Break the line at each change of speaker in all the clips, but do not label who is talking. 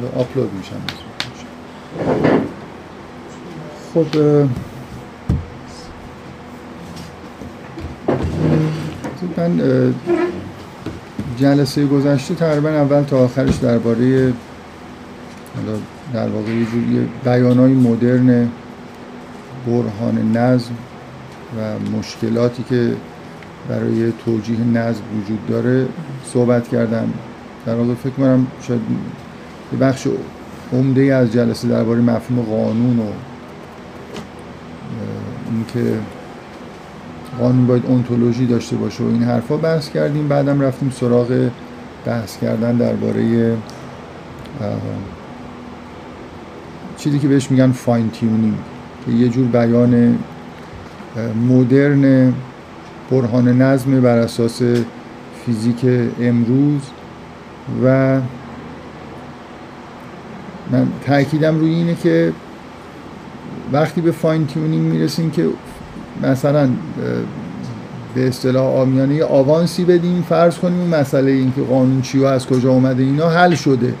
حالا آپلود میشن خب من جلسه گذشته تقریبا اول تا آخرش درباره در واقع یه جوری بیانای مدرن برهان نظم و مشکلاتی که برای توجیه نظم وجود داره صحبت کردم. در واقع فکر کنم شاید یه بخش عمده از جلسه درباره مفهوم قانون و اینکه قانون باید اونتولوژی داشته باشه و این حرفا بحث کردیم. بعدم رفتیم سراغ بحث کردن درباره چیزی که بهش میگن فاین تیونینگ که یه جور بیان مدرن برهان نظم بر اساس فیزیک امروز و من تاکیدم روی اینه که وقتی به fine tuning می‌رسیم که مثلا به اصطلاح عامیانه آوانسی بدیم فرض کنیم مسئله اینکه قانون چی و از کجا اومده اینا حل شده.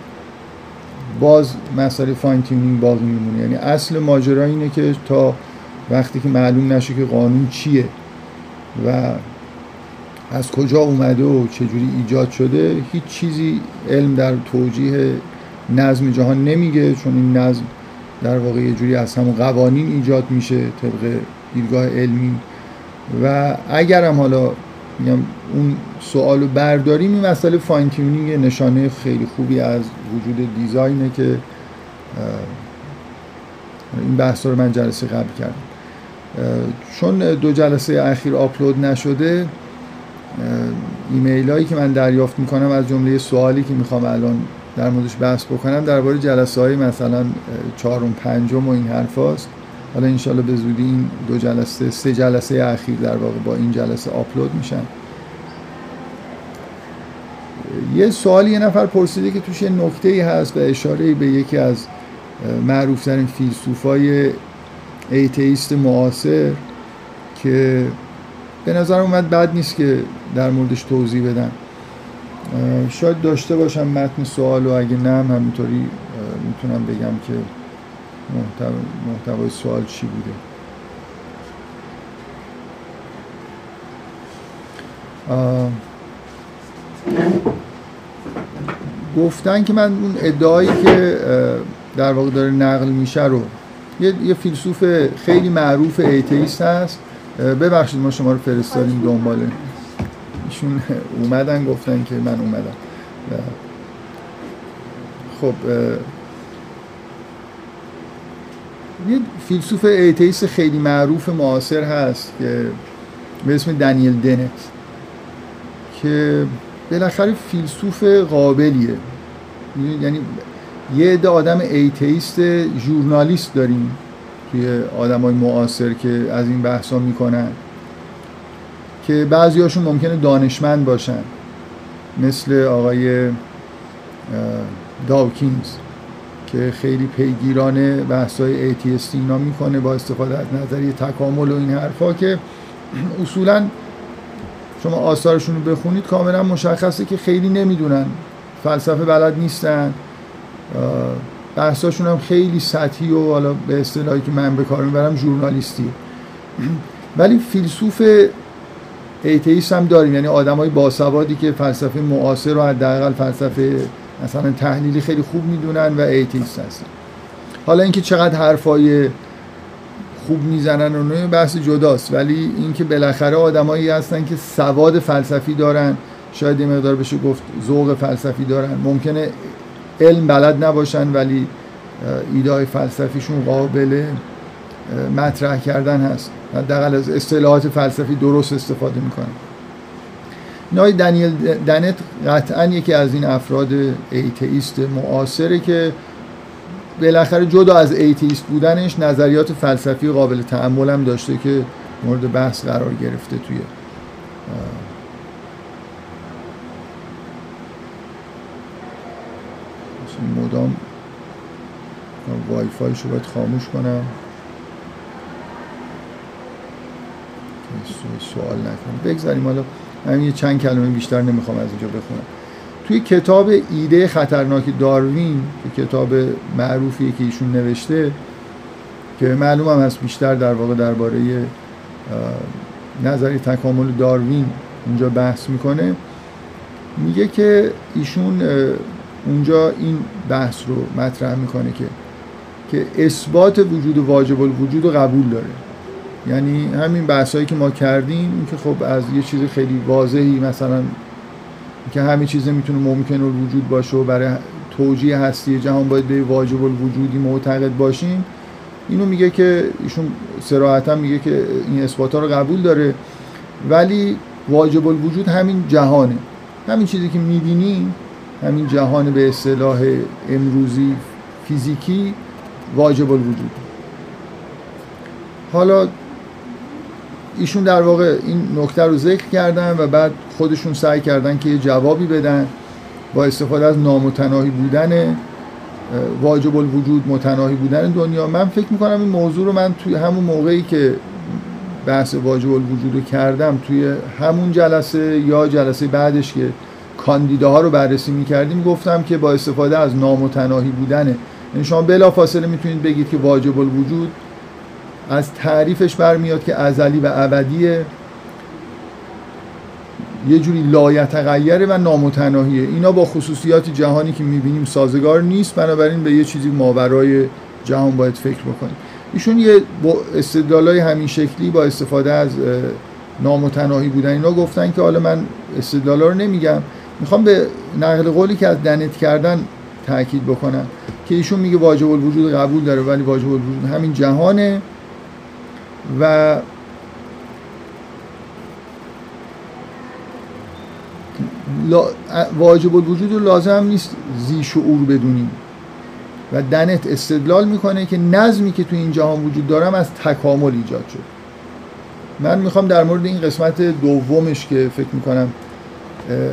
باز مسئله fine tuning باقی میمونه. یعنی اصل ماجرا اینه که تا وقتی که معلوم نشه که قانون چیه و از کجا اومده و چجوری ایجاد شده هیچ چیزی علم در توجیه نظم جهان نمیگه چون این نظم در واقع یه جوری از همون قوانین ایجاد میشه طبق دیدگاه علمی. و اگرم حالا میگم اون سوالو برداریم این مسئله فاین تیونینگ نشانه خیلی خوبی از وجود دیزاینه که این بحث رو من جلسه قبل کردم. چون دو جلسه اخیر آپلود نشده ایمیل هایی که من دریافت می‌کنم از جمله سوالی که می‌خوام الان در موردش بحث بکنم درباره جلسه های مثلا چهارم پنجم و این حرف هست. حالا انشالله به زودی این دو جلسه سه جلسه اخیر در واقع با این جلسه آپلود میشن یه سوالی یه نفر پرسیده که توش یه نکته ای هست و اشاره به یکی از معروف ترین فیلسوفای ایتیست معاصر که به نظر اومد بد نیست که در موردش توضیح بدم شاید داشته باشم متن سوال و اگه نه همینطوری می‌تونم بگم که محتوای سوال چی بوده. گفتن که من اون ادعایی که در واقع داره نقل میشه رو یه, یه فیلسوف خیلی معروف atheist هست. ببخشید ما شما رو فرستادیم دنباله ایشون اومدن گفتن که من اومدم. خب یه فیلسوف atheist خیلی معروف معاصر هست که به اسم دنیل دنت که بالاخره فیلسوف قابلیه. یعنی یه عده آدم atheist ژورنالیست داریم توی آدم های معاصر که از این بحثا می‌کنن. که بعضی هاشون ممکنه دانشمند باشن. مثل آقای داوکینز که خیلی پیگیرانه بحثای atheist اینا می‌کنه با استفاده از نظریه تکامل و این حرفا که اصولا شما آثارشون رو بخونید کاملا مشخصه که خیلی نمی‌دونن. فلسفه بلد نیستن. بحثاشون هم خیلی سطحی و حالا به اصطلاحی که من به کار می‌برم ژورنالیستی. ولی فیلسوف atheist هم داریم. یعنی آدمای باسوادی که فلسفه معاصر رو حداقل فلسفه مثلا تحلیلی خیلی خوب می‌دونن و atheist هستن. حالا اینکه چقدر حرفای خوب می‌زنن و بحث جداست ولی اینکه بالاخره آدمایی هستن که سواد فلسفی دارن. شاید یه مقدار بشه گفت ذوق فلسفی دارن. ممکنه علم بلد نباشن ولی ایده فلسفیشون قابل مطرح کردن هست. حداقل از اصطلاحات فلسفی درست استفاده می‌کنن. نای دنیل دنت قطعا یکی از این افراد ایتئیست معاصره که بالاخره جدا از ایتیست بودنش نظریات فلسفی قابل تعمل هم داشته که مورد بحث قرار گرفته توی مدام وای فای رو باید خاموش کنم. سوال نکنم. بگذاریم. حالا من یه چند کلمه بیشتر نمی‌خوام از اینجا بخونم. توی کتاب ایده خطرناک داروین که کتاب معروفیه که ایشون نوشته که معلوم هم هست بیشتر در واقع درباره نظری تکامل داروین اونجا بحث می‌کنه میگه که ایشون اونجا این بحث رو مطرح می‌کنه که که اثبات وجود واجب الوجود رو قبول داره. یعنی همین بحثایی که ما کردیم که خب از یه چیز خیلی واضحی مثلا که همه چیز می‌تونه ممکن الوجود باشه و برای توجیه هستی جهان باید به واجب الوجودی معتقد باشیم. اینو میگه که ایشون سراحتا میگه که این اثبات ها رو قبول داره. ولی واجب الوجود همین جهانه. همین چیزی که می‌بینیم همین جهان به اصطلاح امروزی فیزیکی واجب الوجود. حالا ایشون در واقع این نکته رو ذکر کردن و بعد خودشون سعی کردن که یه جوابی بدن. با استفاده از نامتناهی بودن واجب الوجود متناهی بودن دنیا. من فکر می‌کنم این موضوع رو من توی همون موقعی که بحث واجب الوجود رو کردم توی همون جلسه یا جلسه بعدش که کاندیداها رو بررسی می‌کردیم گفتم که با استفاده از نامتناهی بودن. یعنی شما بلا فاصله می‌تونید بگید که واجب الوجود از تعریفش برمیاد که ازلی و ابدیه. یه جوری لایتغیره و نامتناهیه. اینا با خصوصیات جهانی که می‌بینیم سازگار نیست بنابراین به یه چیزی ماورای جهان باید فکر بکنیم. ایشون یه استدلالای همین شکلی با استفاده از نامتناهی بودن. اینا گفتن که حالا من استدلالا رو نمیگم. می‌خوام به نقل قولی که از دنت کردن تاکید بکنم که ایشون میگه واجب الوجود قبول داره ولی واجب الوجود همین جهانه. و واجب الوجود رو لازم نیست زی شعور بدونیم. و دنت استدلال می‌کنه که نظمی که تو این جهان وجود دارم از تکامل ایجاد شد. من می‌خوام در مورد این قسمت دومش که فکر می‌کنم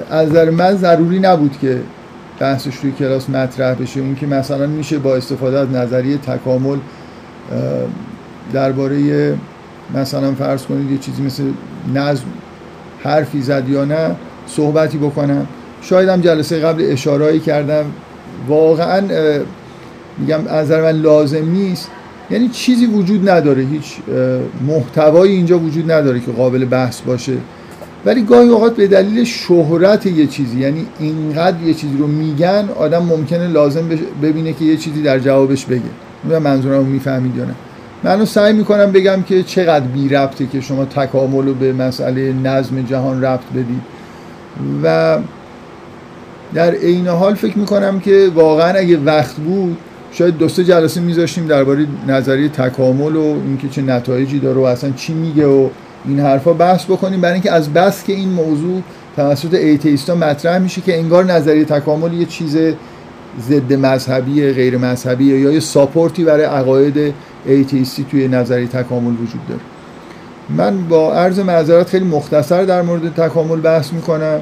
از نظر من ضروری نبود که بحثش توی کلاس مطرح بشه. اون که مثلا میشه با استفاده از نظریه تکامل درباره مثلا فرض کنید یه چیزی مثل نظم حرفی زد یا نه صحبتی بکنم. شاید هم جلسه قبل اشارهایی کردم. واقعا میگم از من لازم نیست. یعنی چیزی وجود نداره. هیچ محتوایی اینجا وجود نداره که قابل بحث باشه. ولی گاهی اوقات به دلیل شهرت یه چیزی یعنی اینقدر یه چیزی رو میگن آدم ممکنه لازم ببینه که یه چیزی در جوابش بگه. من منظورم رو می‌فهمید یا نه. من سعی می‌کنم بگم که چقدر بی ربطه که شما تکامل رو به مسئله نظم جهان ربط بدید. و در عین حال فکر می‌کنم که واقعا اگه وقت بود شاید دو سه جلسه میذاشتیم درباره نظریه تکامل و اینکه چه نتایجی داره و اصلا چی میگه و این حرفا بحث بکنیم. برای اینکه از بس که این موضوع توسط atheist ا مطرح میشه که انگار نظریه تکامل یه چیز ضد مذهبی غیر مذهبی یا یه support ی برای عقاید atheist ی توی نظریه تکامل وجود داره. من با عرض معذرت خیلی مختصر در مورد تکامل بحث می‌کنم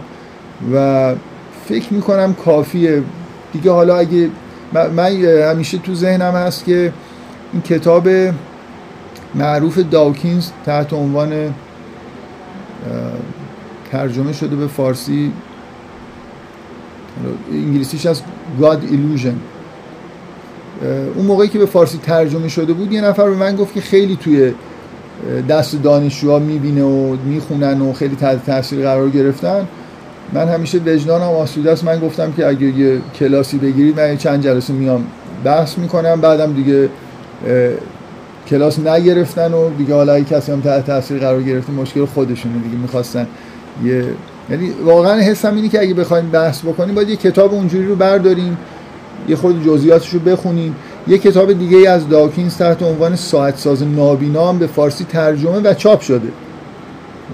و فکر می‌کنم کافیه. دیگه حالا اگه من همیشه تو ذهنم هست که این کتاب معروف داوکینز تحت عنوان ترجمه شده به فارسی انگلیسیش از God Illusion. اون موقعی که به فارسی ترجمه شده بود یه نفر به من گفت که خیلی توی دست دانشجوها می‌بینه و می‌خونن و خیلی تحت تاثیر قرار گرفتن. من همیشه وجدانم آسوده است. من گفتم که اگه یه کلاسی بگیرید من چند جلسه میام بحث می‌کنم. بعدم دیگه کلاس نگرفتن و دیگه حالا کسی هم تحت تاثیر قرار گرفته مشکل خودشونه. دیگه می‌خواستن یه یعنی واقعا حسم اینه که اگه بخوایم بحث بکنیم باید یه کتاب اونجوری رو برداریم یه خود جزئیاتش رو بخونیم. یه کتاب دیگه از داکینز تحت عنوان ساعت ساز نابینا هم به فارسی ترجمه و چاپ شده.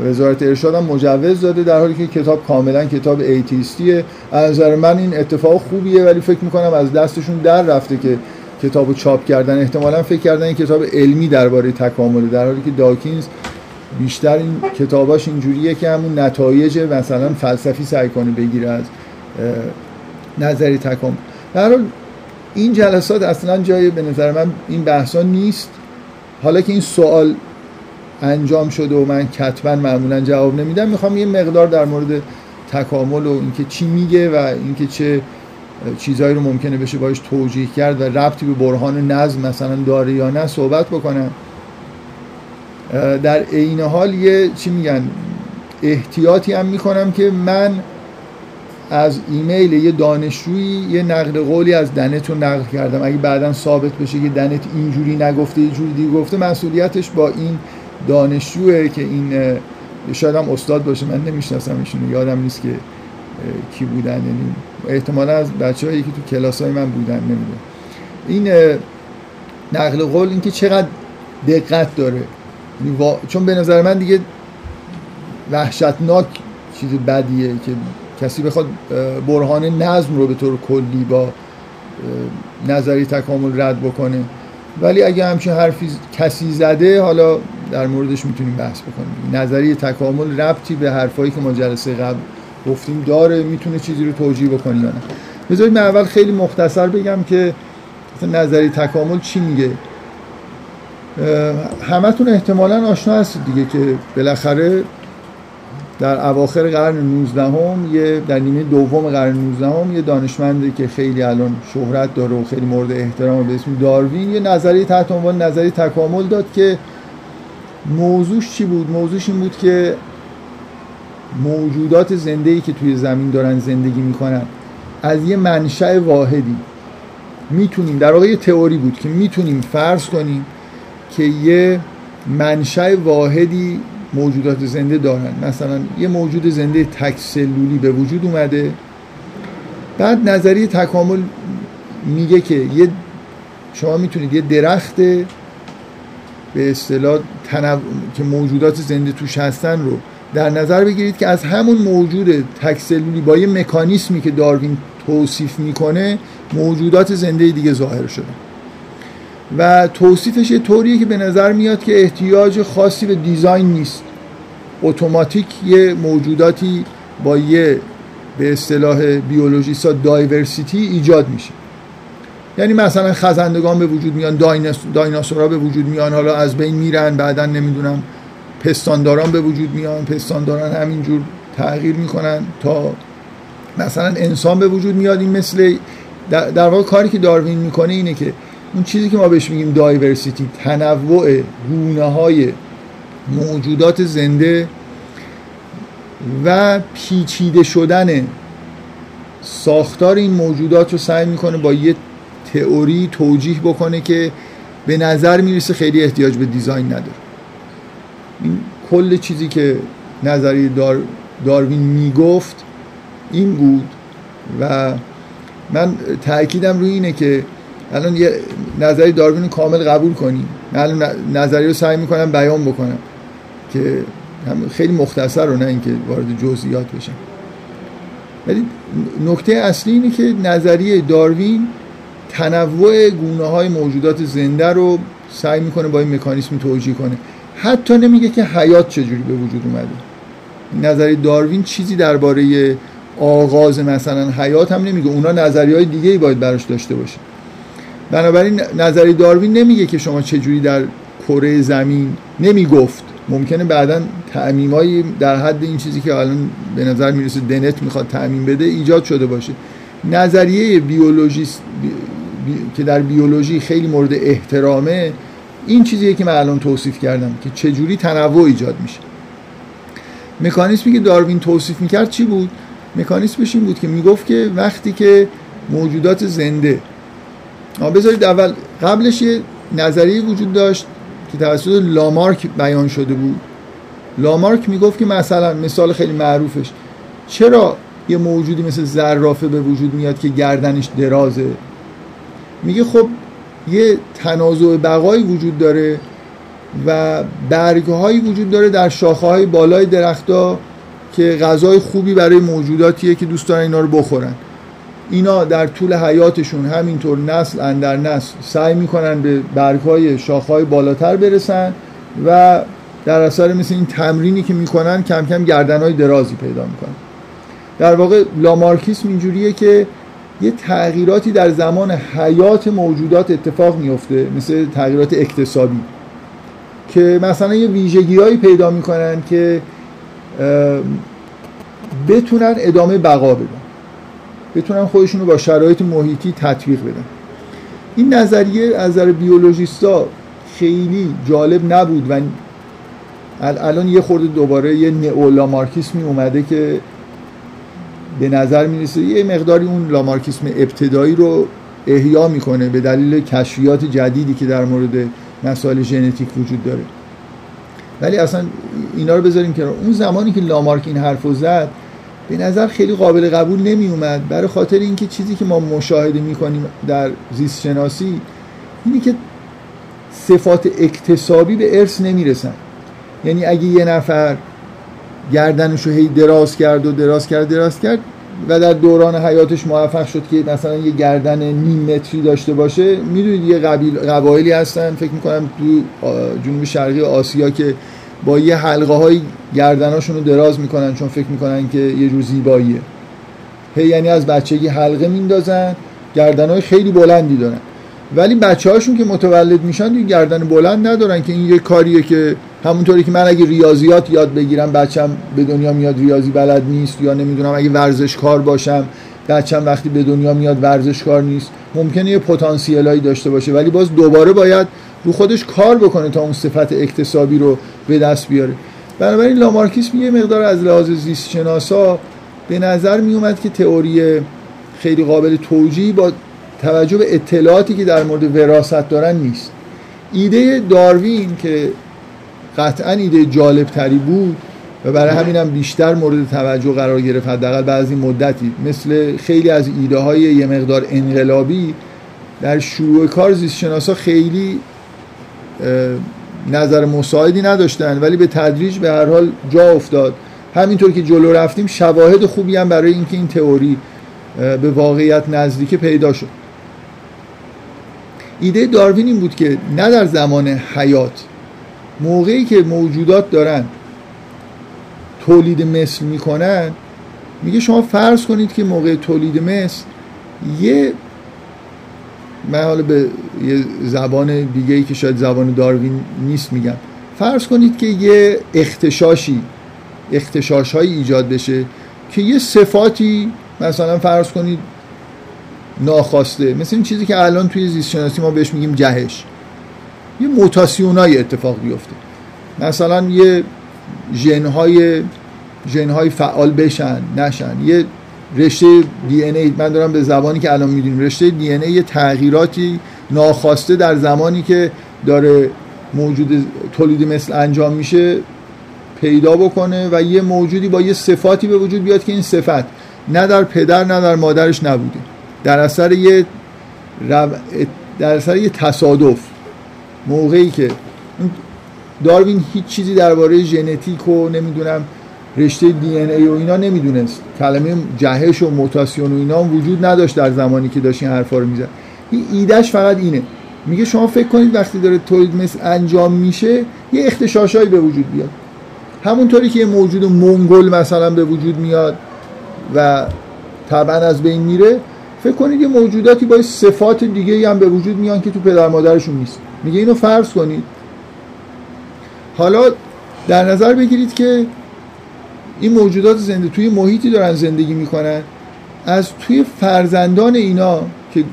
وزارت ارشاد هم مجوز داده در حالی که کتاب کاملا کتاب ایتیستیه. از نظر من این اتفاق خوبیه ولی فکر می‌کنم از دستشون در رفته که کتابو چاپ کردن. احتمالا فکر کردن این کتاب علمی درباره تکامل در حالی که داکینز بیشتر این کتاباش اینجوریه که همون نتایج مثلا فلسفی سعی کنه بگیره از نظری تکامل. در این جلسات اصلا جای به نظر من این بحثا نیست. حالا که این سوال انجام شده و من کتبا معمولا جواب نمیدم می‌خوام یه مقدار در مورد تکامل و اینکه چی میگه و اینکه چه چیزهایی رو ممکنه بشه باش توجیه کرد و ربطی به برهان نظم مثلا داره یا نه صحبت بکنم. در عین حال یه چی میگن احتیاطی هم می‌کنم که من از ایمیل یه دانشجویی یه نقل قولی از دنت رو نقل کردم. اگه بعدا ثابت بشه که دنت اینجوری نگفته یه جوری دیگه گفته مسئولیتش با این دانشجوه که این شاید هم استاد باشه من نمی‌شناسم ایشونو یادم نیست که کی بودن. یعنی احتمالا از بچه هایی که تو کلاس های من بودن نمی‌دونم. این نقل قول این که چقدر دقت داره. چون به نظر من دیگه وحشتناک چیز بدیه که کسی بخواد برهان نظم رو به طور کلی با نظری تکامل رد بکنه. ولی اگه همچین حرفی کسی زده حالا در موردش می‌تونیم بحث بکنیم. نظریه تکامل ربطی به حرفایی که ما جلسه قبل گفتیم داره می‌تونه چیزی رو توجیه بکنه یا نه؟ بذارید من اول خیلی مختصر بگم که نظری تکامل چی میگه؟ همتون احتمالا آشنا هستید دیگه که بالاخره در اواخر قرن 19 هم یه در نیمه دوم قرن 19 هم یه دانشمندی که خیلی الان شهرت داره و خیلی مورد احترام به اسم داروین یه نظریه تحت عنوان نظریه تکامل داد که موضوعش چی بود؟ موضوعش این بود که موجودات زنده که توی زمین دارن زندگی می‌کنن از یه منشأ واحدی می‌تونیم در واقع یه تئوری بود که می‌تونیم فرض کنیم که یه منشأ واحدی موجودات زنده دارن. مثلا یه موجود زنده تک سلولی به وجود اومده. بعد نظریه تکامل میگه که یه شما می‌تونید یه درخت به اصطلاح که موجودات زنده توش هستن رو در نظر بگیرید که از همون موجود تک سلولی با یه مکانیسمی که داروین توصیف می‌کنه موجودات زنده دیگه ظاهر شدن و توصیفش یه طوریه که به نظر میاد که احتیاج خاصی به دیزاین نیست. اتوماتیک یه موجوداتی با یه به اصطلاح بیولوژیستا دایورسیتی ایجاد میشه. یعنی مثلا خزندگان به وجود میان دایناسورا به وجود میان حالا از بین میرن بعدا نمی‌دونم پستانداران به وجود میان پستانداران همینجور تغییر می‌کنن تا مثلا انسان به وجود میاد. این مثل در واقع کاری که داروین می‌کنه اینه که اون چیزی که ما بهش میگیم دایورسیتی تنوع گونه های موجودات زنده و پیچیده شدن ساختار این موجودات رو سعی می‌کنه با یه تئوری توجیه بکنه که به نظر می‌رسه خیلی احتیاج به دیزاین نداره. این کل چیزی که نظری دار داروین می‌گفت این بود و من تاکیدم روی اینه که الان یه نظری داروین رو کامل قبول کنیم من الان نظری رو سعی می‌کنم بیان بکنم که خیلی مختصر رو نه اینکه وارد جزئیات بشم. ولی نکته اصلی اینه که نظریه داروین تنوع گونه های موجودات زنده رو سعی می‌کنه با این مکانیسم توجیه کنه. حتی نمیگه که حیات چجوری به وجود اومده. نظریه داروین چیزی درباره آغاز مثلا حیات هم نمیگه. اونا نظریه های دیگه ای باید براش داشته باشه. بنابراین نظریه داروین نمیگه که شما چجوری در کره زمین نمی‌گفت. ممکنه بعدا تعمیمایی در حد این چیزی که الان به نظر می‌رسه دنت می‌خواد تعمیم بده ایجاد شده باشه. نظریه بیولوژیست که در بیولوژی خیلی مورد احترامه این چیزیه که من الان توصیف کردم که چجوری تنوع ایجاد میشه. مکانیسمی که داروین توصیف می‌کرد چی بود؟ مکانیسمش این بود که می‌گفت که وقتی که موجودات زنده بذارید اول قبلش یه نظریه وجود داشت که توسط لامارک بیان شده بود. لامارک می‌گفت که مثلا مثال خیلی معروفش چرا یه موجودی مثل زرافه به وجود میاد که گردنش درازه؟ میگه خب یه تنازع بقایی وجود داره و برگهایی وجود داره در شاخه های بالای درختها که غذای خوبی برای موجوداتیه که دوست دارن اینا رو بخورن. اینا در طول حیاتشون همینطور نسل اندر نسل سعی می‌کنن به برگهای شاخهای بالاتر برسن و در اثر مثل این تمرینی که می‌کنن کم کم گردنهای درازی پیدا می‌کنن. در واقع لامارکیسم اینجوریه که یه تغییراتی در زمان حیات موجودات اتفاق میفته مثل تغییرات اقتصادی که مثلا یه ویژگیهایی پیدا می‌کنن که بتونن ادامه بقا بدن. بتونن خودشون رو با شرایط محیطی تطبیق بدن. این نظریه از نظر بیولوژیستا خیلی جالب نبود و الان یه خورده دوباره یه نئولامارکیسمی اومده که به نظر می‌رسه یه مقداری اون لامارکیسم ابتدایی رو احیا می‌کنه به دلیل کشفیات جدیدی که در مورد مسائل ژنتیک وجود داره. ولی اصلا اینا رو بذاریم که اون زمانی که لامارک این حرف زد به نظر خیلی قابل قبول نمی اومد برای خاطر اینکه چیزی که ما مشاهده می‌کنیم در زیست شناسی اینی که صفات اکتسابی به ارث نمی‌رسن. یعنی اگه یه نفر گردنش رو هی دراز کرد و دراز کرد دراز کرد و در دوران حیاتش موفق شد که مثلا یه گردن نیم متری داشته باشه می‌دونید یه قبیل قبایلی هستن. فکر می‌کنم تو جنوب شرقی آسیا که با یه حلقه های گردناشون رو دراز می‌کنن چون فکر می‌کنن که یه جور زیباییه. هی یعنی از بچگی حلقه میندازن گردن های خیلی بلندی دارن. ولی بچه هاشون که متولد میشن دیگه گردن بلند ندارن که این یه کاریه که همونطوری که من اگه ریاضیات یاد بگیرم بچم به دنیا میاد ریاضی بلد نیست یا نمی‌دونم اگه ورزشکار باشم بچم وقتی به دنیا میاد ورزشکار نیست. ممکنه یه پتانسیلایی داشته باشه ولی باز دوباره باید رو خودش کار بکنه تا اون صفت اکتسابی رو به دست بیاره. بنابراین لامارکیسم یه مقدار از لحاظ زیست شناسا به نظر می اومد که تئوری خیلی قابل توجیه با توجه به اطلاعاتی که در مورد وراثت دارن نیست. ایده داروین که قطعا ایده جالب تری بود و برای همینم بیشتر مورد توجه قرار گرفت. حداقل بعضی مدتی مثل خیلی از ایده های یه مقدار انقلابی در شروع کار زیست شناسا خیلی نظر مساعدی نداشتن ولی به تدریج به هر حال جا افتاد. همینطور که جلو رفتیم شواهد خوبی هم برای اینکه این تئوری به واقعیت نزدیک پیدا شد. ایده داروین این بود که نه در زمان حیات موقعی که موجودات دارن تولید مثل می‌کنن میگه شما فرض کنید که موقع تولید مثل یه من حالا به یه زبان دیگه ای که شاید زبان داروین نیست میگم. فرض کنید که یه اختشاشی اختشاش هایی ایجاد بشه که یه صفاتی مثلا فرض کنید ناخواسته مثل این چیزی که الان توی زیست شناسی ما بهش میگیم جهش. یه موتاسیونای اتفاق بیفته. مثلا یه ژنهای ژنهای فعال بشن نشن. یه رشته دی ای من دارم به زبانی که الان می‌دونیم رشته دی ای یه تغییراتی ناخواسته در زمانی که داره موجود تولید مثل انجام میشه پیدا بکنه و یه موجودی با یه صفاتی به وجود بیاد که این صفت نه در پدر نه در مادرش نبوده. در اثر یه در اثر یه تصادف موقعی که داروین هیچ چیزی درباره ژنتیک و نمی‌دونم رشته دی ای و اینا نمی‌دونست. کلمه جهش و موتاسیون و اینا وجود نداشت در زمانی که داشت این حرفا رو می‌زد. این ایدهش فقط اینه. میگه شما فکر کنید وقتی داره تولید مثل انجام میشه یه اختشاشایی به وجود بیاد. همونطوری که یه موجود منگل مثلا به وجود میاد و طبعا از بین میره فکر کنید یه موجوداتی با صفات دیگه هم به وجود میان که تو پدر مادرشون نیست. میگه اینو فرض کنید. حالا در نظر بگیرید که این موجودات زنده توی محیطی دارن زندگی می‌کنن. از توی فرزندان اینا که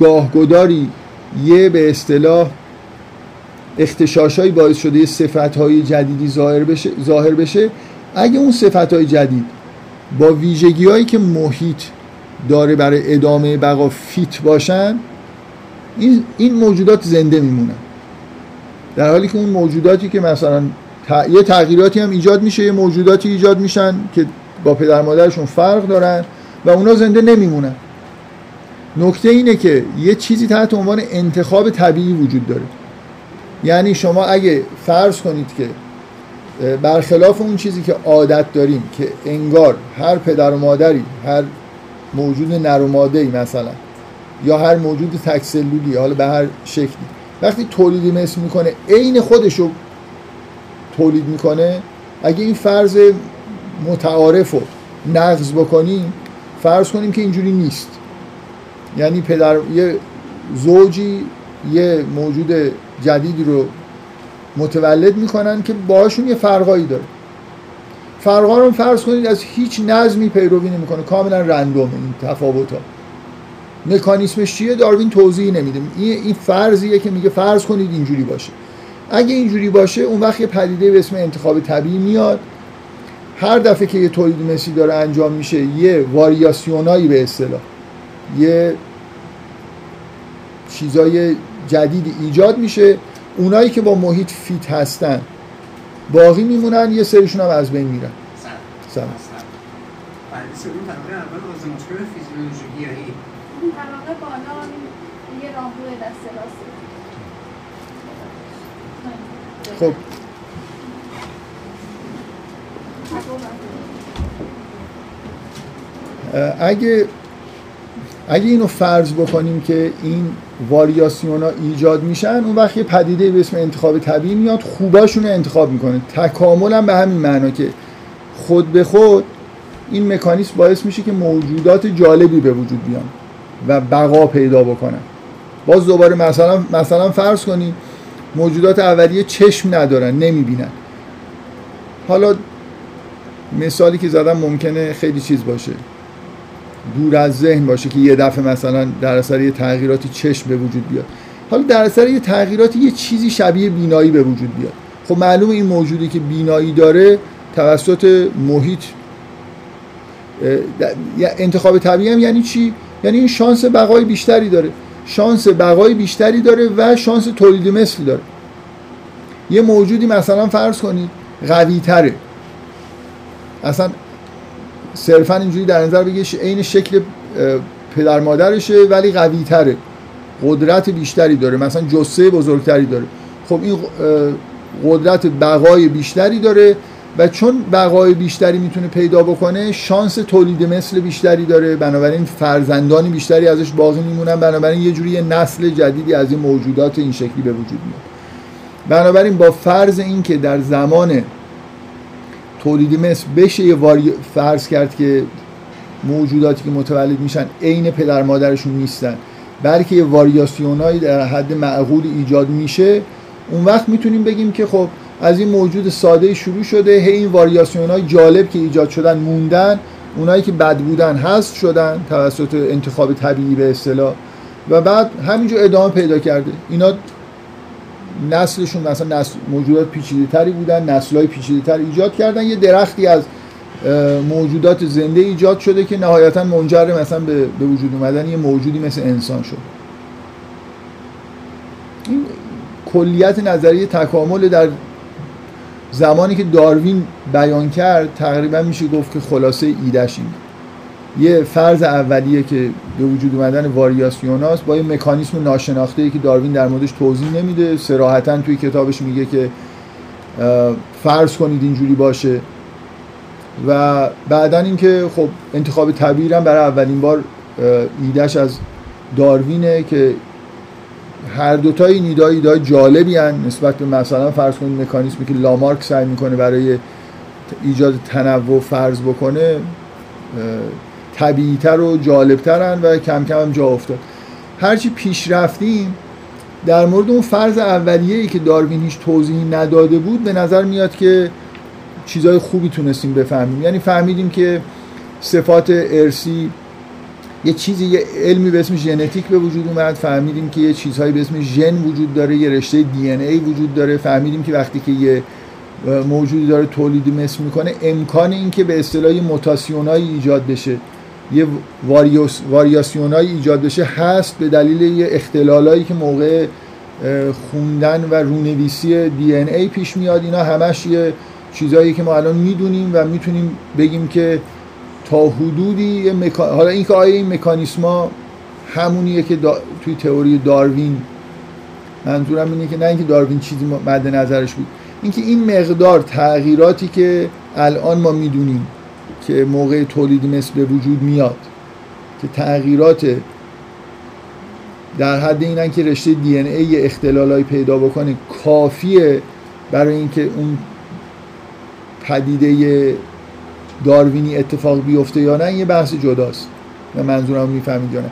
گاهگداری یه به اصطلاح اختشاشهایی باعث شده یه صفتهای جدیدی ظاهر بشه, ظاهر بشه اگه اون صفتهای جدید با ویژگی هایی که محیط داره برای ادامه بقا فیت باشن این, این موجودات زنده میمونن. در حالی که اون موجوداتی که مثلا یه تغییراتی هم ایجاد میشه یه موجوداتی ایجاد میشن که با پدر مادرشون فرق دارن و اونا زنده نمیمونن. نکته اینه که یه چیزی تحت عنوان انتخاب طبیعی وجود داره. یعنی شما اگه فرض کنید که برخلاف اون چیزی که عادت داریم که انگار هر پدر و مادری هر موجود نر و مثلا یا هر موجود تکسلولی حالا به هر شکلی وقتی تولیدی مثل می‌کنه عین خودش رو تولید می‌کنه اگه این فرض متعارف رو نقض بکنیم فرض کنیم که اینجوری نیست. یعنی پدر یه زوجی یه موجود جدیدی رو متولد می‌کنن که باشون یه فرقایی داره. فرقا رو فرض کنید از هیچ نظمی پیروی نمی‌کنه. کاملا رندوم این تفاوت ها مکانیسمش چیه؟ داروین توضیح نمیده. این فرضیه که میگه فرض کنید اینجوری باشه. اگه اینجوری باشه اون وقت یه پدیده به اسم انتخاب طبیعی میاد. هر دفعه که یه تولید مسی داره انجام میشه یه واریاسیونایی به اصطلاح یه چیزای جدیدی ایجاد میشه. اونایی که با محیط فیت هستن باقی میمونن یه سریشون هم از بین میرن.
سر سر اون طبقه اول آزمایشگاه فیزیولوژیایی
اون طبقه بالا یه راهرو دست راسته
خب. اگه اگه اینو فرض بکنیم که این واریاسیون ها ایجاد میشن اون وقت یه پدیده به اسم انتخاب طبیعی میاد خوباشون رو انتخاب می‌کنه. تکامل هم به همین معنا که خود به خود این مکانیسم باعث میشه که موجودات جالبی به وجود بیان و بقا پیدا بکنن. باز دوباره مثلا مثلا فرض کنیم موجودات اولیه چشم ندارن نمی‌بینن. حالا مثالی که زدم ممکنه خیلی چیز باشه. دور از ذهن باشه که یه دفعه مثلا در اثر یه تغییراتی چشم به وجود بیاد. حالا در اثر یه تغییراتی یه چیزی شبیه بینایی به وجود بیاد. خب معلوم این موجودی که بینایی داره توسط محیط انتخاب طبیعی هم یعنی چی؟ یعنی این شانس بقای بیشتری داره. شانس بقای بیشتری داره و شانس تولید مثل داره. یه موجودی مثلا فرض کنید قوی تره. اصلا صرفا اینجوری در نظر بگیش عین شکل پدر مادرشه ولی قوی تره. قدرت بیشتری داره. مثلا جسه بزرگتری داره. خب این قدرت بقای بیشتری داره. و چون بقای بیشتری می‌تونه پیدا بکنه شانس تولید مثل بیشتری داره. بنابراین فرزندانی بیشتری ازش باقی میمونن. بنابراین یه جوری نسل جدیدی از این موجودات این شکلی به وجود میاد. بنابراین با فرض اینکه در زمان تولید مثل بشه یه واری... فرض کرد که موجوداتی که متولد میشن عین پدر مادرشون نیستن بلکه یه واریاسیونایی در حد معقول ایجاد میشه اون وقت می‌تونیم بگیم که خب از این موجود ساده شروع شده. هی این واریاسیون های جالب که ایجاد شدن موندن اونایی که بد بودن هست شدن توسط انتخاب طبیعی به اصطلاح. و بعد همینجور ادامه پیدا کرده. اینا نسلشون مثلا نسل موجودات پیچیده تری بودن نسل های پیچیده تر ایجاد کردن. یه درختی از موجودات زنده ایجاد شده که نهایتا منجر مثلا به, به وجود اومدن یه موجودی مثل انسان شد. این کلیت نظریه تکامل در زمانی که داروین بیان کرد تقریبا میشه گفت که خلاصه ایدش این یه فرض اولیه که به وجود اومدن واریاسیون با یه مکانیسم ناشناخته ای که داروین در موردش توضیح نمیده سراحتا توی کتابش میگه که فرض کنید اینجوری باشه. و بعدا اینکه خب انتخاب طبیعی برای اولین بار ایدش از داروینه که هر دوتا این ایده ایده جالبی هن. نسبت به مثلا فرض کنید مکانیزمی که لامارک سعی می‌کنه برای ایجاد تنوع فرض بکنه طبیعیتر و جالبترن و کم کم هم جا افتاد. هرچی پیش رفتیم در مورد اون فرض اولیه ای که داروین هیچ توضیحی نداده بود به نظر میاد که چیزهای خوبی تونستیم بفهمیم. یعنی فهمیدیم که صفات ارسی یه چیزی یه علمی به اسم ژنتیک به وجود اومد. فهمیدیم که یه چیزهایی به اسم ژن وجود داره یه رشته دی ای وجود داره. فهمیدیم که وقتی که یه موجودی داره تولید مثل می‌کنه امکان اینکه به اصطلاح موتاسیونایی ایجاد بشه. یه واریوس واریاسیونایی ایجاد بشه هست به دلیل یه اختلالایی که موقع خوندن و رونویسی دی ای پیش میاد. اینا همش یه چیزایی که ما الان می‌دونیم و می‌تونیم بگیم که تا حدودی حالا اینکه آیا این مکانیسما همونیه که توی تئوری داروین منظورم اینه که نه اینکه داروین چیزی مد نظرش بود. اینکه این مقدار تغییراتی که الان ما می‌دونیم که موقع تولید مثل به وجود میاد که تغییرات در حد اینن که رشته دی ان ای اختلالایی پیدا بکنه کافیه برای اینکه اون پدیده داروینی اتفاق بیفته یا نه یه بحث جداست. و منظورم می‌فهمید یا نه.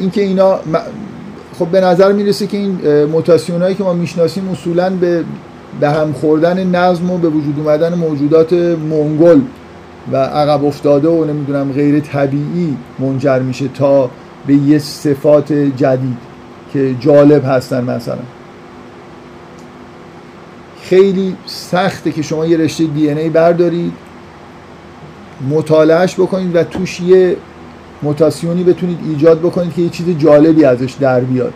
اینکه اینا خب به نظر می‌رسه که این موتاسیون هایی که ما می‌شناسیم اصولا به به هم خوردن نظم و به وجود اومدن موجودات منگل و عقب افتاده و نمی‌دونم غیر طبیعی منجر میشه تا به یه صفات جدید که جالب هستن مثلا. خیلی سخته که شما یه رشته دی ای بردارید مطالعهش بکنید و توش یه موتاسیونی بتونید ایجاد بکنید که یه چیز جالبی ازش در بیاد.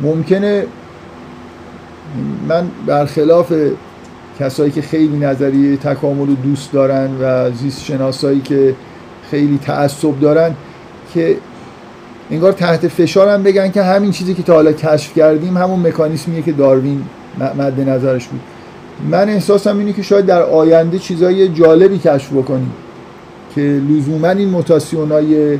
ممکنه من برخلاف کسایی که خیلی نظریه تکامل رو دوست دارن و زیست شناسایی که خیلی تعصب دارن که انگار تحت فشارم بگن که همین چیزی که تا حالا کشف کردیم همون مکانیسمیه که داروین مد نظرش بود. من احساسم اینه که شاید در آینده چیزای جالبی کشف بکنیم که لزوما این موتاسیون های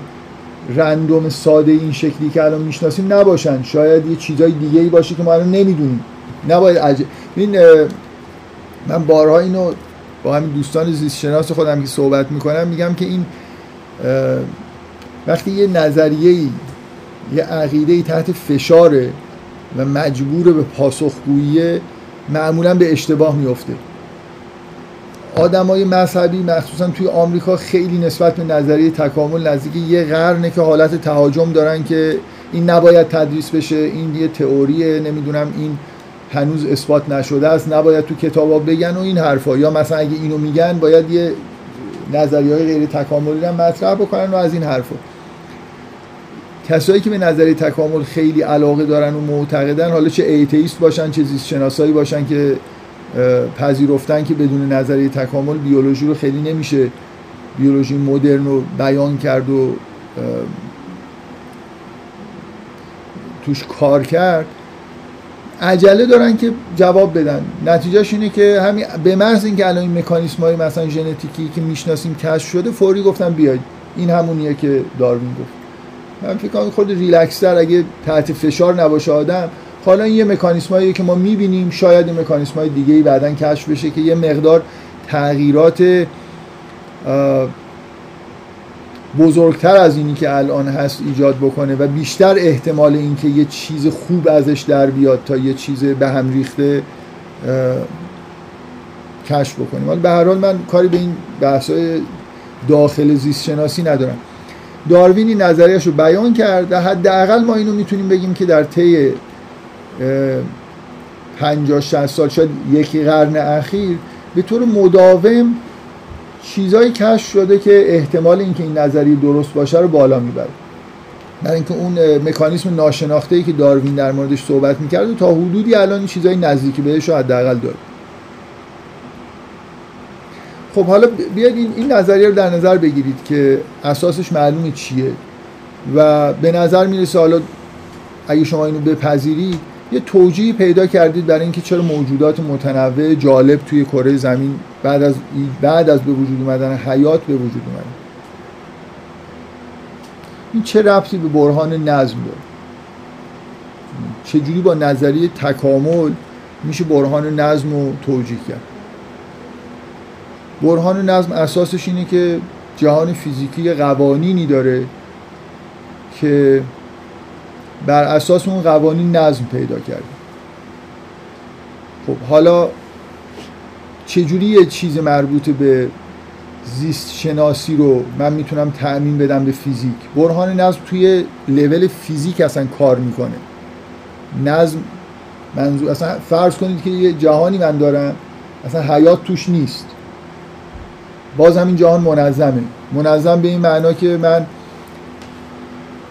رندوم ساده این شکلی که الان می‌شناسیم نباشن. شاید یه چیزای دیگه ای باشه که ما الان نمی‌دونیم. نباید عجب این من بارها اینو با همین دوستان زیست شناس خودم که صحبت می‌کنم میگم که این وقتی یه نظریه ای یه عقیده ای تحت فشاره و مجبور به پاسخگویی معمولا به اشتباه میفته آدمای مذهبی مخصوصا توی آمریکا خیلی نسبت به نظریه تکامل نزدیک یه قرنه که حالت تهاجم دارن که این نباید تدریس بشه این یه تئوریه نمی‌دونم این هنوز اثبات نشده است نباید تو کتابا بگن و این حرفا. یا مثلا اگه اینو میگن باید یه نظریه های غیر تکاملی هم مطرح بکنن و از این حرفا. کسایی که به نظریه تکامل خیلی علاقه دارن و معتقدن حالا چه atheist باشن چه زیست شناس‌هایی باشن که پذیرفتن که بدون نظریه تکامل بیولوژی رو خیلی نمیشه بیولوژی مدرن رو بیان کرد و توش کار کرد عجله دارن که جواب بدن. نتیجهش اینه که همین به محض اینکه الان این مکانیسم های مثلا ژنتیکی که می‌شناسیم کشف شده فوری گفتن بیاید. این همونیه که داروین گفت. من فکر کنم خود ریلکس اگه تحت فشار نباشه آدم حالا این یه مکانیسم که ما می‌بینیم شاید این مکانیسم های دیگه ای بعدا کشف بشه که یه مقدار تغییرات بزرگتر از اینی که الان هست ایجاد بکنه و بیشتر احتمال اینکه یه چیز خوب ازش در بیاد تا یه چیز به هم ریخته کشف بکنیم. حالا به هر حال من کاری به این بحث‌های داخل زیست شناسی ندارم. داروین این نظریش رو بیان کرد و حداقل ما اینو می‌تونیم بگیم که در طی 50 60 سال شاید یکی قرن اخیر به طور مداوم چیزایی کشف شده که احتمال اینکه این نظریه درست باشه رو بالا می‌بره. برای اینکه اون مکانیسم ناشناخته ای که داروین در موردش صحبت می‌کرد و تا حدودی الان چیزای نزدیکی بهش رو حداقل داره. خب حالا بیاید این, این نظریه رو در نظر بگیرید که اساسش معلومه چیه. و به نظر می‌رسه حالا اگه شما اینو بپذیرید یه توجیهی پیدا کردید برای اینکه چرا موجودات متنوع جالب توی کره زمین بعد از بعد از به وجود اومدن حیات به وجود اومد این چه ربطی به برهان نظم داره؟ چجوری با نظریه تکامل میشه برهان نظم رو توجیه کرد؟ برهان نظم اساسش اینه که جهان فیزیکی قوانینی داره که بر اساس اون قوانین نظم پیدا کرده. خب حالا چجوری یه چیز مربوط به زیست شناسی رو من می‌تونم تأمین بدم به فیزیک؟ برهان نظم توی لول فیزیک اصلا کار می‌کنه. نظم منظور اصلا فرض کنید که یه جهانی من دارم اصلا حیات توش نیست. باز همین جهان منظمه. منظم به این معنا که من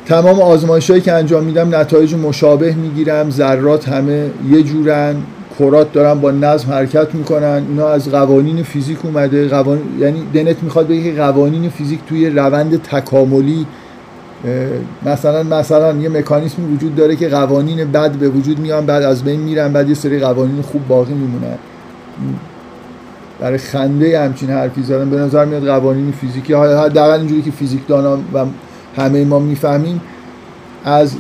تمام آزمایش هایی که انجام میدم نتایج مشابه می‌گیرم ذرات همه یه جورن کرات دارن با نظم حرکت می‌کنن اینا از قوانین فیزیک اومده. قوان... یعنی دنت می‌خواد بگه که قوانین فیزیک توی روند تکاملی مثلا مثلا یه مکانیسمی وجود داره که قوانین بد به وجود میان بعد از بین میرن بعد یه سری قوانین خوب باقی میمونن. برای خنده همچین حرفی زدن به نظر میاد قوانین فیزیکی. حداقل اینجوری که فیزیکدانا و همه ما می‌فهمیم از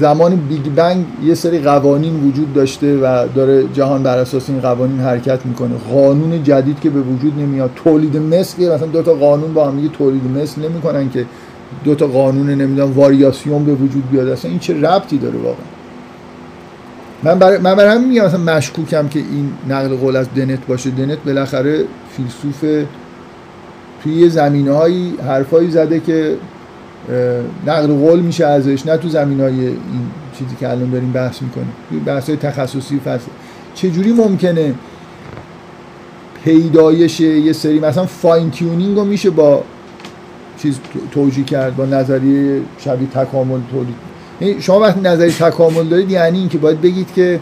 زمان Big Bang یه سری قوانین وجود داشته و داره جهان بر اساس این قوانین حرکت می‌کنه. قانون جدید که به وجود نمیاد. تولید مثل مثلا دو تا قانون با هم تولید مثل نمی‌کنن که دو تا قانون نمی‌دونم واریاسیون به وجود بیاد. اصلا این چه ربطی داره واقعا؟ من برای من برای همین میگم مثلا مشکوکم که این نقل قول از دنت باشه. دنت بالاخره فیلسوف توی یه زمینه هایی حرفایی زده که نقل قول میشه ازش نه تو زمین های این چیزی که الان داریم بحث می‌کنیم. توی بحث های تخصصی فلسفه. چجوری ممکنه پیدایش یه سری مثلا فاین تیونینگ رو میشه با چیز توجیه کرد با نظریه شبیه تکامل تولید؟ شما وقتی نظریه تکامل دارید یعنی اینکه باید بگید که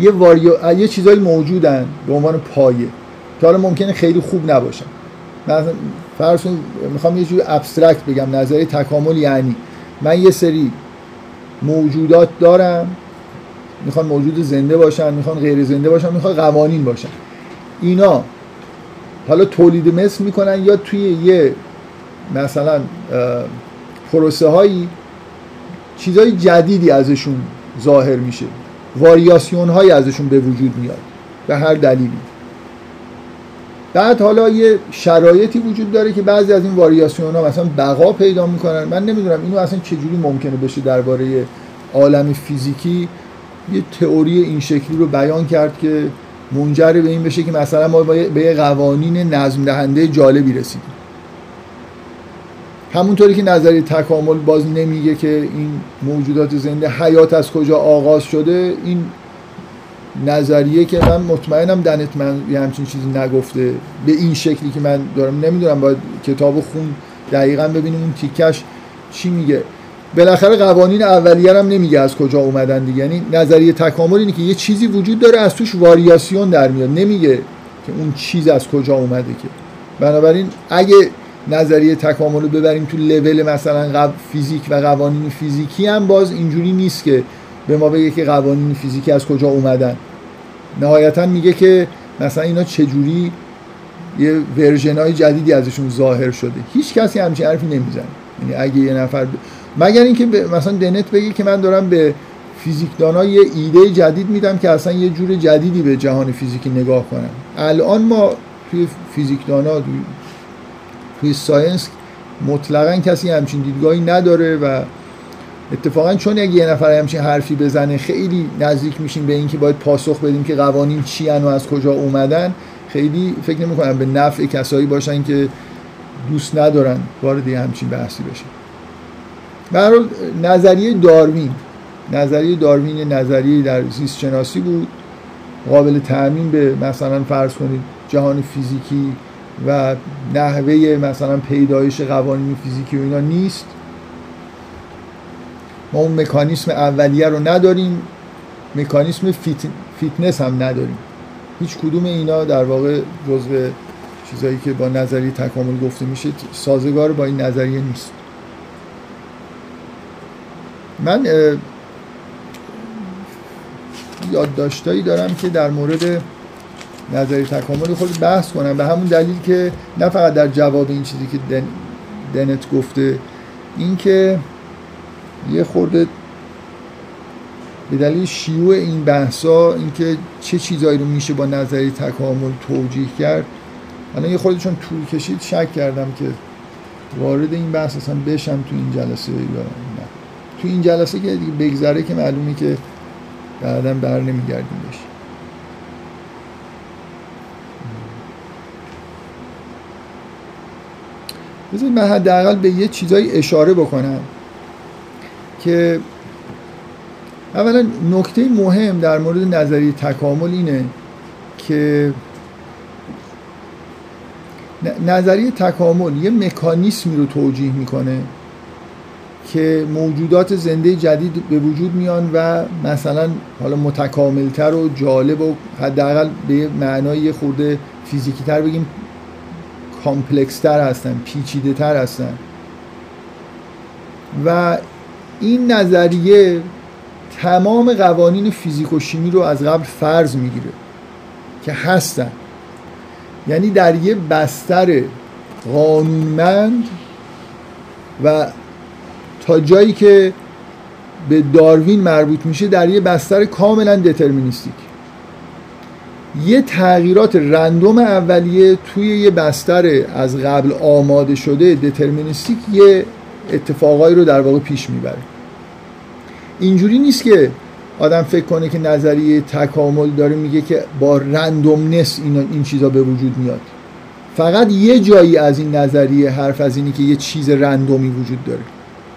یه واریو یه چیزایی موجودن به عنوان پایه. که حالا ممکنه خیلی خوب نباشن مثلا فرض می‌خوام یه جور ابسترکت بگم نظریه تکامل یعنی. من یه سری موجودات دارم می‌خوان موجود زنده باشن می‌خوان غیر زنده باشن می‌خوان قوانین باشن. اینا حالا تولید مثل می‌کنن یا توی یه مثلا پروسه هایی چیزهای جدیدی ازشون ظاهر میشه. واریاسیون هایی ازشون به وجود میاد. به هر دلیلی. بعد حالا یه شرایطی وجود داره که بعضی از این واریاسیون ها مثلا بقا پیدا می‌کنن. من نمی‌دونم اینو اصلا چجوری ممکنه بشه درباره عالم فیزیکی یه تئوری این شکلی رو بیان کرد که منجر به این بشه که مثلا ما به قوانین نظم دهنده جالبی رسیدیم. همونطوری که نظری تکامل باز نمیگه که این موجودات زنده حیات از کجا آغاز شده این نظریه که من مطمئنم دنت من یه همچین چیزی نگفته به این شکلی که من دارم. نمی‌دونم باید کتاب خون دقیقا ببینیم اون تیکش چی میگه. بالاخره قوانین اولیه هم نمیگه از کجا اومدن دیگه. یعنی نظریه تکامل اینه که یه چیزی وجود داره از توش واریاسیون در میاد. نمیگه که اون چیز از کجا اومده که. بنابراین اگه نظریه تکامل رو ببریم تو لول مثلا فیزیک و قوانین فیزیکی هم باز اینجوری نیست که به ما بگه که قوانین فیزیکی از کجا اومدن. نهایتا میگه که مثلا اینا چجوری یه version جدیدی ازشون ظاهر شده. هیچ کسی همچین حرفی نمی‌زنه. یعنی اگه یه نفر ب... مگر اینکه مثلا دنت بگه که من دارم به فیزیکدانا یه ایده جدید میدم که اصلا یه جور جدیدی به جهان فیزیکی نگاه کنم. الان ما توی فیزیکدانا توی, science مطلقا کسی همچین دیدگاهی نداره و اتفاقا چون اگه یه نفر همچین حرفی بزنه خیلی نزدیک میشیم به اینکه باید پاسخ بدیم که قوانین چی و از کجا اومدن. خیلی فکر نمی کنم به نفع کسایی باشن که دوست ندارن وارد همچین بحثی بشه به نظریه داروین نظریه داروین نظریه در زیست شناسی بود. قابل تعمین به مثلا فرض کنید جهان فیزیکی و نحوه مثلا پیدایش قوانین فیزیکی و اینا نیست. ما اون مکانیسم اولیه رو نداریم مکانیسم fit... fitness هم نداریم. هیچ کدوم اینا در واقع جزء چیزایی که با نظریه تکامل گفته میشه سازگار با این نظریه نیست. من یادداشتایی دارم که در مورد نظریه تکامل خود بحث کنم. به همون دلیل که نه فقط در جواب این چیزی که دنت گفته این که یه خورده به دلیل شیوع این بحثا اینکه چه چیزایی رو میشه با نظری تکامل توجیه کرد الان یه خورده چون طول کشید شک کردم که وارد این بحث اصلا بشم تو این جلسه یا نه. تو این جلسه که دیگه بگذره که معلومه که بعدا بر نمیگردیم بشه بذارید من حداقل به یه چیزایی اشاره بکنم که اولا نکته مهم در مورد نظریه تکامل اینه که نظریه تکامل یه مکانیسمی رو توجیه می‌کنه که موجودات زنده جدید به وجود میان و مثلا حالا متکاملتر و جالب و حداقل به معنای خورده فیزیکی تر بگیم complex تر هستن پیچیده تر هستن. و این نظریه تمام قوانین فیزیک و شیمی رو از قبل فرض می‌گیره که هستن. یعنی در یه بستر قانونمند و تا جایی که به داروین مربوط میشه در یه بستر کاملا deterministic. یه تغییرات رندوم اولیه توی یه بستر از قبل آماده شده دترمینیستیک یه اتفاقایی رو در واقع پیش می‌بره. اینجوری نیست که آدم فکر کنه که نظریه تکامل داره میگه که با رندومنس این, این چیزا به وجود میاد. فقط یه جایی از این نظریه حرف از اینی که یه چیز رندومی وجود داره.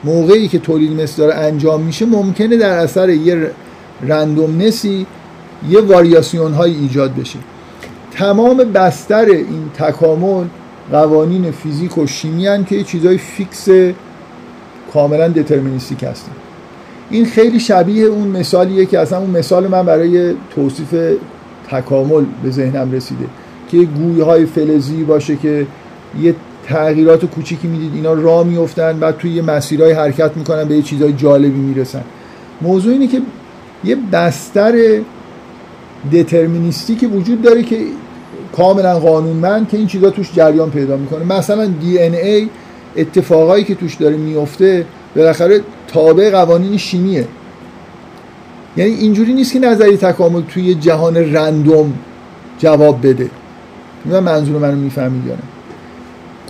موقعی که تولید مثل داره انجام میشه ممکنه در اثر یه randomness ی یه واریاسیون های ایجاد بشه. تمام بستر این تکامل قوانین فیزیک و شیمی هستن که یه چیزای fix کاملا deterministic هستن. این خیلی شبیه اون مثالیه که اصلا اون مثال من برای توصیف تکامل به ذهنم رسیده. که گوی های فلزی باشه که یه تغییرات کوچیکی می‌دید اینا راه میفتن بعد توی یه مسیرهای حرکت می‌کنن به یه چیزهای جالبی می‌رسن. موضوع اینه که یه بستر دترمینیستی وجود داره که کاملا قانونمند که این چیزا توش جریان پیدا می‌کنه. مثلا دی ان ای اتفاقایی که توش داره میفته بالاخره تابع قوانین شیمیه. یعنی اینجوری نیست که نظری تکامل توی جهان رندوم جواب بده. من منظور منو می‌فهمید یا نه؟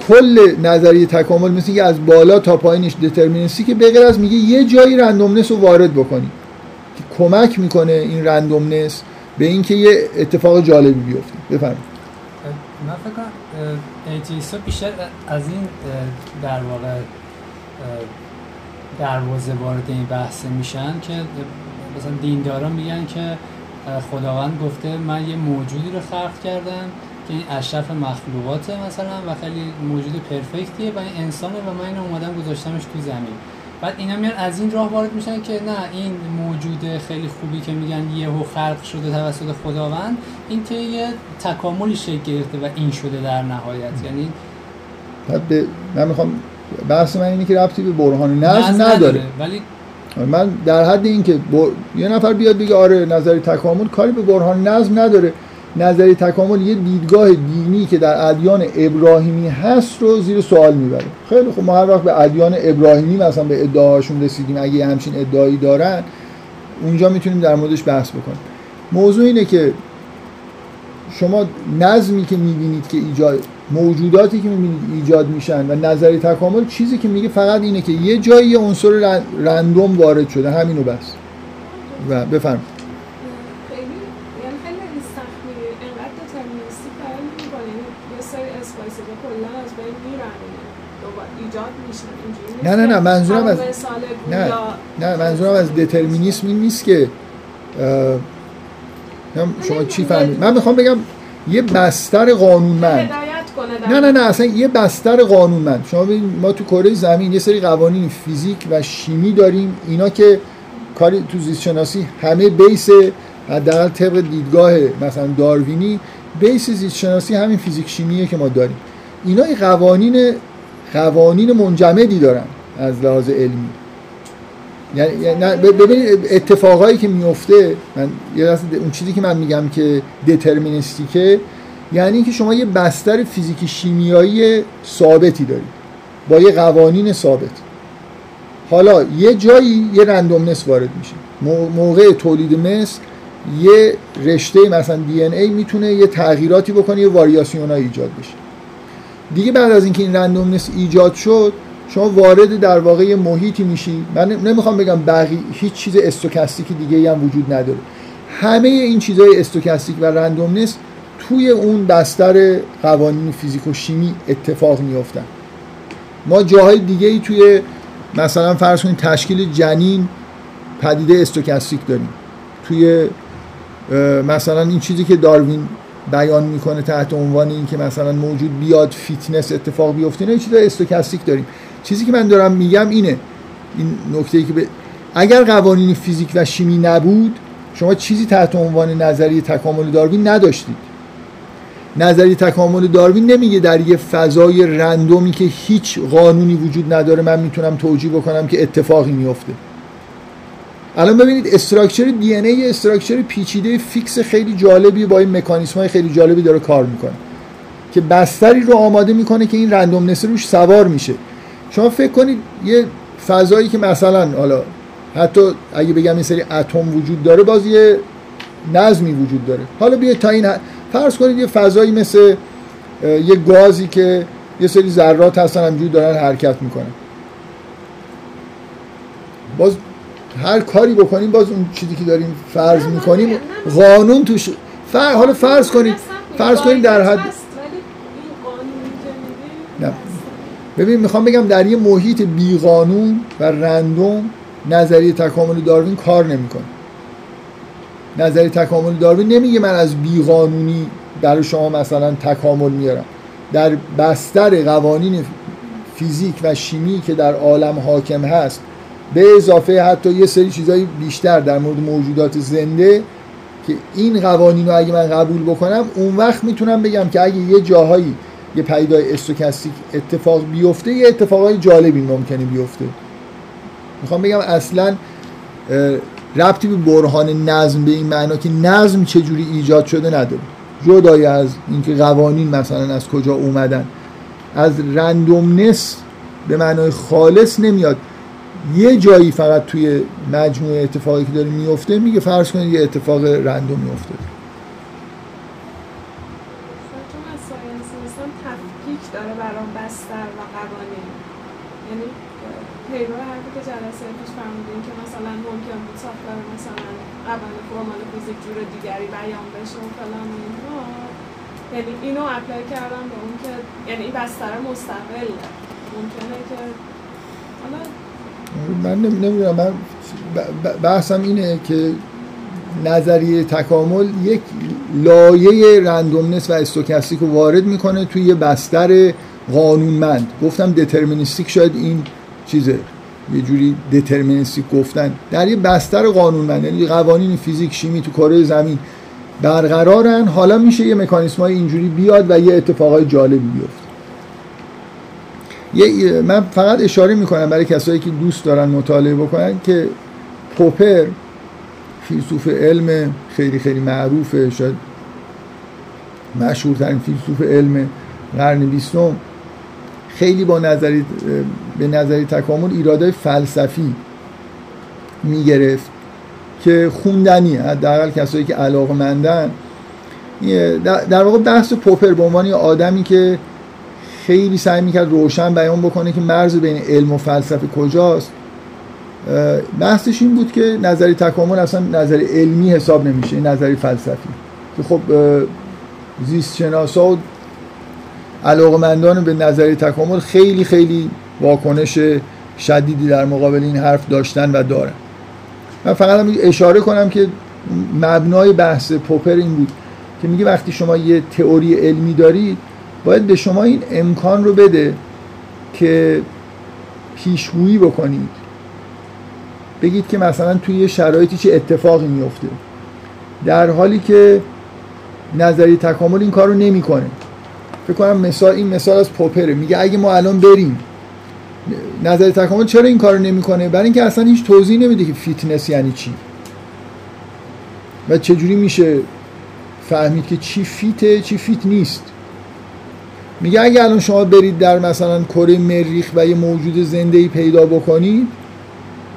کل نظریه تکامل مثل که از بالا تا پایینش دترمینستی که بغیر از میگه یه جایی رندومنس رو وارد بکنی. که کمک می‌کنه این رندومنس به اینکه یه اتفاق جالبی بیفته. بفرمایید.
من فکر کنم بیشتر از این در واقع دروازه وارد این بحث میشن که مثلا دینداران میگن که خداوند گفته من یه موجودی رو خلق کردم که این اشرف مخلوقاته مثلا و خیلی موجود پرفکتیه و این انسانه و من اینو اومدم گذاشتمش تو زمین. بعد اینا میان از این راه وارد میشن که نه این موجود خیلی خوبی که میگن یهو خلق شده توسط خداوند این که یه تکاملی شکل گرفته و این شده در نهایت. یعنی
به من می‌خوام بحث من اینه که ربطی به برهان نظم نداره.
ولی
من در حد این که یه نفر بیاد بگه آره نظری تکامل کاری به برهان نظم نداره. نظری تکامل یه دیدگاه دینی که در ادیان ابراهیمی هست رو زیر سوال می‌بره. خیلی خوب ما هر وقت به ادیان ابراهیمی مثلا به ادعاشون رسیدیم اگه همچین ادعایی دارن اونجا می‌تونیم در موردش بحث بکنیم. موضوع اینه که شما نظمی که می‌بینید که ایجاد موجوداتی که می‌بینید ایجاد میشن و نظری تکامل چیزی که میگه فقط اینه که یه جایی عنصر رندوم وارد شده همینو بس. و بفرم نه نه نه منظورم از نه نه منظورم از دترمینیسم این نیست که شما چی فهمید؟ من می‌خوام بگم یه بستر قانونمند. نه نه نه اصلا یه بستر قانونمند. شما ببینید ما تو کره زمین یه سری قوانین فیزیک و شیمی داریم. اینا که کاری تو زیست شناسی همه بیس حداقل طبق دیدگاه مثلا داروینی بیس زیست شناسی همین فیزیک شیمیه که ما داریم. اینا قوانین قوانین منجمدی دارن از لحاظ علمی. یعنی ببینید اتفاقایی که میفته من یه اون چیزی که من میگم که دترمینستیکه یعنی اینکه شما یه بستر فیزیکی شیمیایی ثابتی دارید. با یه قوانین ثابت. حالا یه جایی یه رندومنس وارد میشه. موقع تولید مثل یه رشته مثلا دی ای می‌تونه یه تغییراتی بکنه یه واریاسیون ایجاد بشه. دیگه بعد از اینکه این randomness ایجاد شد شما وارد در واقع محیطی میشی. من نمی‌خوام بگم بقیه هیچ چیز stochastic دیگه هم وجود نداره. همه این چیزهای stochastic و randomness توی اون بستر قوانین فیزیک و شیمی اتفاق میافتن. ما جاهای دیگه ای توی مثلا فرض کنید تشکیل جنین پدیده stochastic داریم. توی مثلا این چیزی که داروین بیان می‌کنه تحت عنوان این که مثلا موجود بیاد فیتنس اتفاق بیفته. نه چیزای stochastic داریم. چیزی که من دارم میگم اینه. این نکته ای که به... اگر قوانین فیزیک و شیمی نبود شما چیزی تحت عنوان نظریه تکامل داروین نداشتید. نظریه تکامل داروین نمیگه در یه فضای random ی که هیچ قانونی وجود نداره من می‌تونم توجیه بکنم که اتفاقی میفته الان ببینید structure DNA structure پیچیده fix خیلی جالبی با این مکانیسم های خیلی جالبی داره کار می‌کنه. که بستری رو آماده می‌کنه که این رندومنس روش سوار میشه. شما فکر کنید یه فضایی که مثلا حالا حتی اگه بگم این سری اتم وجود داره باز یه نظمی وجود داره. حالا بیا تا این فرض کنید یه فضایی مثل یه گازی که یه سری ذرات هستن همجوری دارن حرکت می‌کنن. باز هر کاری بکنیم باز اون چیزی که داریم فرض می‌کنیم. قانون توش فر... حالا فرض کنید فرض کنید در حد نه. ببین می‌خوام بگم در یه محیط بیقانون و رندوم نظریه تکامل داروین کار نمی‌کنه نظریه تکامل داروین نمیگه من از بیقانونی برای شما مثلا تکامل میارم در بستر قوانین فیزیک و شیمی که در عالم حاکم هست به اضافه حتی یه سری چیزهای بیشتر در مورد موجودات زنده که این قوانین رو اگه من قبول بکنم اون وقت می‌تونم بگم که اگه یه جاهایی یه پیدای استوکاستیک اتفاق بیفته یه اتفاقای جالبی ممکنه بیفته. می‌خوام بگم اصلا ربطی به برهان نظم به این معنا که نظم چجوری ایجاد شده نداره. جدای از اینکه قوانین مثلا از کجا اومدن. از رندومنس به معنای خالص نمیاد. یه جایی فقط توی مجموعه اتفاقی که داره میفته میگه فرض کنید یه اتفاق رندوم میفته
داره برام بستر و یعنی پیرو حرفی که جلسه پیش فرمودین که مثلا ممکن بود ساختار مثلا قوانین فرمال فیزیک جور دیگری بیان بشه و فلان و اینها. یعنی اینو apply کردم به اون که یعنی این بستر مستقله. ممکنه که حالا
من نمی‌دونم من بحثم اینه که نظریه تکامل یک لایه randomness و stochastic رو وارد می‌کنه توی یه بستر قانونمند. گفتم deterministic شاید این چیزه. یه جوری deterministic گفتن. در یه بستر قانونمند یعنی قوانین فیزیک شیمی تو کره زمین برقرارن. حالا میشه یه مکانیسم های اینجوری بیاد و یه اتفاقای جالبی بیفته. یه من فقط اشاره می‌کنم برای کسایی که دوست دارن مطالعه بکنن که پوپر فیلسوف علم خیلی خیلی معروفه شاید مشهورترین فیلسوف علم قرن بیستم. خیلی با نظری به نظری تکامل ایرادای فلسفی می‌گرفت که خوندنیه حداقل کسایی که علاقه مندن در واقع بحث پوپر به عنوان آدمی که خیلی سعی می‌کرد روشن بیان بکنه که مرز بین علم و فلسفه کجاست. بحثش این بود که نظری تکامل اصلا نظری علمی حساب نمیشه این نظری فلسفی. که خب زیست شناسا و علاقمندان به نظری تکامل خیلی خیلی واکنش شدیدی در مقابل این حرف داشتن و دارن. من فقط هم اشاره کنم که مبنای بحث پوپر این بود که میگه وقتی شما یه تئوری علمی دارید باید به شما این امکان رو بده که پیشگویی بکنید. بگید که مثلا توی یه شرایطی چه اتفاقی میفته در حالی که نظری تکامل این کار رو نمی‌کنه. فکر کنم مثال این مثال از پوپره. میگه اگه ما الان بریم نظریه تکامل چرا این کار رو نمی‌کنه؟ برای اینکه اصلا هیچ توضیح نمیده که فیتنس یعنی چی. و چجوری میشه فهمید که چی fit ه چی fit نیست. میگه اگه الان شما برید در مثلا کره مریخ و یه موجود زنده ای پیدا بکنید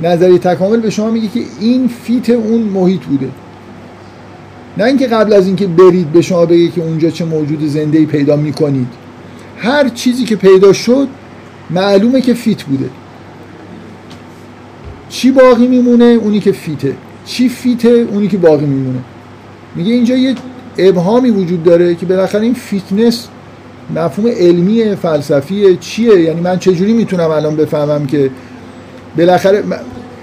نظریه تکامل به شما میگه که این fit اون محیط بوده. نه اینکه قبل از اینکه برید به شما بگه که اونجا چه موجود زنده ای پیدا می‌کنید. هر چیزی که پیدا شد معلومه که fit بوده. چی باقی میمونه؟ اونی که fit ه. چی fit ه؟ اونی که باقی میمونه. میگه اینجا یه ابهامی وجود داره که بالاخره این فیتنس مفهوم علمی فلسفی چیه؟ یعنی من چجوری می‌تونم الان بفهمم که بالاخره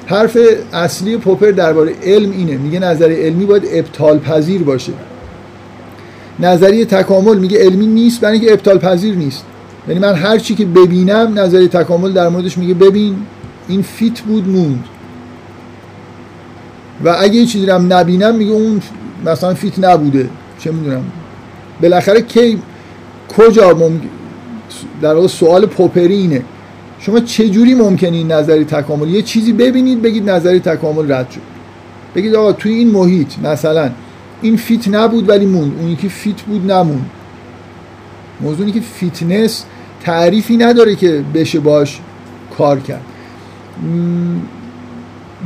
حرف اصلی پوپر درباره علم اینه. میگه نظریه علمی باید ابطال پذیر باشه. نظریه تکامل میگه علمی نیست برای اینکه ابطال پذیر نیست. یعنی من هر چی که ببینم نظریه تکامل در موردش میگه ببین این fit بود موند. و اگه یه چیزی رو نبینم میگه اون مثلا fit نبوده. چه می‌دونم. بالاخره کی کجا ممکن در واقع سوال پوپری اینه. شما چه جوری ممکنه این نظریه تکامل یه چیزی ببینید بگید نظری تکامل رد شد. بگید آقا توی این محیط مثلا این fit نبود ولی موند. اون یکی fit بود نموند. موضوعی که فیتنس تعریفی نداره که بشه باش کار کرد.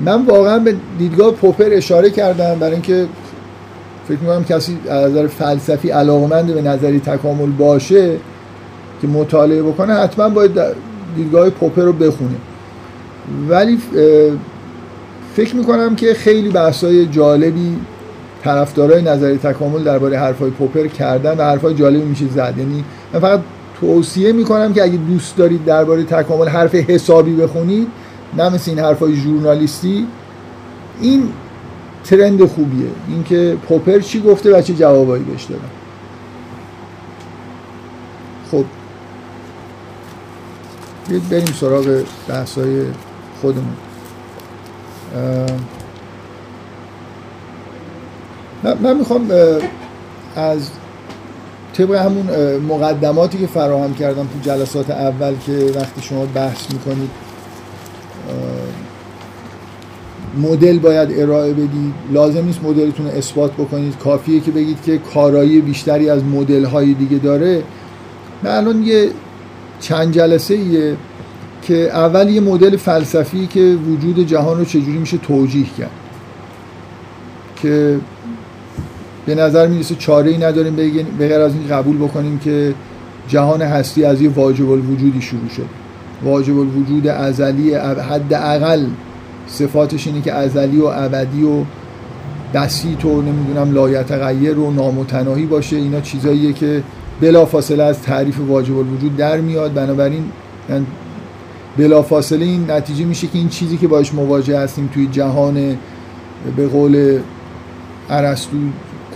من واقعا به دیدگاه پوپر اشاره کردم برای اینکه فکر می‌کنم کسی از نظر فلسفی علاقمند به نظریه تکامل باشه که مطالعه بکنه حتما باید دیدگاه پوپر رو بخونه. ولی فکر می‌کنم که خیلی بحثای جالبی طرفدارای نظری تکامل درباره حرفای پوپر کردن و حرفای جالبی میشه زد. یعنی من فقط توصیه می‌کنم که اگه دوست دارید درباره تکامل حرف حسابی بخونید نه مثل این حرفای ژورنالیستی این ترند خوبیه. اینکه پوپر چی گفته و چه جوابایی بهش دادن خب. بیاید بریم سراغ بحثای خودمون. من می‌خوام از طبق همون مقدماتی که فراهم کردم تو جلسات اول که وقتی شما بحث می‌کنید مدل باید ارائه بدید. لازم نیست مدلتون اثبات بکنید. کافیه که بگید که کارایی بیشتری از مدل های دیگه داره. من الان یه چند جلسه ایه که اول یه مدل فلسفی که وجود جهان رو چجوری میشه توجیه کرد. که به نظر می‌رسه چاره ای نداریم به غیر از این قبول بکنیم که جهان هستی از یه واجب الوجودی شروع شد. واجب الوجود ازلی حداقل صفاتش اینه که ازلی و ابدی و بسیط و نمی‌دونم لایتغیر و نامتناهی باشه. اینا چیزاییه که بلا فاصله از تعریف واجب الوجود در میاد. بنابراین بلا فاصله این نتیجه میشه که این چیزی که باش مواجه هستیم توی جهان به قول ارسطو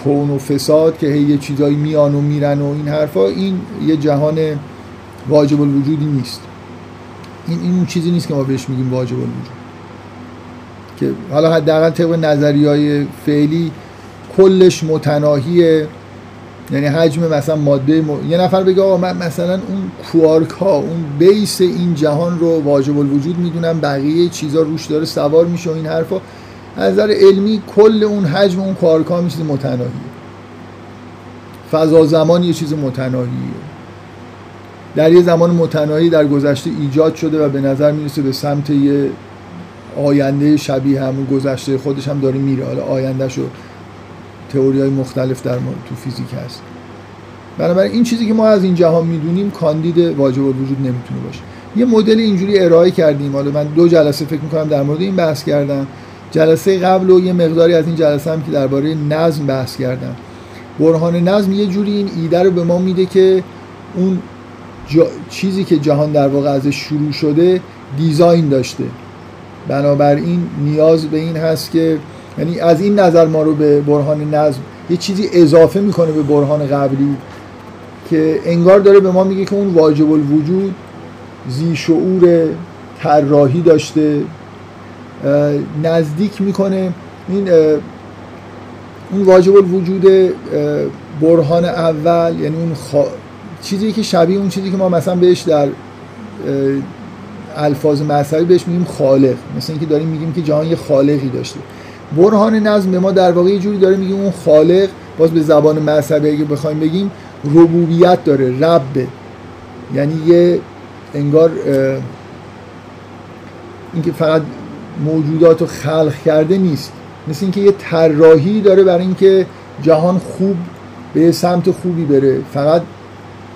کون و فساد که هی یه چیزایی میان و میرن و این حرفا این یه جهان واجب الوجودی نیست. این این چیزی نیست که ما بهش میگیم واجب الوجود. که حالا حداقل طبق نظری های فعلی کلش متناهیه. یعنی حجم مثلا ماده یه نفر بگه آقا من مثلا اون کوارک ها اون بیس این جهان رو واجب الوجود می‌دونم بقیه چیزا روش داره سوار میشه و این حرفا. از نظر علمی کل اون حجم اون کوارک ها چیز متناهیه. فضا زمان یه چیز متناهیه. در یه زمان متناهی در گذشته ایجاد شده و به نظر می‌رسه به سمت یه آینده شبیه همون گذشته خودش هم داره میره. حالا آینده شو تئوری های مختلف در تو فیزیک هست. بنابراین این چیزی که ما از این جهان می‌دونیم کاندید واجب الوجود نمی‌تونه باشه. یه مدل اینجوری ارائه کردیم. حالا من دو جلسه فکر می‌کنم در مورد این بحث کردم. جلسه قبل و یه مقداری از این جلسه هم که درباره نظم بحث کردم. برهان نظم یه جوری این ایده رو به ما میده که اون چیزی که جهان در واقع ازش شروع شده دیزاین داشته. بنابراین نیاز به این هست که یعنی از این نظر ما رو به برهان نظم یه چیزی اضافه می‌کنه به برهان قبلی که انگار داره به ما میگه که اون واجب الوجود زی شعور طراحی داشته نزدیک می‌کنه. این اون واجب الوجود برهان اول یعنی اون چیزی که شبیه اون چیزی که ما مثلا بهش در الفاظ مذهبی بهش میگیم خالق. مثل اینکه داریم میگیم که جهان یه خالقی داشته. برهان نظم به ما در واقع یه جوری داره میگیم اون خالق باز به زبان مذهبی اگه بخوایم بگیم ربوبیت داره رب. یعنی یه انگار اینکه فقط موجودات رو خلق کرده نیست. مثل اینکه یه طراحی داره برای اینکه جهان خوب به سمت خوبی بره. فقط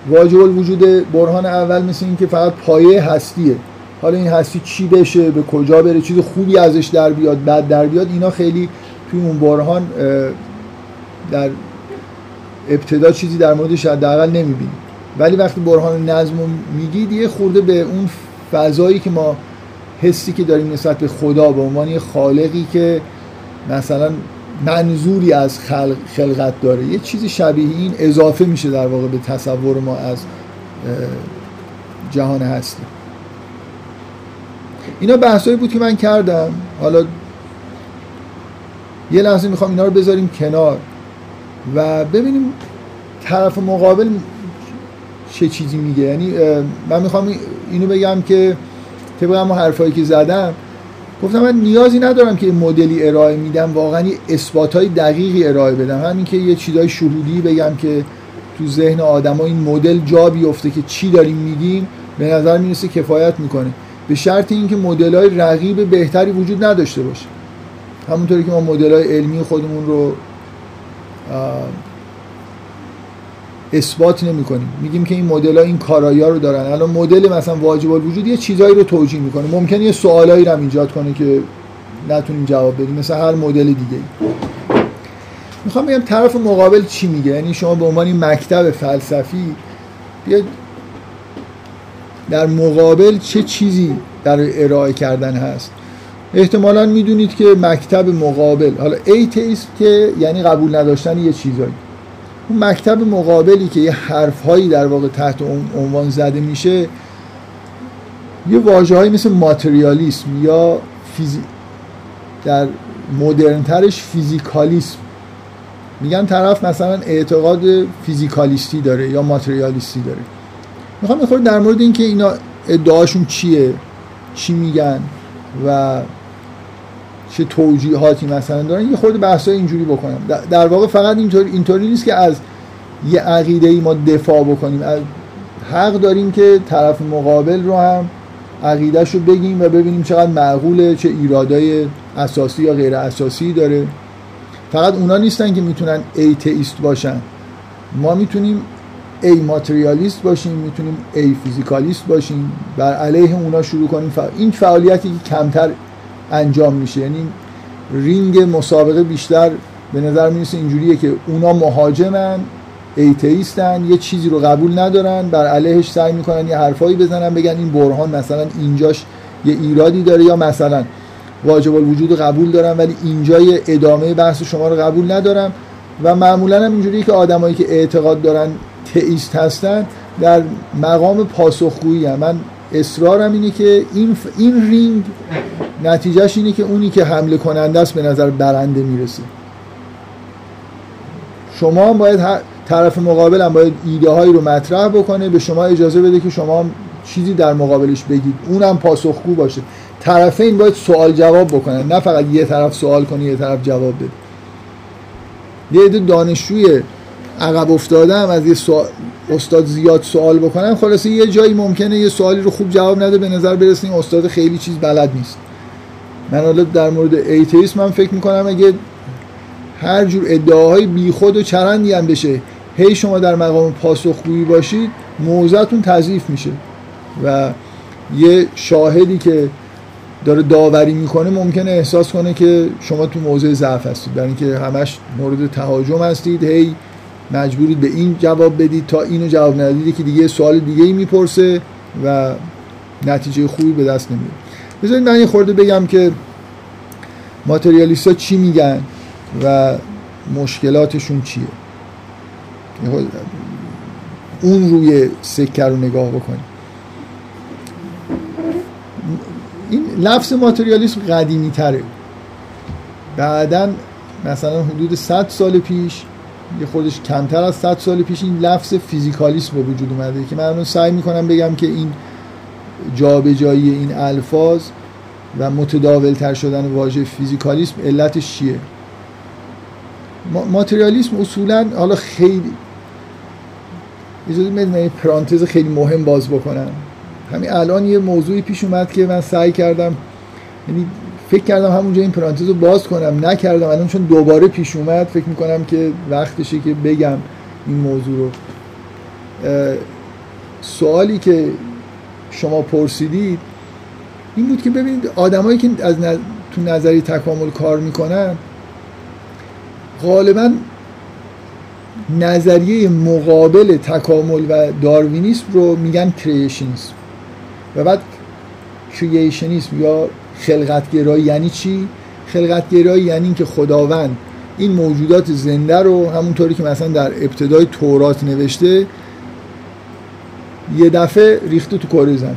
واجب الوجود برهان اول مثل اینکه فقط پایه هستیه. حالا این هستی چی بشه به کجا بره چیز خوبی ازش در بیاد بد در بیاد اینا خیلی توی اون برهان در ابتدا چیزی در موردش حداقل نمی‌بینیم. ولی وقتی برهان نظم میگید یه خورده به اون فضایی که ما حسی که داریم نسبت به خدا به عنوان یه خالقی که مثلا منظوری از خلق خلقت داره یه چیزی شبیه این اضافه میشه در واقع به تصور ما از جهان هستی. اینا بحثایی بود که من کردم. حالا یه لحظه می‌خوام اینا رو بذاریم کنار و ببینیم طرف مقابل چه چیزی میگه. یعنی من می‌خوام اینو بگم که طبق همون حرفایی که زدم گفتم من نیازی ندارم که مدلی ارائه میدم واقعا اثبات های دقیقی ارائه بدم. همین که یه چیزای شهودی بگم که تو ذهن آدما این مدل جا بیفته که چی داریم میگیم به نظر می‌رسه کفایت می‌کنه. به شرط اینکه مدل های رقیب بهتری وجود نداشته باشه. همونطوری که ما مدل های علمی خودمون رو اثبات نمی کنیم میگیم که این مدل ها این کارایی رو دارن. الان مدل مثلا واجب الوجود یه چیزایی رو توجیه می‌کنه. ممکنه یه سوالایی رو هم ایجاد کنه که نتونیم جواب بدیم. مثل هر مدل دیگه می‌خوام بگم طرف مقابل چی میگه؟ یعنی شما به عنوان مکتب فلسفی بیاید در مقابل چه چیزی در ارائه کردن هست؟ احتمالا می‌دونید که مکتب مقابل حالا atheist که یعنی قبول نداشتن یه چیزایی. اون مکتب مقابلی که یه حرفهایی در واقع تحت اون عنوان زده میشه یه واجه مثل ماتریالیسم یا فیزی... در مدرنترش فیزیکالیسم. میگن طرف مثلا اعتقاد فیزیکالیستی داره یا ماتریالیستی داره. می‌خوام می‌خوره در مورد اینکه اینا ادعاشون چیه چی میگن و چه توجیهاتی مثلا دارن یه خورده بحثای اینجوری بکنم. در واقع فقط اینطوری اینطوری نیست که از یه عقیده ای ما دفاع بکنیم. از حق داریم که طرف مقابل رو هم عقیدهش رو بگیم و ببینیم چقدر معقوله چه ایرادای اساسی یا غیر اساسی داره. فقط اونا نیستن که می‌تونن ایتئیست باشن. ما می‌تونیم ای ماتریالیست باشیم می‌تونیم ای فیزیکالیست باشیم. بر علیه اونا شروع کنیم. این فعالیتی که کمتر انجام میشه. یعنی رینگ مسابقه بیشتر به نظر می‌رسه اینجوریه که اونا مهاجمن ایتئیستن یه چیزی رو قبول ندارن بر علیهش سعی می‌کنن یه حرفایی بزنن بگن این برهان مثلا اینجاش یه ایرادی داره یا مثلا واجب الوجود قبول دارم ولی اینجا یه ادامه بحث شما رو قبول ندارم. و معمولا هم اینجوریه که آدمایی که اعتقاد دارن تئیست هستن در مقام پاسخگویی هم. من اصرارم اینه که این, این رینگ نتیجهش اینه که اونی که حمله کننده است به نظر برنده می‌رسه. شما باید طرف مقابل هم باید ایده هایی رو مطرح بکنه به شما اجازه بده که شما چیزی در مقابلش بگید. اونم پاسخگو باشه. طرفین باید سوال جواب بکنن نه فقط یه طرف سوال کنه یه طرف جواب بده. یه عده دانشجوی عقب افتاده هم از یه سوال استاد زیاد سوال بکنن خلاصه یه جایی ممکنه یه سوالی رو خوب جواب نده به نظر برسه استاد خیلی چیز بلد نیست. من حالا در مورد ایتیسم من فکر می‌کنم اگه هر جور ادعاهای بیخود و چرندی هم بشه هی شما در مقام پاسخگویی باشید موضعتون تضعیف میشه. و یه شاهدی که داره داوری می‌کنه ممکنه احساس کنه که شما تو موضع ضعف هستید. برای اینکه همش مورد تهاجم هستید هی مجبورید به این جواب بدید تا اینو جواب ندید که دیگه سوال دیگه ای می‌پرسه و نتیجه خوبی به دست نمیاد. بذارید من یه خورده بگم که ماتریالیست چی میگن و مشکلاتشون چیه. اون روی سکه رو نگاه بکنیم این لفظ ماتریالیسم قدیمی تره بعدا مثلا حدود 100 سال پیش یه خودش کمتر از 100 سال پیش این لفظ فیزیکالیسم به وجود اومده که من سعی می‌کنم بگم که این جابجایی این الفاظ و متداول تر شدن واژه فیزیکالیسم علتش چیه؟ ماتریالیسم اصولا حالا خیلی اجازه بدید پرانتز خیلی مهم باز بکنم. همین الان یه موضوعی پیش اومد که من سعی کردم یعنی فکر کردم همونجا این پرانتز رو باز کنم. نکردم. الان چون دوباره پیش اومد فکر می‌کنم که وقتشه که بگم این موضوع رو. سوالی که شما پرسیدید این بود که ببینید آدمایی که از تو نظری تکامل کار می‌کنن غالبا نظریه مقابل تکامل و داروینیسم رو میگن کریشنیسم و بعد کریشنیسم یا خلقتگرایی یعنی چی؟ خلقتگرایی یعنی اینکه خداوند این موجودات زنده رو همونطوری که مثلا در ابتدای تورات نوشته یه دفعه ریخته تو کره زمین.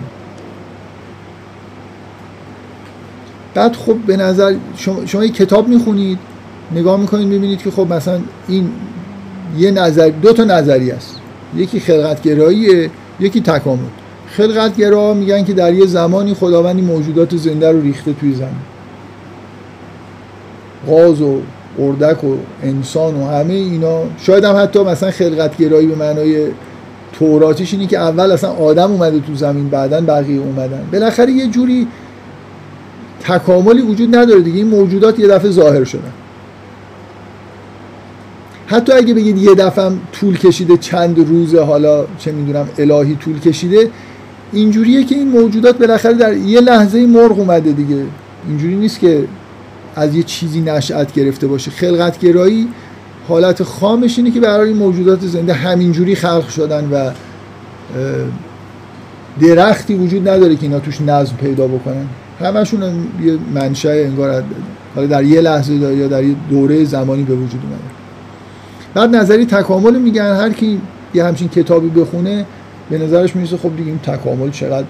بعد خب به نظر شما, شما یه کتاب می‌خونید نگاه می‌کنید می‌بینید که خب مثلا این یه نظر دو تا نظری است. یکی خلقتگراییه یکی تکامل. خلقتگرا میگن که در یه زمانی خداوندی موجودات زنده رو ریخته توی زمین. غاز و اردک و انسان و همه اینا. شاید هم حتی مثلا خلقتگرایی به معنای توراتیش اینه که اول اصلا آدم اومده تو زمین بعدا بقیه اومدن. بالاخره یه جوری تکاملی وجود نداره دیگه. این موجودات یه دفعه ظاهر شدن. حتی اگه بگید یه دفعه طول کشیده چند روز حالا چه می‌دونم الهی طول کشیده اینجوریه که این موجودات بالاخره در یه لحظه مرغ اومده دیگه. اینجوری نیست که از یه چیزی نشأت گرفته باشه. خلقت گرایی حالت خامش اینه که برای این موجودات زنده همینجوری خلق شدن و درختی وجود نداره که اینا توش نظم پیدا بکنن. همشون هم یه منشأ انگار حالا در یه لحظه یا در یه دوره زمانی به وجود اومده. بعد نظری تکامل میگن هر کی یه همچین کتابی بخونه به نظرش می‌رسه خب دیگه این تکامل چقدر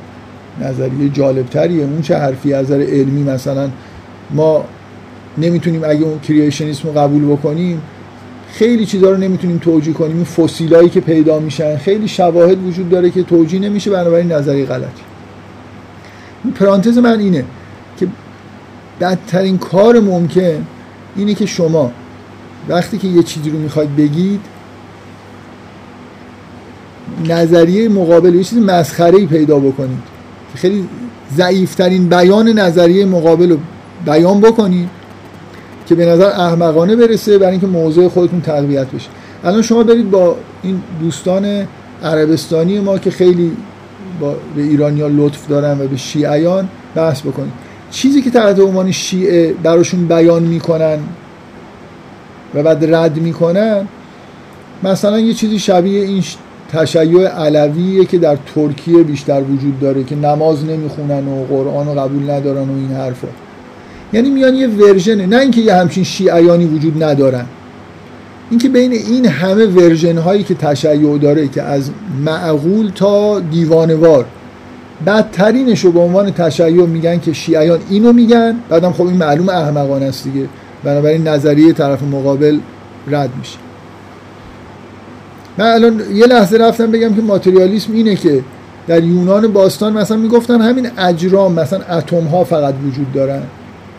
نظریه جالبتریه. اون چه حرفی از نظر علمی مثلا ما نمی‌تونیم اگه اون کریشنیسم رو قبول بکنیم خیلی چیزا رو نمی‌تونیم توجیه کنیم. این فسیلایی که پیدا میشن خیلی شواهد وجود داره که توجیه نمیشه بنابراین نظریه غلطی این پرانتز من اینه که بدترین کار ممکن اینه که شما وقتی که یه چیزی رو می‌خواید بگید نظریه مقابل یه چیز مسخره پیدا بکنید. خیلی ضعیفترین بیان نظریه مقابل رو بیان بکنید که به نظر احمقانه برسه برای اینکه موضوع خودتون تقویت بشه. الان شما برید با این دوستان عربستانی ما که خیلی با به ایرانیا لطف دارن و به شیعیان بحث بکنید. چیزی که تحت عنوان شیعه براشون بیان می‌کنن و بعد رد می‌کنن مثلا یه چیزی شبیه این تشیع علویه که در ترکیه بیشتر وجود داره که نماز نمی‌خونن و قرآن رو قبول ندارن و این حرفا. یعنی میان یه ورژنه نه اینکه یه همچین شیعیانی وجود ندارن. اینکه بین این همه ورژن هایی که تشیع داره که از معقول تا دیوانوار بدترینش رو به عنوان تشیع میگن که شیعیان اینو میگن بعدم خب این معلوم احمقانه است دیگه. بنابراین نظریه طرف مقابل رد میشه. من الان یه لحظه رفتم بگم که ماتریالیسم اینه که در یونان باستان مثلا می‌گفتن همین اجرام مثلا اتم ها فقط وجود دارن.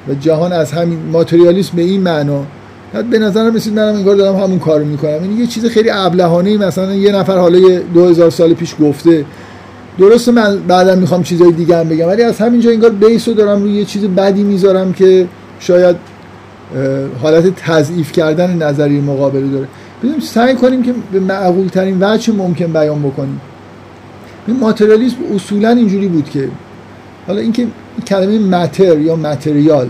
و جهان از همین ماتریالیسم به این معنا. بعد به نظرم رسید منم انگار دارم همون کارو می‌کنم. این یه چیز خیلی ابلهانه مثلا یه نفر حالا یه 2000 سال پیش گفته. درسته من بعدا می‌خوام چیزای دیگه هم بگم ولی از همینجا انگار بیس رو دارم روی یه چیز بدی می‌ذارم که شاید حالت تضعیف کردن نظریه مقابله داره. ببینیم سعی کنیم که به معقول ترین وجه ممکن بیان بکنیم. ماتریالیسم اصولا اینجوری بود که حالا اینکه این کلمه متر یا متریال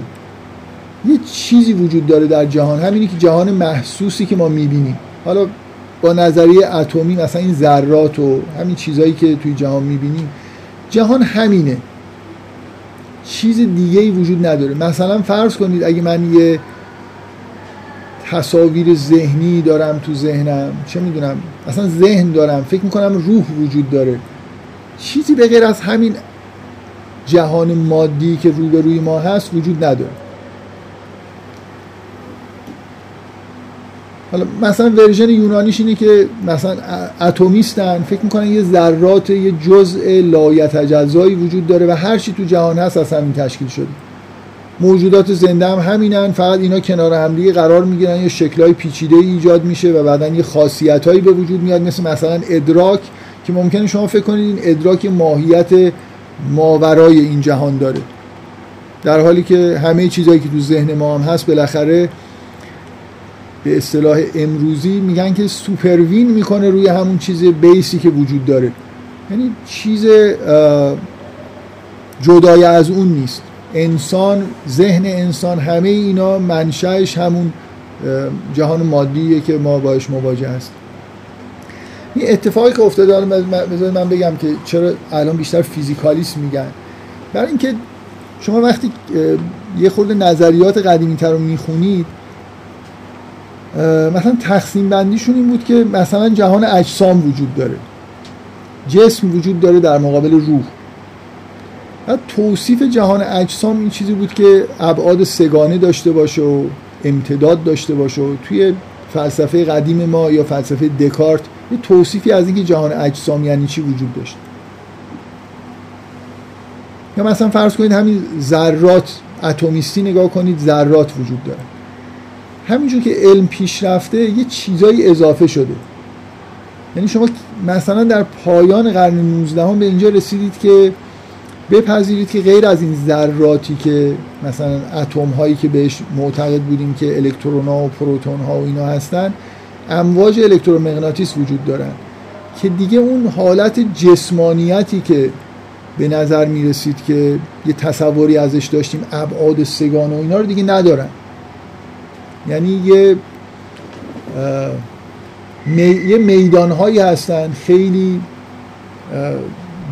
یه چیزی وجود داره در جهان همینی که جهان محسوسی که ما می‌بینیم. حالا با نظریه اتمی مثلا این ذرات و همین چیزهایی که توی جهان می‌بینیم جهان همینه. چیز دیگه ای وجود نداره. مثلا فرض کنید اگه من یه تصاویر ذهنی دارم تو ذهنم. چه می‌دونم؟ اصلا ذهن دارم. فکر می‌کنم روح وجود داره. چیزی به غیر از همین جهان مادی که روبروی ما هست وجود نداره. حالا مثلا ورژن یونانیش اینه که مثلا اتمیستن. فکر می‌کنن یه ذرات یه جزء لایتجزایی وجود داره و هر چی تو جهان هست از همین تشکیل شده. موجودات زنده هم همینن. فقط اینا کنار همدیگه قرار می‌گیرن. یه شکلهای پیچیده ای ایجاد میشه و بعدا یه خاصیتهایی به وجود میاد. مثل مثلا ادراک. که ممکنه شما فکر کنید این ادراک ماهیت ماورای این جهان داره. در حالی که همه چیزهایی که تو ذهن ما هم هست بالاخره به اصطلاح امروزی میگن که سوپروین می‌کنه روی همون چیز بیسی که وجود داره. یعنی چیز جدای از اون نیست. انسان ذهن انسان همه اینا منشأش همون جهان مادیه که ما باش مواجه هست این اتفاقی که افتاده حالا من- بذارید من بگم که چرا الان بیشتر فیزیکالیست میگن. برای اینکه شما وقتی یه خورده نظریات قدیمی تر رو می‌خونید مثلا تقسیم بندیشون این بود که مثلا جهان اجسام وجود داره. جسم وجود داره در مقابل روح. بعد توصیف جهان اجسام این چیزی بود که ابعاد سگانه داشته باشه و امتداد داشته باشه و توی فلسفه قدیم ما یا فلسفه دکارت یه توصیفی از اینکه جهان اجسام یعنی چی وجود داشت. یا مثلا فرض کنید همین ذرات اتمیستی نگاه کنید ذرات وجود داره. همینجور که علم پیشرفته یه چیزایی اضافه شده. یعنی شما مثلا در پایان قرن 19 هم به اینجا رسیدید که بپذیرید که غیر از این ذراتی که مثلا اتم هایی که بهش معتقد بودیم که الکترون ها و پروتون ها و اینا هستن امواج الکترومغناطیس وجود دارن. که دیگه اون حالت جسمانیتی که به نظر می‌رسید که یه تصوری ازش داشتیم ابعاد سگان و اینا رو دیگه ندارن. یعنی یه می... یه میدان هایی هستن خیلی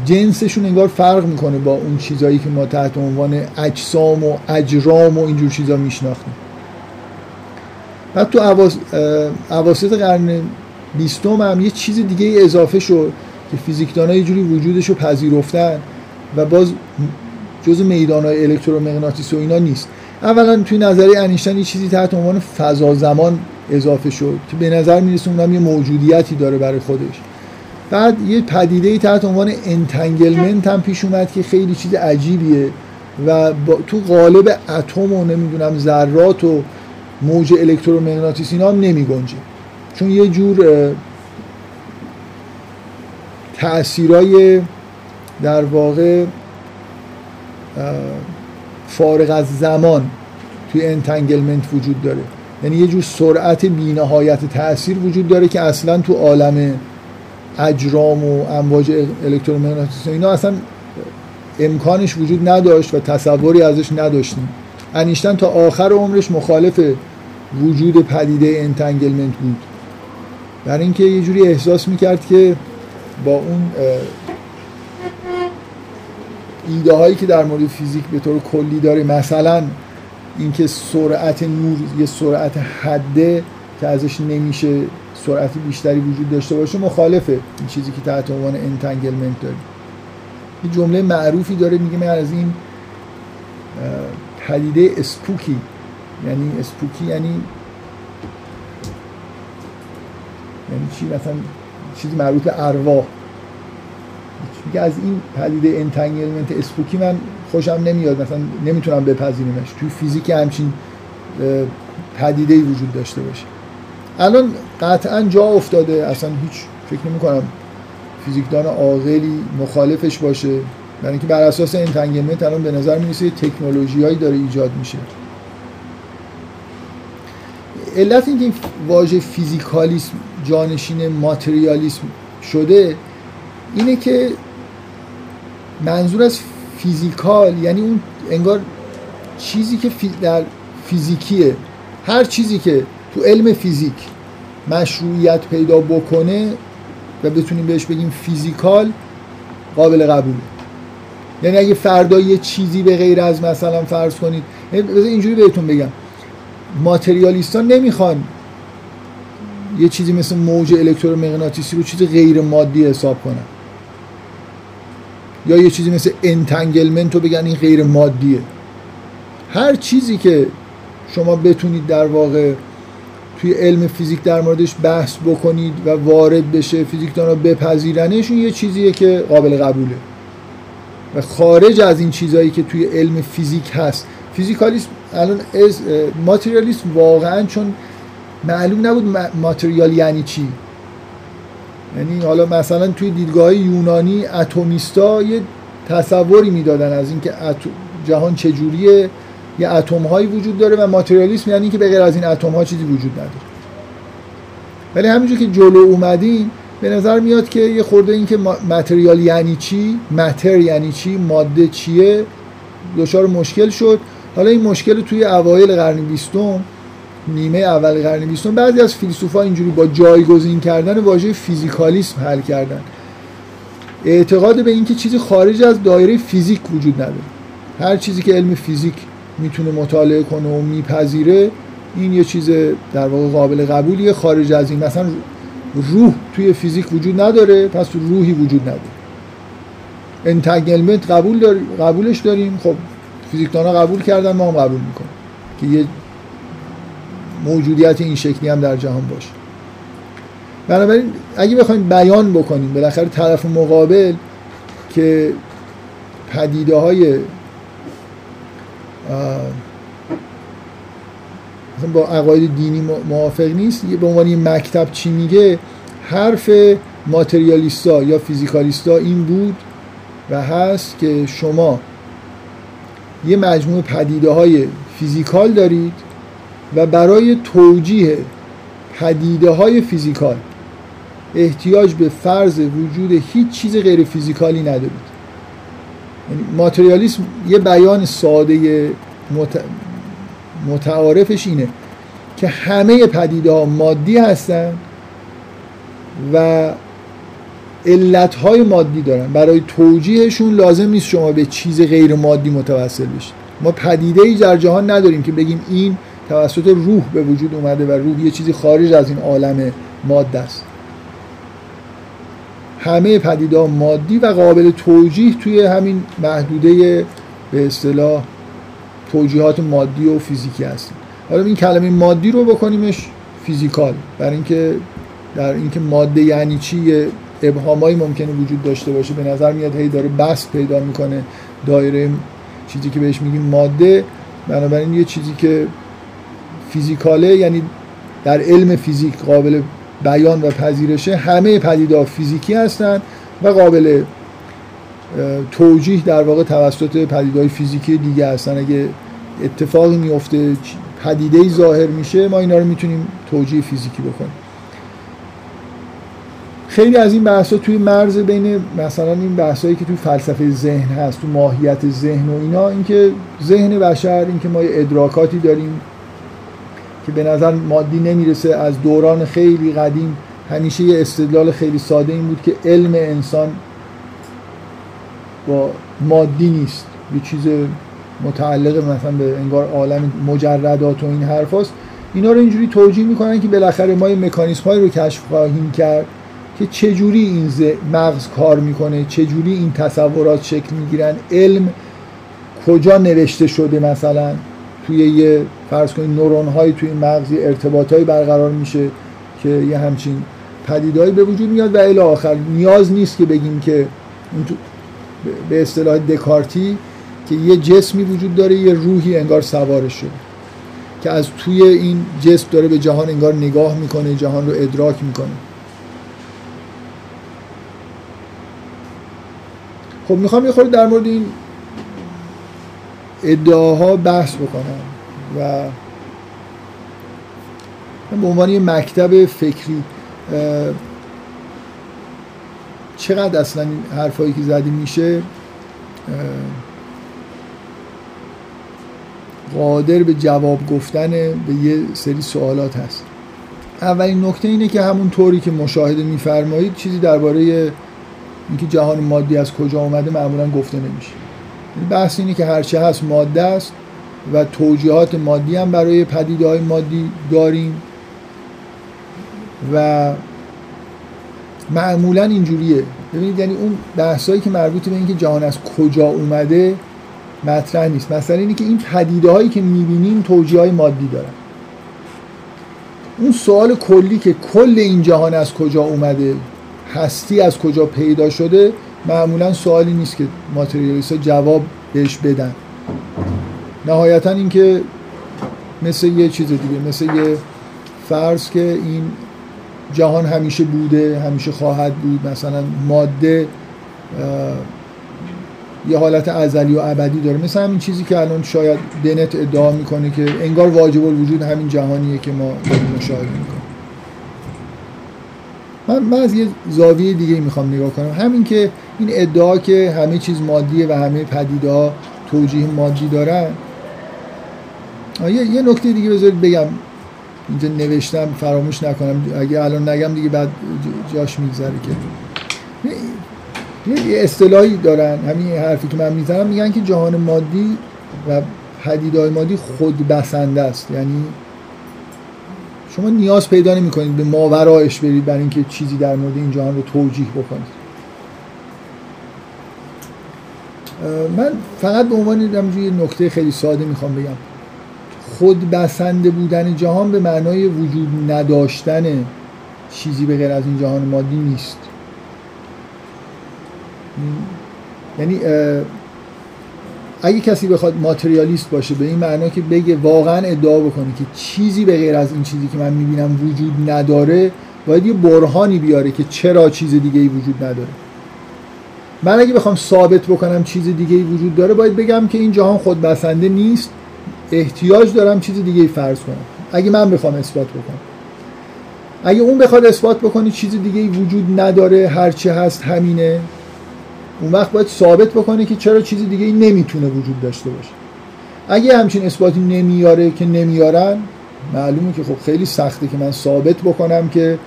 جنسشون انگار فرق می‌کنه با اون چیزایی که ما تحت عنوان اجسام و اجرام و اینجور چیزا میشناختیم. بعد تو عواس... اه، اواسط قرن بیستم هم یه چیز دیگه اضافه شد که فیزیکدان یه جوری وجودش رو پذیرفتن و باز جز میدان های الکترومغناطیسی و اینا نیست. اولا توی نظریه انیشتین یه چیزی تحت عنوان فضا زمان اضافه شد که به نظر می‌رسه اونم یه موجودیتی داره برای خودش. بعد یه پدیده تحت عنوان entanglement هم پیش اومد که خیلی چیز عجیبیه و با تو قالب اتم و نمی‌دونم ذرات و موج الکترومغناطیسی اینا هم نمی گنجه چون یه جور تأثیرای در واقع فارغ از زمان توی entanglement وجود داره. یعنی یه جور سرعت بینهایت تاثیر وجود داره که اصلا تو عالم اجرام و امواج الکترومغناطیسی اینا اصلا امکانش وجود نداشت و تصوری ازش نداشتیم. انیشتن تا آخر عمرش مخالف وجود پدیده entanglement بود. برای اینکه یه جوری احساس می‌کرد که با اون ایده هایی که در مورد فیزیک به طور کلی داره مثلا اینکه سرعت نور یه سرعت حده که ازش نمیشه سرعت بیشتری وجود داشته باشه مخالفه این چیزی که تحت عنوان entanglement داریم. یه جمله معروفی داره میگه من از این پدیده spooky یعنی spooky یعنی یعنی چی؟ مثلا چیزی مربوط به ارواح میگه از این پدیده entanglement spooky من خوشم نمیاد مثلا نمی‌تونم بپذیرمش. توی فیزیک همچین پدیده وجود داشته باشه. الان قطعا جا افتاده. اصلا هیچ فکر نمی کنم فیزیکدان عاقلی مخالفش باشه. برای اینکه بر اساس entanglement الان به نظر می‌رسه تکنولوژیایی داره ایجاد میشه. علت اینکه این واژه فیزیکالیسم جانشین ماتریالیسم شده اینه که منظور از physical یعنی اون انگار چیزی که در فیزیکیه. هر چیزی که تو علم فیزیک مشروعیت پیدا بکنه و بتونیم بهش بگیم فیزیکال قابل قبوله. یعنی اگه فردا یه چیزی به غیر از مثلا فرض کنید یعنی بذار اینجوری بهتون بگم. ماتریالیستان نمی‌خوان یه چیزی مثل موج الکترومغناطیسی رو چیز غیر مادی حساب کنن. یا یه چیزی مثل entanglement رو بگن این غیر مادیه. هر چیزی که شما بتونید در واقع توی علم فیزیک در موردش بحث بکنید و وارد بشه فیزیکدان رو بپذیرنش یه چیزیه که قابل قبوله. و خارج از این چیزهایی که توی علم فیزیک هست. فیزیکالیسم الان از ماتریالیسم واقعا چون معلوم نبود ما- ماتریال یعنی چی. یعنی حالا مثلا توی دیدگاه یونانی اتمیستا یه تصوری می‌دادن از اینکه. جهان چجوریه. یه اتم هایی وجود داره و ماتریالیسم یعنی که به غیر از این اتم ها چیزی وجود نداره. ولی همینجور که جلو اومدیم به نظر میاد که یه خورده این که ما- متریال یعنی چی متر یعنی چی ماده چیه دچار مشکل شد. حالا این مشکل توی اوایل قرن بیستم نیمه اول قرن بیستم بعضی از فیلسوفا اینجوری با جایگزین کردن واژه فیزیکالیسم حل کردن. اعتقاد به اینکه چیزی خارج از دایره فیزیک وجود نداره. هر چیزی که علم فیزیک می‌تونه مطالعه کنه و میپذیره این یه چیز در واقع قابل قبولیه خارج از این. مثلا روح توی فیزیک وجود نداره پس روحی وجود نداره. entanglement قبول دار... قبولش داریم. خب فیزیکدانا قبول کردن ما هم قبول می‌کنیم. که یه موجودیت این شکلی هم در جهان باشه. بنابراین اگه بخوایم بیان بکنیم بالاخره طرف مقابل که پدیده های با عقاید دینی موافق نیست. یه به عنوان یه مکتب چی میگه؟ حرف ماتریالیستا یا فیزیکالیستا این بود و هست که شما یه مجموعه پدیده های فیزیکال دارید و برای توجیه پدیده های فیزیکال احتیاج به فرض وجود هیچ چیز غیر فیزیکالی ندارید. ماتریالیسم یه بیان ساده مت... متعارفش اینه که همه پدیده ها مادی هستن و علتهای مادی دارن. برای توجیهشون لازم نیست شما به چیز غیر مادی متوسل بشید. ما پدیده ای در جهان نداریم که بگیم این توسط روح به وجود اومده و روح یه چیزی خارج از این عالم ماده است. همه پدیده مادی و قابل توجیه توی همین محدوده به اصطلاح توجیهات مادی و فیزیکی هست حالا این کلمه مادی رو بکنیمش فیزیکال برای اینکه در اینکه ماده یعنی چی ابهامایی ممکنه وجود داشته باشه. به نظر میاد هی داره بس پیدا می‌کنه دایره چیزی که بهش میگیم ماده. بنابراین یه چیزی که فیزیکاله یعنی در علم فیزیک قابل بیان و پذیرشه همه پدیده فیزیکی هستند و قابل توجیه در واقع توسط پدیدهای فیزیکی دیگه هستن. اگه اتفاقی میفته پدیده ظاهر میشه ما اینا رو می‌تونیم توجیه فیزیکی بکنیم. خیلی از این بحث توی مرز بین مثلا این بحثایی که توی فلسفه ذهن هست تو ماهیت ذهن و اینا اینکه ذهن بشر اینکه ما ادراکاتی داریم که به نظر مادی نمی‌رسه از دوران خیلی قدیم. همیشه یه استدلال خیلی ساده این بود که علم انسان با مادی نیست. یه چیز متعلق مثلا به انگار عالم مجردات و این حرف هست. اینا رو اینجوری توجیه می‌کنن که بالاخره ما یه مکانیسم هایی رو کشف خواهیم کرد که چجوری این مغز کار می‌کنه چجوری این تصورات شکل می‌گیرن. علم کجا نوشته شده مثلا؟ توی یه فرض کنید نورون های توی مغز ارتباط های برقرار میشه که یه همچین پدیدهایی به وجود میاد و الی آخر نیاز نیست که بگیم که به اصطلاح دکارتی که یه جسمی وجود داره یه روحی انگار سوارش شده که از توی این جسم داره به جهان انگار نگاه می‌کنه جهان رو ادراک می‌کنه. خب می‌خوام یه خورده در مورد این ادعاها بحث بکنم و به عنوان یه مکتب فکری چقدر اصلا این حرفایی که زدی میشه قادر به جواب گفتن به یه سری سوالات هست. اولین نکته اینه که همون طوری که مشاهده میفرمایید چیزی درباره اینکه جهان مادی از کجا اومده معمولا گفته نمیشه. بحث اینه که هرچه هست ماده است و توجیهات مادی هم برای پدیده های مادی داریم و معمولا اینجوریه. ببینید یعنی اون بحثایی که مربوط به اینکه جهان از کجا اومده مطرح نیست. مثلا اینه که این پدیده هایی که می‌بینیم توجیه های مادی دارن. اون سوال کلی که کل این جهان از کجا اومده هستی از کجا پیدا شده معمولا سوالی نیست که ماتریالیست جواب بهش بدن. نهایتا اینکه مثل یه چیز دیگه مثل یه فرض که این جهان همیشه بوده همیشه خواهد بود. مثلا ماده یه حالت ازلی و ابدی داره. مثل همین چیزی که الان شاید دنت ادعا می‌کنه که انگار واجب الوجود همین جهانیه که ما مشاهده می‌کنیم. من, من از یه زاویه دیگه می‌خوام نگاه کنم. همین که این ادعا که همه چیز مادیه و همه پدیده توجیه مادی دارن. یه, یه نکته دیگه بذارید بگم. اینجا نوشتم فراموش نکنم. اگه الان نگم دیگه بعد جاش میگذره که. یه اصطلاحی دارن. همین حرفی که من می‌زنم. میگن که جهان مادی و پدیدهای مادی خود بسنده است. یعنی شما نیاز پیدا نمی کنید به ماورایش برید برای اینکه چیزی در مورد این جهان رو توجیه بکنید. من فقط به عنوان یه نکته خیلی ساده می‌خوام بگم. خود بسنده بودن جهان به معنای وجود نداشتن چیزی به غیر از این جهان مادی نیست. یعنی اگه کسی بخواد ماتریالیست باشه به این معنا که بگه واقعا ادعا بکنه که چیزی به غیر از این چیزی که من می‌بینم وجود نداره باید یه برهانی بیاره که چرا چیز دیگه ای وجود نداره. من اگه بخوام ثابت بکنم چیز دیگه ای وجود داره باید بگم که این جهان خود بسنده نیست. احتیاج دارم چیز دیگه ای فرض کنم. اگه من بخوام اثبات بکنم. اگه اون بخواد اثبات بکنه چیز دیگه ای وجود نداره. هرچه هست همینه. اون وقت باید ثابت بکنه که چرا چیزی دیگه این نمی‌تونه وجود داشته باشه. اگه همچین اثباتی نمیاره که نمیارن معلومه که خب خیلی سخته که من ثابت بکنم که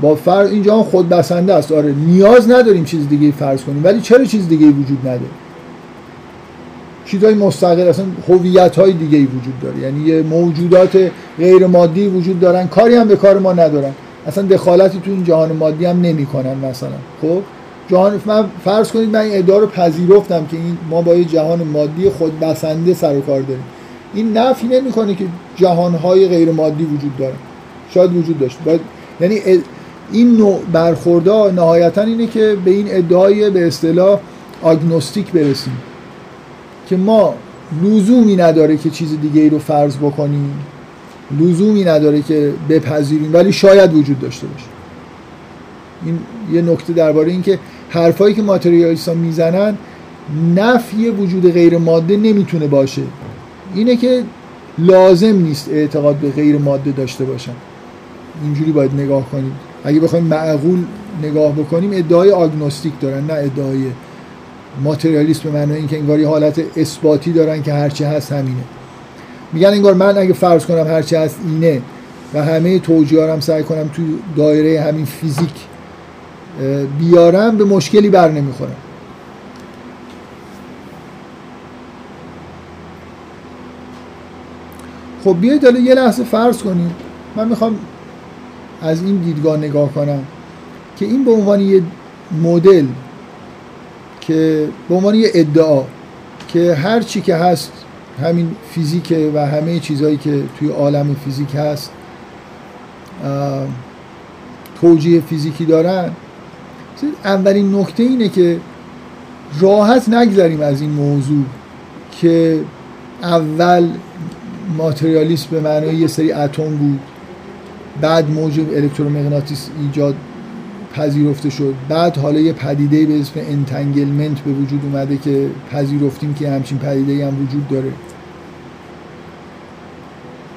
با فرض اینجا هم خود بسنده است. آره نیاز نداریم چیز دیگه فرض کنیم ولی چرا چیز دیگه وجود نداره؟ چیزهای مستقل اصلا هویت های دیگه وجود داره. یعنی یه موجودات غیر مادی وجود دارن کاری هم به کار ما ندارن. اصلا دخالتی تو این جهان مادی هم نمی‌کنن مثلا. خب؟ جهان من فرض کنید من این ادعا پذیرفتم که این ما با یه جهان مادی خود بسنده سر و کار داریم. این نفی نمی‌کنه که جهان های غیر مادی وجود داره شاید وجود داشت. باید یعنی این نوع برخوردها نهایتا اینه که به این ادعای به اصطلاح آگنوستیک برسیم که ما لزومی نداره که چیز دیگه ای رو فرض بکنیم لزومی نداره که بپذیریم ولی شاید وجود داشته باشه. این یه نکته درباره این که حرفایی که ماتریالیستا می‌زنن نفی وجود غیر ماده نمی‌تونه باشه. اینه که لازم نیست اعتقاد به غیر ماده داشته باشن. اینجوری باید نگاه کنید. اگه بخوایم معقول نگاه بکنیم ادعای آگنوستیک دارن نه ادعای ماتریالیست به معنای اینکه انگار یه حالت اثباتی دارن که هرچی هست همینه. میگن انگار من اگه فرض کنم هرچی هست اینه و همه توجیه هم سعی کنم تو دایره همین فیزیک بیارم به مشکلی بر نمی‌خورم. خب بیایید حالا یه لحظه فرض کنیم. من می‌خوام از این دیدگاه نگاه کنم که این به عنوان یه مدل که به عنوان یه ادعا که هر چی که هست همین فیزیکه و همه چیزهایی که توی عالم فیزیک هست توجیه فیزیکی دارن اولین نکته اینه که راحت نگذریم از این موضوع که اول ماتریالیسم به معنای یه سری اتم بود. بعد موج الکترومغناطیس ایجاد پذیرفته شد. بعد حالا یه پدیده به اسم entanglement به وجود اومده که پذیرفتیم که همچین پدیده هم وجود داره.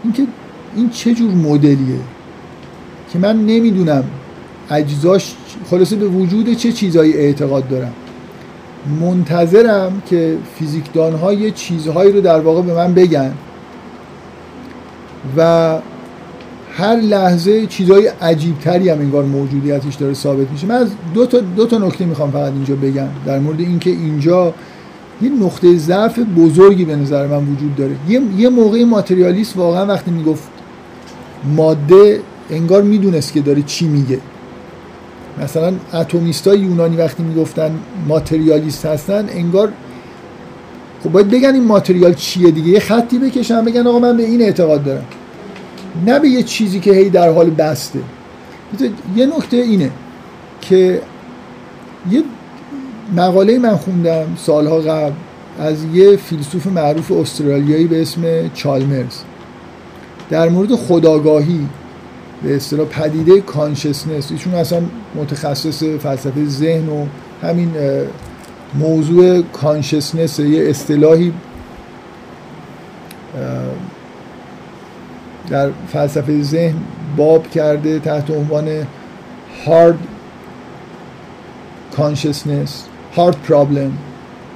این که این چه جور مدلیه که من نمی‌دونم اجزاش خلاصه به وجود چه چیزهایی اعتقاد دارم. منتظرم که فیزیکدان ها یه چیزهایی رو در واقع به من بگن و هر لحظه چیزهای عجیبتری هم انگار موجودیتش داره ثابت میشه. من از دو تا, دو تا نکته می‌خوام فقط اینجا بگم. در مورد اینکه اینجا یه نقطه ضعف بزرگی به نظر من وجود داره. یه, یه موقع ماتریالیست واقعا وقتی می‌گفت ماده انگار می‌دونست که داره چی میگه. مثلا اتمیست های یونانی وقتی می‌گفتن ماتریالیست هستن انگار خب باید بگن این ماتریال چیه دیگه؟ یه خطی بکشن بگن آقا من به این اعتقاد دارم. نه به یه چیزی که هی در حال بسته. یه نکته اینه که یه مقاله من خوندم سالها قبل از یه فیلسوف معروف استرالیایی به اسم چالمرز. در مورد خداگاهی به اصطلاح پدیده کانشسنس ایشون اصلا متخصص فلسفه ذهن و همین موضوع کانشسنس یه اصطلاحی در فلسفه ذهن باب کرده تحت عنوان hard consciousness hard problem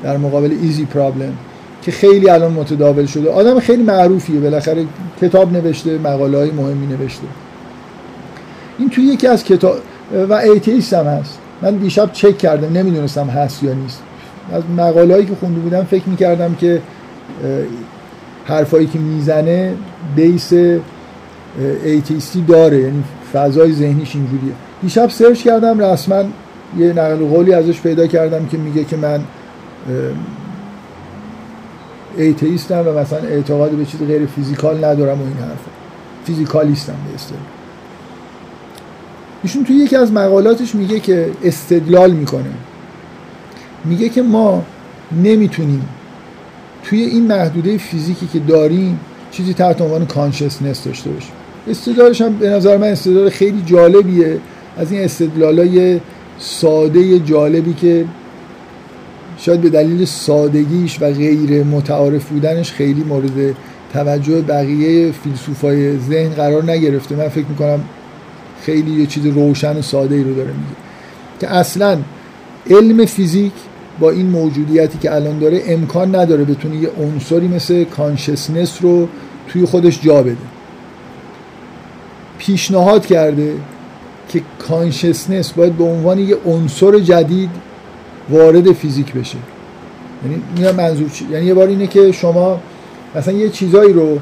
در مقابل easy problem که خیلی الان متداول شده. آدم خیلی معروفیه بالاخره کتاب نوشته مقاله های مهمی نوشته. این توی یکی از کتاب و ایتیست هم هست. من دیشب چک کردم نمی‌دونستم هست یا نیست. از مقاله هایی که خونده بودم فکر می‌کردم که حرفایی که می‌زنه base atheistی داره یعنی فضای ذهنیش اینجوریه. دیشب search کردم رسما یه نقل قولی ازش پیدا کردم که میگه که من atheistم و مثلا اعتقاد به چیز غیر physical ندارم و این حرفا physicalistم به اصطلاح. ایشون توی یکی از مقالاتش میگه که استدلال می‌کنه. میگه که ما نمی‌تونیم توی این محدوده فیزیکی که داریم چیزی تحت عنوان کانشسنس داشته باشیم. استدلالش هم به نظر من استدلال خیلی جالبیه. از این استدلالای ساده جالبی که شاید به دلیل سادگیش و غیر متعارف بودنش خیلی مورد توجه بقیه فیلسوفای ذهن قرار نگرفته. من فکر می‌کنم خیلی یه چیز روشن و ساده ای رو داره میگه. که اصلا علم فیزیک با این موجودیتی که الان داره امکان نداره بتونه یه عنصری مثل consciousness رو توی خودش جا بده. پیشنهاد کرده که consciousness باید به عنوان یه عنصر جدید وارد فیزیک بشه. یعنی میگم منظور چی؟ یعنی یه بار اینه که شما مثلا یه چیزایی رو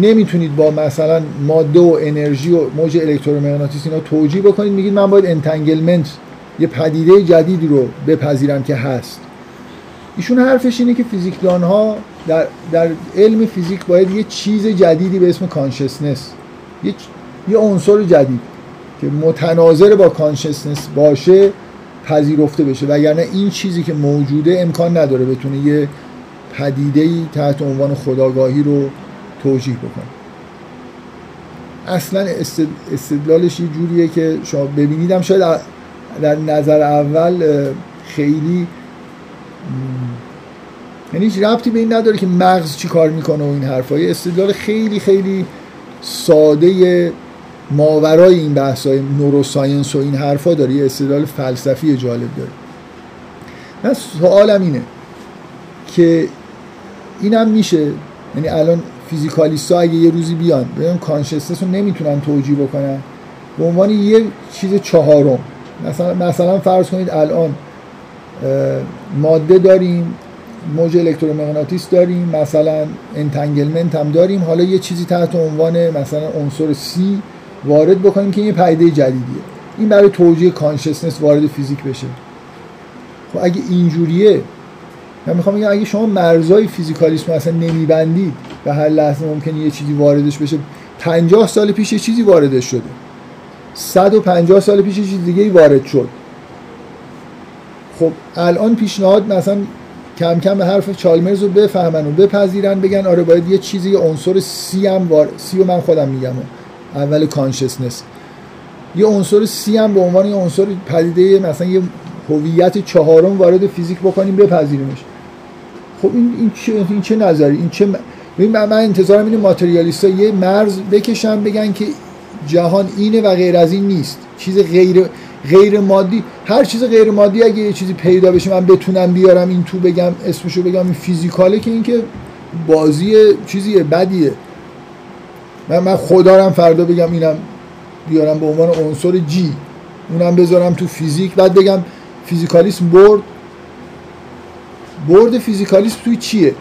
نمی‌تونید با مثلا ماده و انرژی و موج الکترومغناطیسی اینا توجیه بکنید میگید من باید entanglement یه پدیده جدیدی رو بپذیرم که هست. ایشون حرفش اینه که فیزیکدان ها در, در علم فیزیک باید یه چیز جدیدی به اسم کانشسنس یه, یه عنصر جدید که متناظر با کانشسنس باشه پذیرفته بشه. وگرنه این چیزی که موجوده امکان نداره بتونه یه پدیده تحت عنوان خداگاهی رو توجیه بکنه. اصلا استدلالش یه جوریه که شما ببینیدم شاید در نظر اول خیلی یعنی هیچ ربطی به این نداره که مغز چی کار می‌کنه و این حرفای استدلال خیلی خیلی ساده ماورای این بحث های نوروساینس و این حرفا داره. یه استدلال فلسفی جالب داره. من سوالم اینه که اینم میشه. یعنی الان physicalist ها اگه یه روزی بیان بگن consciousness رو نمی‌تونن توجیه بکنن. به عنوان یه چیز چهارم. مثلا مثلا فرض کنید الان ماده داریم موج الکترومغناطیس داریم مثلا entanglement هم داریم حالا یه چیزی تحت عنوان مثلا عنصر C وارد بکنیم که یه پدیده جدیدیه. این برای توجیه consciousness وارد فیزیک بشه. خب اگه اینجوریه من می‌خوام بگم اگه شما مرزای فیزیکالیسم اصلا نمیبندید و هر لحظه ممکنه یه چیزی واردش بشه. 50 سال پیش یه چیزی واردش شده. 150 سال پیش چیز دیگه وارد شد. خب الان پیشنهاد مثلا کم کم به حرف چالمرز رو بفهمن و بپذیرن بگن آره باید یه چیزی یه عنصر سی هم وار... سی و من خودم میگم. اول کانشسنس یه عنصر سی هم به عنوان یه عنصر پدیده مثلا یه هویت چهارم وارد فیزیک بکنیم بپذیریمش. خب این این چه این چه نظری؟ این چه من, من انتظارم اینه ماتریالیستا یه مرز بکشن بگن که جهان اینه و غیر از این نیست. چیز غیر غیر مادی هر چیز غیر مادی اگه یه چیزی پیدا بشه من بتونم بیارم این تو بگم اسمشو بگم این فیزیکاله که این که بازی چیزیه بدیه. من من خدا فردا بگم اینم بیارم به عنوان عنصر جی اونم بذارم تو فیزیک. بعد بگم فیزیکالیسم برد. برد فیزیکالیسم توی چیه؟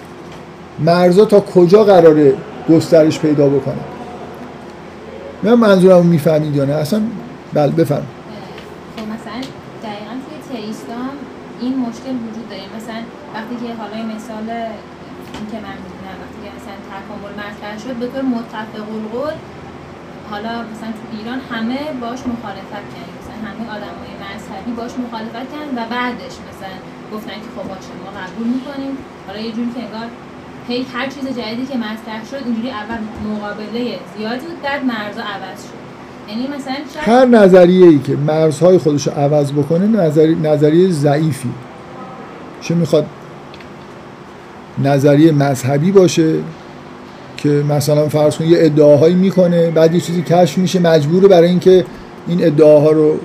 مرزا تا کجا قراره گسترش پیدا بکنه؟ من منظورم می‌فهمید یا نه؟ اصلا بله بفهم
خب مثلا دقیقا توی تئیستان این مشکل وجود داره. مثلا وقتی که حالا مثال این که من می‌دونم وقتی که مثلا تکامل مطرح شد به طور متفق القول حالا مثلا تو ایران همه باش مخالفت کردن. مثلا همه آدمای مذهبی باش مخالفت کردن و بعدش مثلا گفتن که خب باشه ما قبول می‌کنیم. حالا یه جوری که انگار هی هر چیز جدیدی که مطرح شد اینجوری اول مقابله زیادی بود بعد مرزا عوض شد. یعنی مثلا
هر نظریه ای که مرزهای خودش رو عوض بکنه نظری... نظریه ضعیفی. چه می‌خواد نظریه مذهبی باشه که مثلا فرض کن یه ادعاهایی می‌کنه بعد یه چیزی کشف میشه مجبوره برای اینکه این ادعاها رو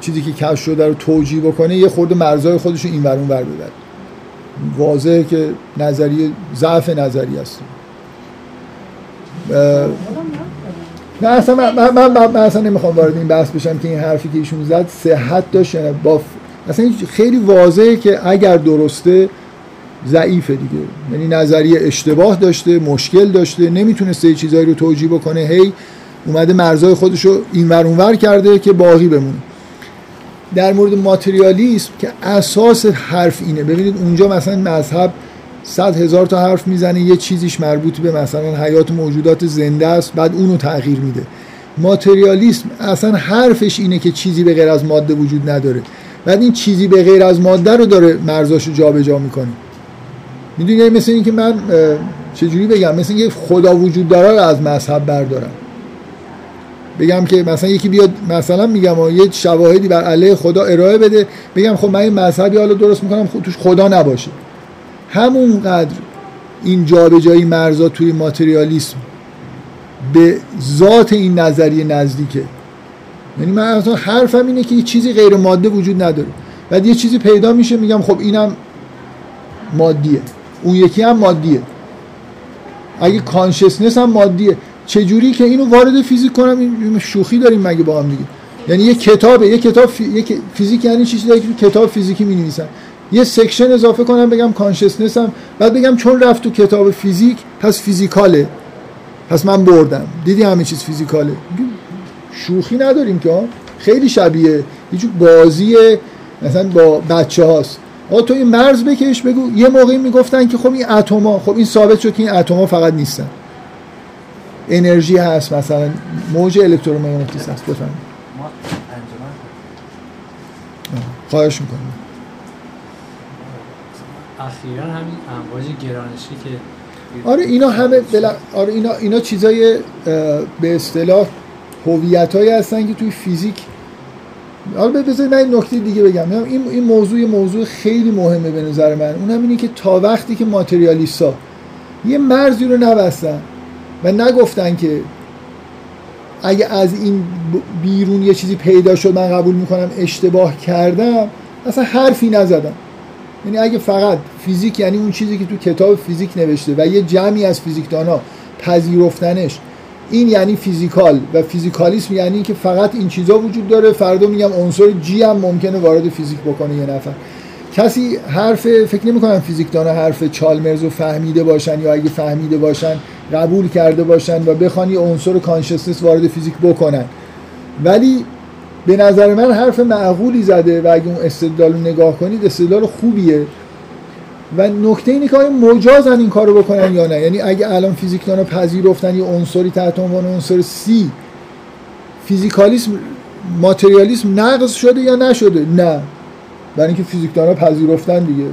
چیزی که کشف شده رو توجیه بکنه یه خورده مرزهای خودش رو این ور بر ببره. واضحه که نظریه ضعف نظری است. نه اصلا من, من, من, من اصلا نمی‌خوام وارد این بحث بشم که این حرفی که ایشون زد صحت داشت با اصلا خیلی واضحه که اگر درسته ضعیفه دیگه. یعنی نظریه اشتباه داشته مشکل داشته نمی‌تونسته یه چیزایی رو توجیه بکنه. هی اومده مرزای خودش رو این ور کرده که باقی بمونه. در مورد ماتریالیسم که اساس حرف اینه. ببینید اونجا مثلا مذهب صد هزار تا حرف می‌زنه یه چیزیش مربوط به مثلا حیات موجودات زنده است بعد اونو تغییر میده. ماتریالیسم اصلا حرفش اینه که چیزی به غیر از ماده وجود نداره. بعد این چیزی به غیر از ماده رو داره مرزاشو جابجا می‌کنه. می‌دونی مثل این که من چجوری بگم؟ مثل یه خدا وجود داره از مذهب بردارم. بگم که مثلا یکی بیاد مثلا میگم یه شواهدی بر علیه خدا ارائه بده بگم خب من این مذهبی حالا درست می‌کنم خود توش خدا نباشه. همونقدر این جابجایی مرزا توی ماتریالیسم به ذات این نظریه نزدیکه. یعنی من اصلا حرفم اینه که چیزی غیر ماده وجود نداره. بعد یه چیزی پیدا میشه میگم خب اینم مادیه. اون یکی هم مادیه. اگه consciousness هم مادیه. چجوری که اینو وارد فیزیک کنم؟ این شوخی داریم مگه با هم دیگه. یعنی یه کتابه یه کتاب فی... یه فیزیک یعنی چیزی که کتاب فیزیکی می نویسن یه section اضافه کنم بگم consciousness هم بعد بگم چون رفت تو کتاب فیزیک پس فیزیکاله. پس من بردم. دیدی همه چیز فیزیکاله. شوخی نداریم که خیلی شبیه. هیچ بازی مثلا با بچه هاست آقا تو این مرز بکش بگو. یه موقعی می‌گفتن که خب این اتما خب این ثابت شد که این اتما فقط نیستن. انرژی هست مثلا موج الکترومغناطیسی هست بفرمایید. خواهش می‌کنم.
اخیرا همین امواج گرانشی که
آره اینا همه بلا... آره اینا اینا چیزای به اصطلاح هویتایی هستن که توی فیزیک حالا بذارید من نکته دیگه بگم. این این موضوع موضوع خیلی مهمه به نظر من. اونم اینه که تا وقتی که ماتریالیستا یه مرزی رو نبستن و نگفتن که اگه از این بیرون یه چیزی پیدا شد من قبول می‌کنم اشتباه کردم اصلا حرفی نزدم. یعنی اگه فقط فیزیک یعنی اون چیزی که تو کتاب فیزیک نوشته و یه جمعی از فیزیکدانا پذیرفتنش این یعنی فیزیکال و فیزیکالیسم یعنی که فقط این چیزا وجود داره. فردا میگم عنصر جی هم ممکنه وارد فیزیک بکنه یه نفر. کسی حرف فکر نمی کنم فیزیکدانا حرف چالمرز رو فهمیده باشن یا اگه فهمیده باشن قبول کرده باشن و بخوان یه عنصر کانشسنس وارد فیزیک بکنن. ولی به نظر من حرف معقولی زده و اگه اون استدلال رو نگاه کنید استدلال خوبیه. و نکته اینه که آیا مجازن این کارو بکنن یا نه؟ یعنی اگه الان فیزیکدانا پذیرفتن یه عنصری تحت عنوان عنصر سی فیزیکالیسم ماتریالیسم نقض شده یا نشده؟ نه. برای اینکه فیزیکدانا پذیرفتن دیگه.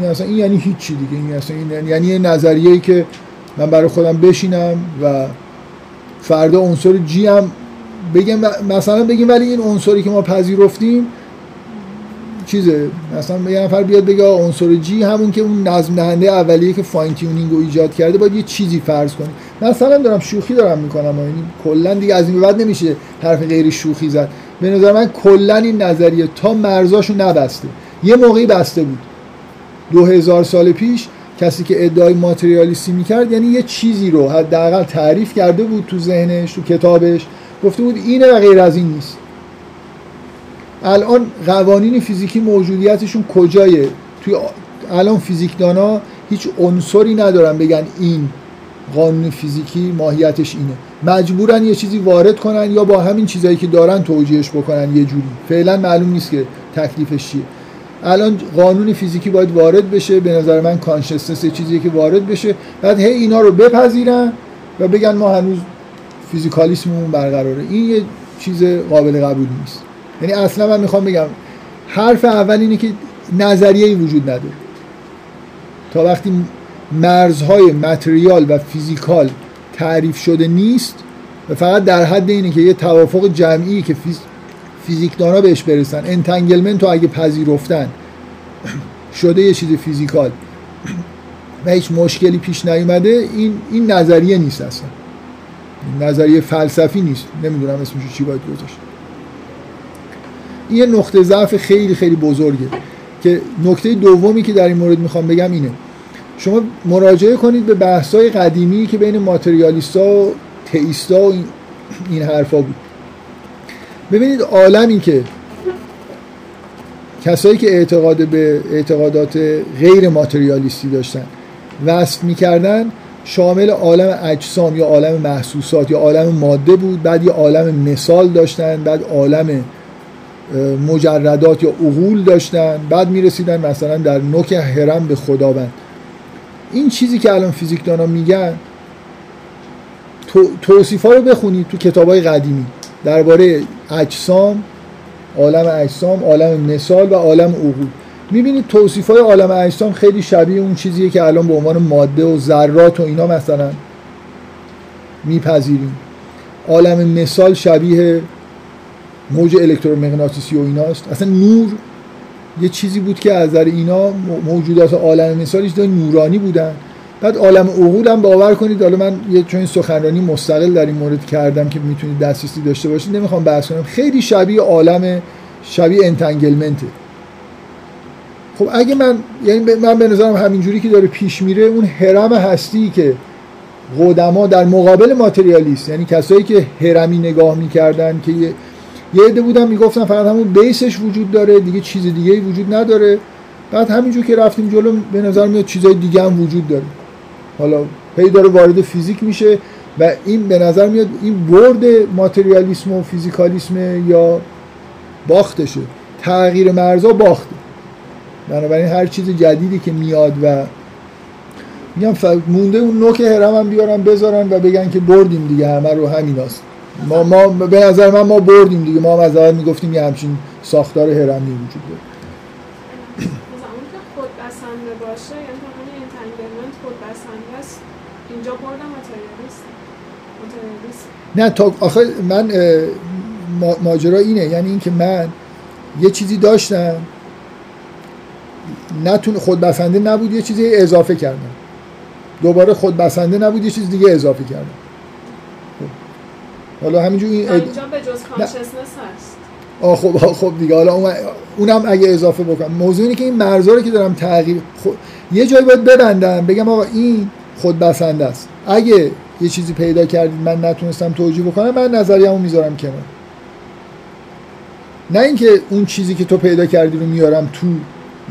این اصلا این یعنی هیچی دیگه. این اصلا این یعنی یه نظریه‌ای که من برای خودم بشینم و فردا عنصر جی هم بگم مثلا بگیم ولی این عنصری که ما پذیرفتیم چیزه؟ مثلا یه نفر بیاد بگه عنصر جی همون که اون نظم دهنده اولیه که فاین تیونینگ رو ایجاد کرده باید یه چیزی فرض کنیم مثلا دارم شوخی دارم می‌کنم یعنی کلا دیگه از این بعد نمیشه حرف غیر شوخی زد. به نظر من کلا این نظریه تا مرزاشو نبسته. یه موقعی بسته بود. دو هزار سال پیش کسی که ادعای ماتریالیستی می‌کرد یعنی یه چیزی رو حداقل تعریف کرده بود تو ذهنش تو کتابش گفته بود اینه و غیر از این نیست. الان قوانین فیزیکی موجودیتشون کجایه؟ توی الان فیزیکدانا هیچ عنصری ندارن بگن این قانون فیزیکی ماهیتش اینه. مجبورن یه چیزی وارد کنن یا با همین چیزایی که دارن توجیهش بکنن یه جوری. فعلا معلوم نیست که تکلیفش چیه. الان قانون فیزیکی باید وارد بشه. به نظر من کانشسنس چیزی که وارد بشه. بعد هی اینا رو بپذیرن و بگن ما هنوز فیزیکالیسممون برقراره. این یه چیز قابل قبولی نیست. یعنی اصلا من می‌خوام بگم حرف اول اینه که نظریه وجود نداره. تا وقتی مرزهای متریال و فیزیکال تعریف شده نیست و فقط در حد اینه که یه توافق جمعی که فیز... فیزیکدانا بهش برسن. entanglement رو اگه پذیرفتن شده یه چیز physical. و هیچ مشکلی پیش نیومده این این نظریه نیست اصلا. نظریه فلسفی نیست. نمی‌دونم اسمش چی باید گذاشت. این یه نقطه ضعف خیلی خیلی بزرگه که نکته دومی که در این مورد می‌خوام بگم اینه. شما مراجعه کنید به بحث‌های قدیمی که بین ماتریالیستا و تئیستا و این, این حرفا بود. ببینید عالمی که کسایی که اعتقاد به اعتقادات غیر ماتریالیستی داشتن وصف می‌کردن شامل عالم اجسام یا عالم محسوسات یا عالم ماده بود بعد یه عالم مثال داشتن بعد عالم مجردات یا عقول داشتن بعد می‌رسیدن مثلا در نوک هرم به خداوند. این چیزی که الان فیزیکدانا میگن توصیف ها رو بخونید تو کتاب های قدیمی. درباره اجسام عالم اجسام عالم مثال و عالم عقول. می‌بینید توصیف های عالم اجسام خیلی شبیه اون چیزیه که الان به عنوان ماده و ذرات و اینا مثلا میپذیریم. عالم مثال شبیه موج الکترومغناطیسی و ایناست. اصلا نور یه چیزی بود که از نظر اینا موجودات عالم مثال چیزای نورانی بودن. بعد عالم عقول هم باور کنید حالا من یه چون سخنرانی مستقل در این مورد کردم که می‌تونید دسترسی داشته باشید نمی‌خوام بحث کنم. خیلی شبیه عالم شبیه انتنگلمنته خب اگه من یعنی من به نظرم همینجوری که داره پیش میره اون هرم هستی که قدما در مقابل ماتریالیست یعنی کسایی که هرمی نگاه می‌کردن که یه عده بودن می‌گفتن فقط همون بیسش وجود داره دیگه چیز دیگه وجود نداره. بعد همینجور که رفتیم جلو به نظر میاد چیزای دیگه هم وجود داره. حالا هی داره وارد فیزیک میشه و این به نظر میاد این برد ماتریالیسم و فیزیکالیسم یا باختشه. تغییر مرزا باخته. بنابراین هر چیز جدیدی که میاد و میگم مونده اون نوک هرم هم بیارن بذارن و بگن که بردیم دیگه همه رو همین هست. ما, ما به نظر من ما بردیم دیگه. ما هم از اول می‌گفتیم یه همچین ساختار هرمی وجود داره
مثلا اون که خود بسنده باشه یعنی تا همین انتنگلمنت خود بسنده است اینجا ماتریالیست
نه تا آخه من ماجرا اینه. یعنی اینکه من یه چیزی داشتم نتون خود بسنده نبود یه چیزی اضافه کردم. دوباره خود بسنده نبود یه چیز دیگه اضافه کردم. حالا همینجور این اد...
اینجا به جز کانشسنس هست.
آه خب آه خب دیگه. حالا اون- اونم اگه اضافه بکنم. موضوع اینه که این مرزا رو که دارم تغییر خب یه جایی باید ببندم بگم آقا این خود بسنده است. اگه یه چیزی پیدا کردید من نتونستم توجیه بکنم من نظریه‌مو می‌ذارم کنار. نه اینکه اون چیزی که تو پیدا کردی رو میارم تو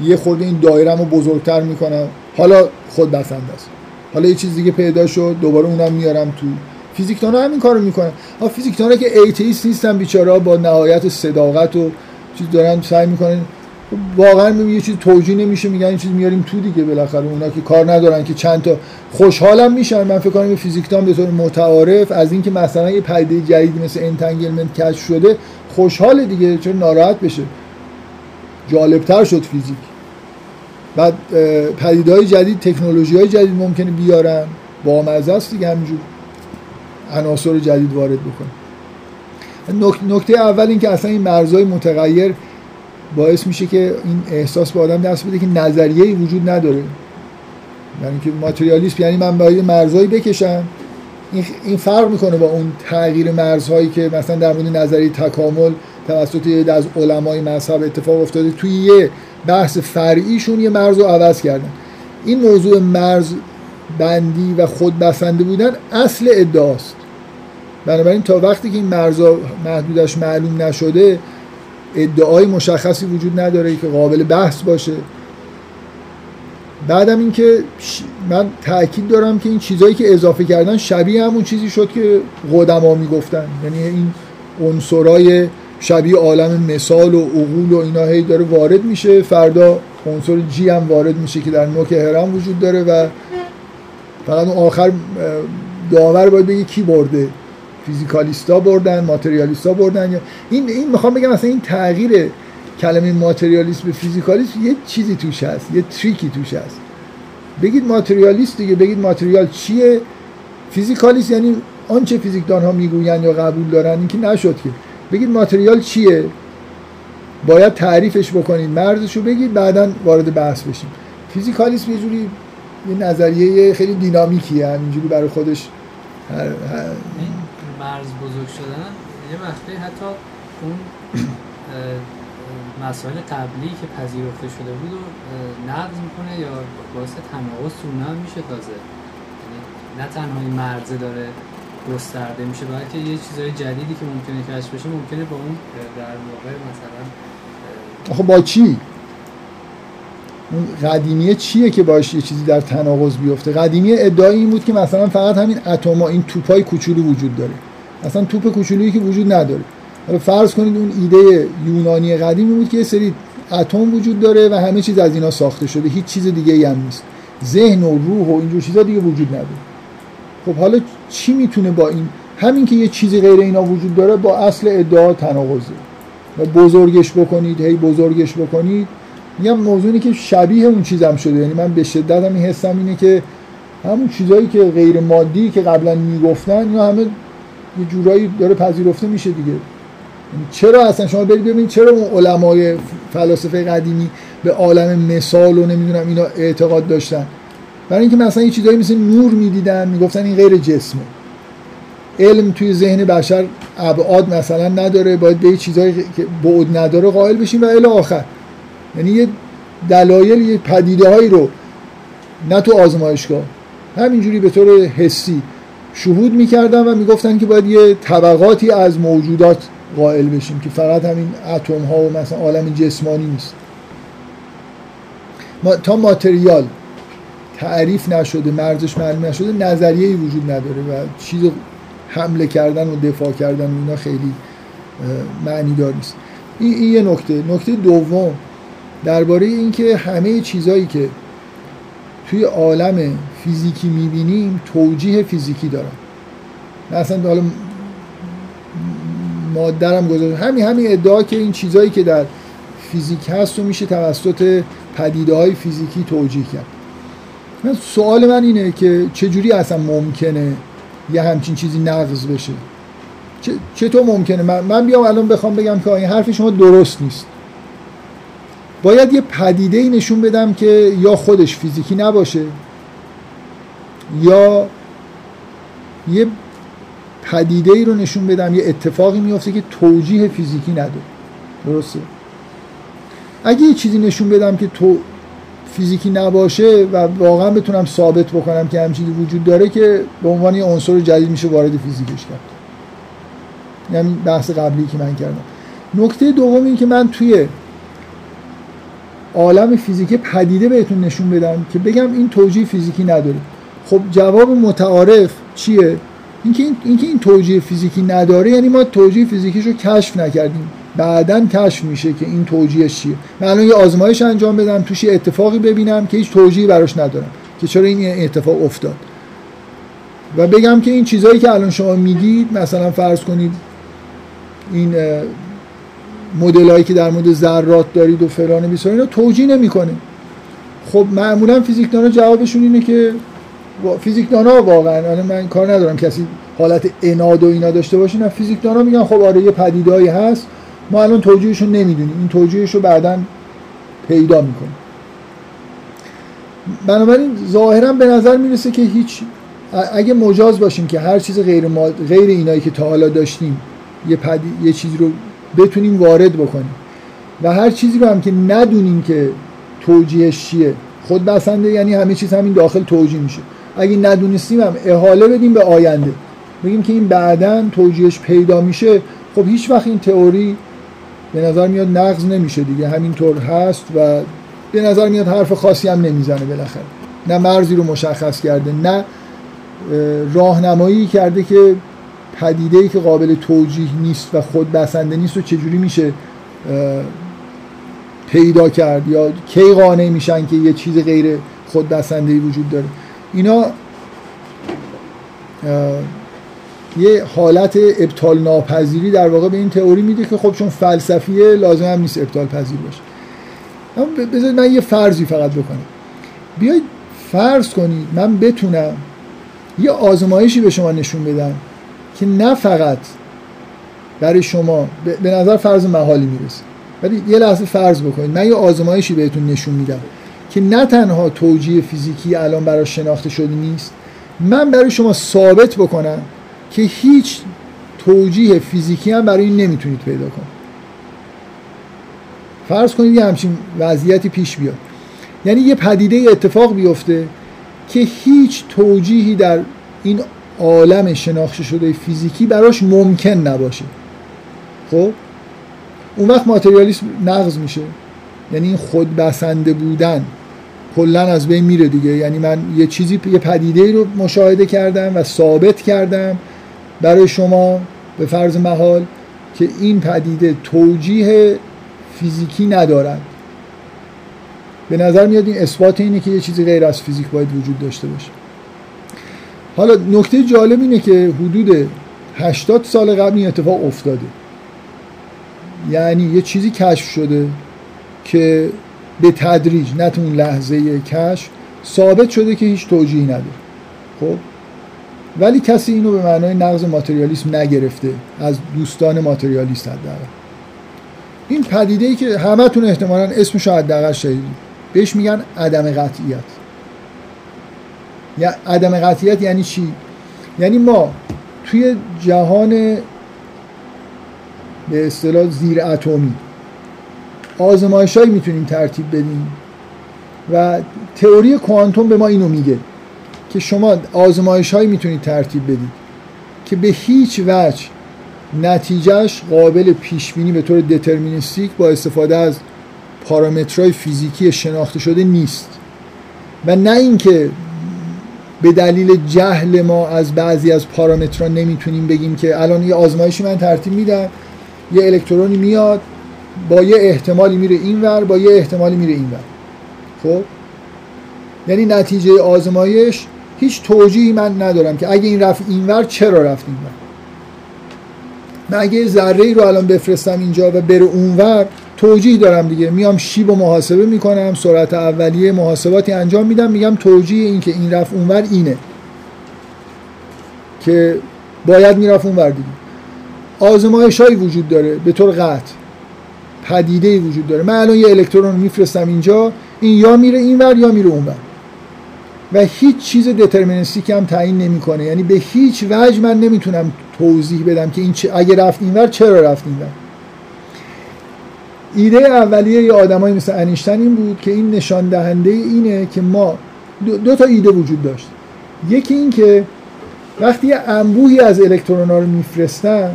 یه خورده این دایره‌مو بزرگتر می‌کنم. حالا خود بسنده است. حالا یه چیز دیگه پیدا شد دوباره اونم میارم تو. فیزیکدان ها همین کارو می‌کنن. ها فیزیکدان که atheist نیستن بیچاره با نهایت صداقت و چیز دارن سعی می‌کنن واقعا یه چیز توجیه نمیشه میگن این چیز میاریم تو دیگه بالاخره. اونا که کار ندارن که چند تا خوشحالم میشن. من فکر کنم فیزیکدان به طور متعارف از اینکه مثلا یه پدیده جدید مثل entanglement کشف شده خوشحال دیگه چرا ناراحت بشه. جالبتر شد فیزیک. بعد پدیده های جدید تکنولوژی های جدید ممکنه بیارن. با است دیگه همینجور. عناصر جدید وارد بکنه. نک- نکته اول این که اصلا این مرزهای متغیر باعث میشه که این احساس به آدم دست بده که نظریه وجود نداره. یعنی که ماتریالیسم یعنی من باید مرزهایی بکشم. این فرق می‌کنه با اون تغییر مرزهایی که مثلا در مورد نظریه تکامل توسط یه از علمای مذهب اتفاق افتاده توی یه بحث فرعیشون یه مرز رو عوض کردن. این موضوع مرز بندی و خود بسنده بودن اصل ادعاست. بنابراین تا وقتی که این مرزا محدودش معلوم نشده ادعای مشخصی وجود نداره که قابل بحث باشه. بعدم اینکه من تاکید دارم که این چیزهایی که اضافه کردن شبیه همون چیزی شد که قدما می‌گفتن. یعنی این عنصرای شبیه عالم مثال و عقول و اینا هی داره وارد میشه. فردا عنصر جی هم وارد میشه که در نوک هرم وجود داره و فقط اون آخر داور باید بگه کی برده. فیزیکالیستا بردن ماتریالیستا بردن. این این می‌خوام بگم مثلا این تغییر کلمه ماتریالیست به فیزیکالیست یه چیزی توش هست یه تریکی توش هست. بگید ماتریالیست دیگه بگید ماتریال چیه؟ فیزیکالیست یعنی آنچه فیزیکدان ها می‌گویند یا قبول دارن این که نشد که. بگید ماتریال چیه؟ باید تعریفش بکنید مرزشو بگید بعدا وارد بحث بشیم. فیزیکالیسم یه جوری یه نظریه خیلی دینامیکیه همینجوری برای خودش
مرز بزرگ شدن یه وقتی حتی اون مسائل قبلی که پذیرفته شده بود و نقض می‌کنه یا باعث تناقض تو میشه تازه. یعنی نه تنها این مرزه داره گسترده میشه بلکه یه چیزای جدیدی که ممکنه کشف بشه ممکنه با اون در واقع مثلا
آخه با چی؟ اون قدیمیه چیه که باش یه چیزی در تناقض بیفته؟ قدیمی ادعای این بود که مثلا فقط همین اتما این توپای کوچولو وجود داره. اصلا توپ کوچولویی که وجود نداره. حالا فرض کنید اون ایده یونانی قدیمی بود که یه سری اتم وجود داره و همه چیز از اینا ساخته شده. هیچ چیز دیگه ای هم نیست. ذهن و روح و اینجور چیزا دیگه وجود نداره. خب حالا چی می‌تونه با این همین که یه چیزی غیر اینا وجود داره با اصل ادعا تناقضه. و بزرگش بکنید هی بزرگش بکنید. میگم موضوع اینه که شبیه اون چیزم شده. یعنی من به شدت هم حسم اینه که همون چیزهایی که غیر مادی که قبلا می‌گفتن اینا همه یه جورایی داره پذیرفته میشه دیگه. یعنی چرا اصلا شما برید ببینید چرا اون علمای فلاسفه قدیمی به عالم مثال و نمی‌دونم اینا اعتقاد داشتن؟ برای اینکه مثلا یه چیزایی مثل نور می‌دیدن می‌گفتن این غیر جسمه. علم توی ذهن بشر ابعاد مثلا نداره باید به چیزایی که بعد نداره قائل بشیم و الی آخر. یعنی یه دلایل یه پدیده هایی رو نه تو آزمایشگاه همینجوری به طور حسی. شهود می‌کردن و می‌گفتن که باید یه طبقاتی از موجودات قائل بشیم که فقط همین اتم ها و مثلا عالم جسمانی نیست. ما تا ماتریال تعریف نشده مرزش معلوم نشده نظریه وجود نداره و چیز حمله کردن و دفاع کردن اینا خیلی معنی دار نیست. این, این یه نکته. نکته دوم درباره اینکه همه چیزهایی که توی عالم فیزیکی می‌بینیم توجیه فیزیکی دارن مثلا حالا مادرم گذاشت. همین همین ادعا که این چیزهایی که در فیزیک هست و میشه توسط پدیده های فیزیکی توجیه کرد. من سوال من اینه که چجوری اصلا ممکنه یه همچین چیزی نقض بشه؟ چطور ممکنه؟ من, من بیام الان بخوام بگم که این حرف شما درست نیست. باید یه پدیده ای نشون بدم که یا خودش فیزیکی نباشه یا یه پدیده ای رو نشون بدم یه اتفاقی میفته که توجیه فیزیکی نداره درسته؟ اگه یه چیزی نشون بدم که تو فیزیکی نباشه و واقعا بتونم ثابت بکنم که همچین وجود داره که به عنوان یه عنصر جدید میشه وارد فیزیکش کرد. یعنی بحث قبلی که من کردم. نکته دوم این که من توی عالم فیزیکی پدیده بهتون نشون بدم که بگم این توجیه فیزیکی نداره. خب جواب متعارف چیه؟ اینکه این اینکه این توجیه فیزیکی نداره یعنی ما توجیه فیزیکیش رو کشف نکردیم. بعدا کشف میشه که این توجیه چیه. من الان یه آزمایش انجام بدم توش یه اتفاقی ببینم که هیچ توجیهی براش ندارم که چرا این اتفاق افتاد. و بگم که این چیزهایی که الان شما میگید مثلا فرض کنید این مدل که در مورد ذرات دارید و فلان بیسار اینا توجیه نمی‌کنه. خب معمولا فیزیکدانا جوابشون اینه که فیزیکدانا واقعا الان من کار ندارم کسی حالت اناد و اینا داشته باشه نه فیزیکدانا میگن خب آره یه پدیدهایی هست. ما الان توجیهش رو نمی‌دونیم این توجیهش رو بعدا پیدا می‌کنیم. بنابراین ظاهرا به نظر می‌رسه که هیچ اگه مجاز باشیم که هر چیز غیر, ما... غیر اینایی که تا حالا داشتیم یه, پدی... یه چیزی رو بتونیم وارد بکنیم. و هر چیزی رو هم که ندونیم که توجیهش چیه خود بسنده یعنی همه چیز همین داخل توجیه میشه. اگه ندونستیم هم احاله بدیم به آینده. بگیم که این بعدا توجیهش پیدا میشه. خب هیچ وقت این تئوری به نظر میاد نقض نمیشه دیگه. همینطور هست و به نظر میاد حرف خاصی هم نمی‌زنه بالاخره. نه مرزی رو مشخص کرده نه راهنمایی کرده که پدیده ای که قابل توجیه نیست و خود بسنده نیست و چجوری میشه پیدا کرد یا کی قانع میشن که یه چیز غیر خود بسنده وجود داره. اینا یه حالت ابطال ناپذیری در واقع به این تئوری میده که خب چون فلسفیه لازم هم نیست ابطال پذیر باشه. اما بذارید من یه فرضی فقط بکنم. بیاید فرض کنید من بتونم یه آزمایشی به شما نشون بدم که نه فقط برای شما به نظر فرض محالی می‌رسه. ولی یه لحظه فرض بکنید. من یه آزمایشی بهتون نشون میدم. که نه تنها توجیه فیزیکی الان برای شناخته شده نیست من برای شما ثابت بکنم که هیچ توجیه فیزیکی هم برای این نمی‌تونید پیدا کنید. فرض کنید یه همچین وضعیتی پیش بیاد. یعنی یه پدیده اتفاق بیفته که هیچ توجیهی در این عالم شناخته شده فیزیکی براش ممکن نباشه. خب؟ اون وقت ماتریالیسم نقض میشه. یعنی این خود بسنده بودن کلا از بین میره دیگه. یعنی من یه چیزی یه پدیده رو مشاهده کردم و ثابت کردم برای شما به فرض محال که این پدیده توجیه فیزیکی ندارد. به نظر میاد این اثبات اینه که یه چیزی غیر از فیزیک باید وجود داشته باشه. حالا نکته جالب اینه که حدود 80 سال قبل این اتفاق افتاده. یعنی یه چیزی کشف شده. که به تدریج نه اون لحظه کشف ثابت شده که هیچ توجیهی نداره. خب؟ ولی کسی اینو به معنای نقض ماتریالیسم نگرفته از دوستان ماتریالیست حداقل. این پدیده ای که همتون احتمالا اسمش حداقل شنیدید. بهش میگن عدم قطعیت. یا عدم قطعیت یعنی چی؟ یعنی ما توی جهان به اصطلاح زیر اتمی آزمایش می‌تونیم ترتیب بدیم. و تئوری کوانتوم به ما اینو میگه که شما آزمایش هایی می‌تونید ترتیب بدید که به هیچ وجه نتیجهش قابل پیش بینی به طور دترمینیستیک با استفاده از پارامترهای فیزیکی شناخته شده نیست. و نه اینکه به دلیل جهل ما از بعضی از پارامترها نمی‌تونیم بگیم که الان یه آزمایشی من ترتیب میدم یه الکترونی میاد با یه احتمالی میره اینور با یه احتمالی میره اینور. خب؟ یعنی نتیجه آزمایش هیچ توجیهی من ندارم که اگه این رفت اینور چرا رفت اینور؟ من اگه ذره ای رو الان بفرستم اینجا و بره اونور توجیه دارم دیگه. میام شیب و محاسبه می‌کنم سرعت اولیه محاسباتی انجام میدم میگم توجیه این که این رفت اونور اینه. که باید می‌رفت اونور دیگه. آزمایش هایی وجود داره به طور قطع. پدیده وجود داره. من الان یه الکترون رو میفرستم اینجا این یا میره اینور یا میره اونور. و هیچ چیز دترمینیستیک هم تعیین نمی‌کنه. یعنی به هیچ وجه من نمی‌تونم توضیح بدم که این چه اگه رفت اینور چرا رفت اینور. ایده اولیه یه آدمایی مثل انیشتن این بود که این نشان دهنده اینه که ما دو, دو تا ایده وجود داشت. یکی این که وقتی یه انبوهی از الکترون ها رو میفرستن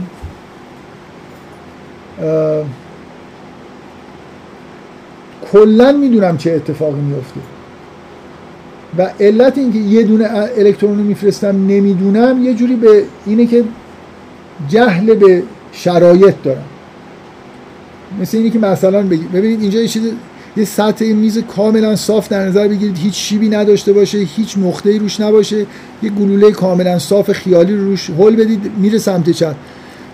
کلا می‌دونم چه اتفاقی میفته و علت اینکه یه دونه الکترون رو میفرستم نمی‌دونم یه جوری به اینه که جهل به شرایط دارم. مثل اینه که مثلا بگید ببینید اینجا یه چیز یه سطح میز کاملا صاف در نظر بگیرید. هیچ شیبی نداشته باشه هیچ نقطه‌ای روش نباشه. یه گلوله کاملا صاف خیالی رو روش هل بدید میره سمت چپ.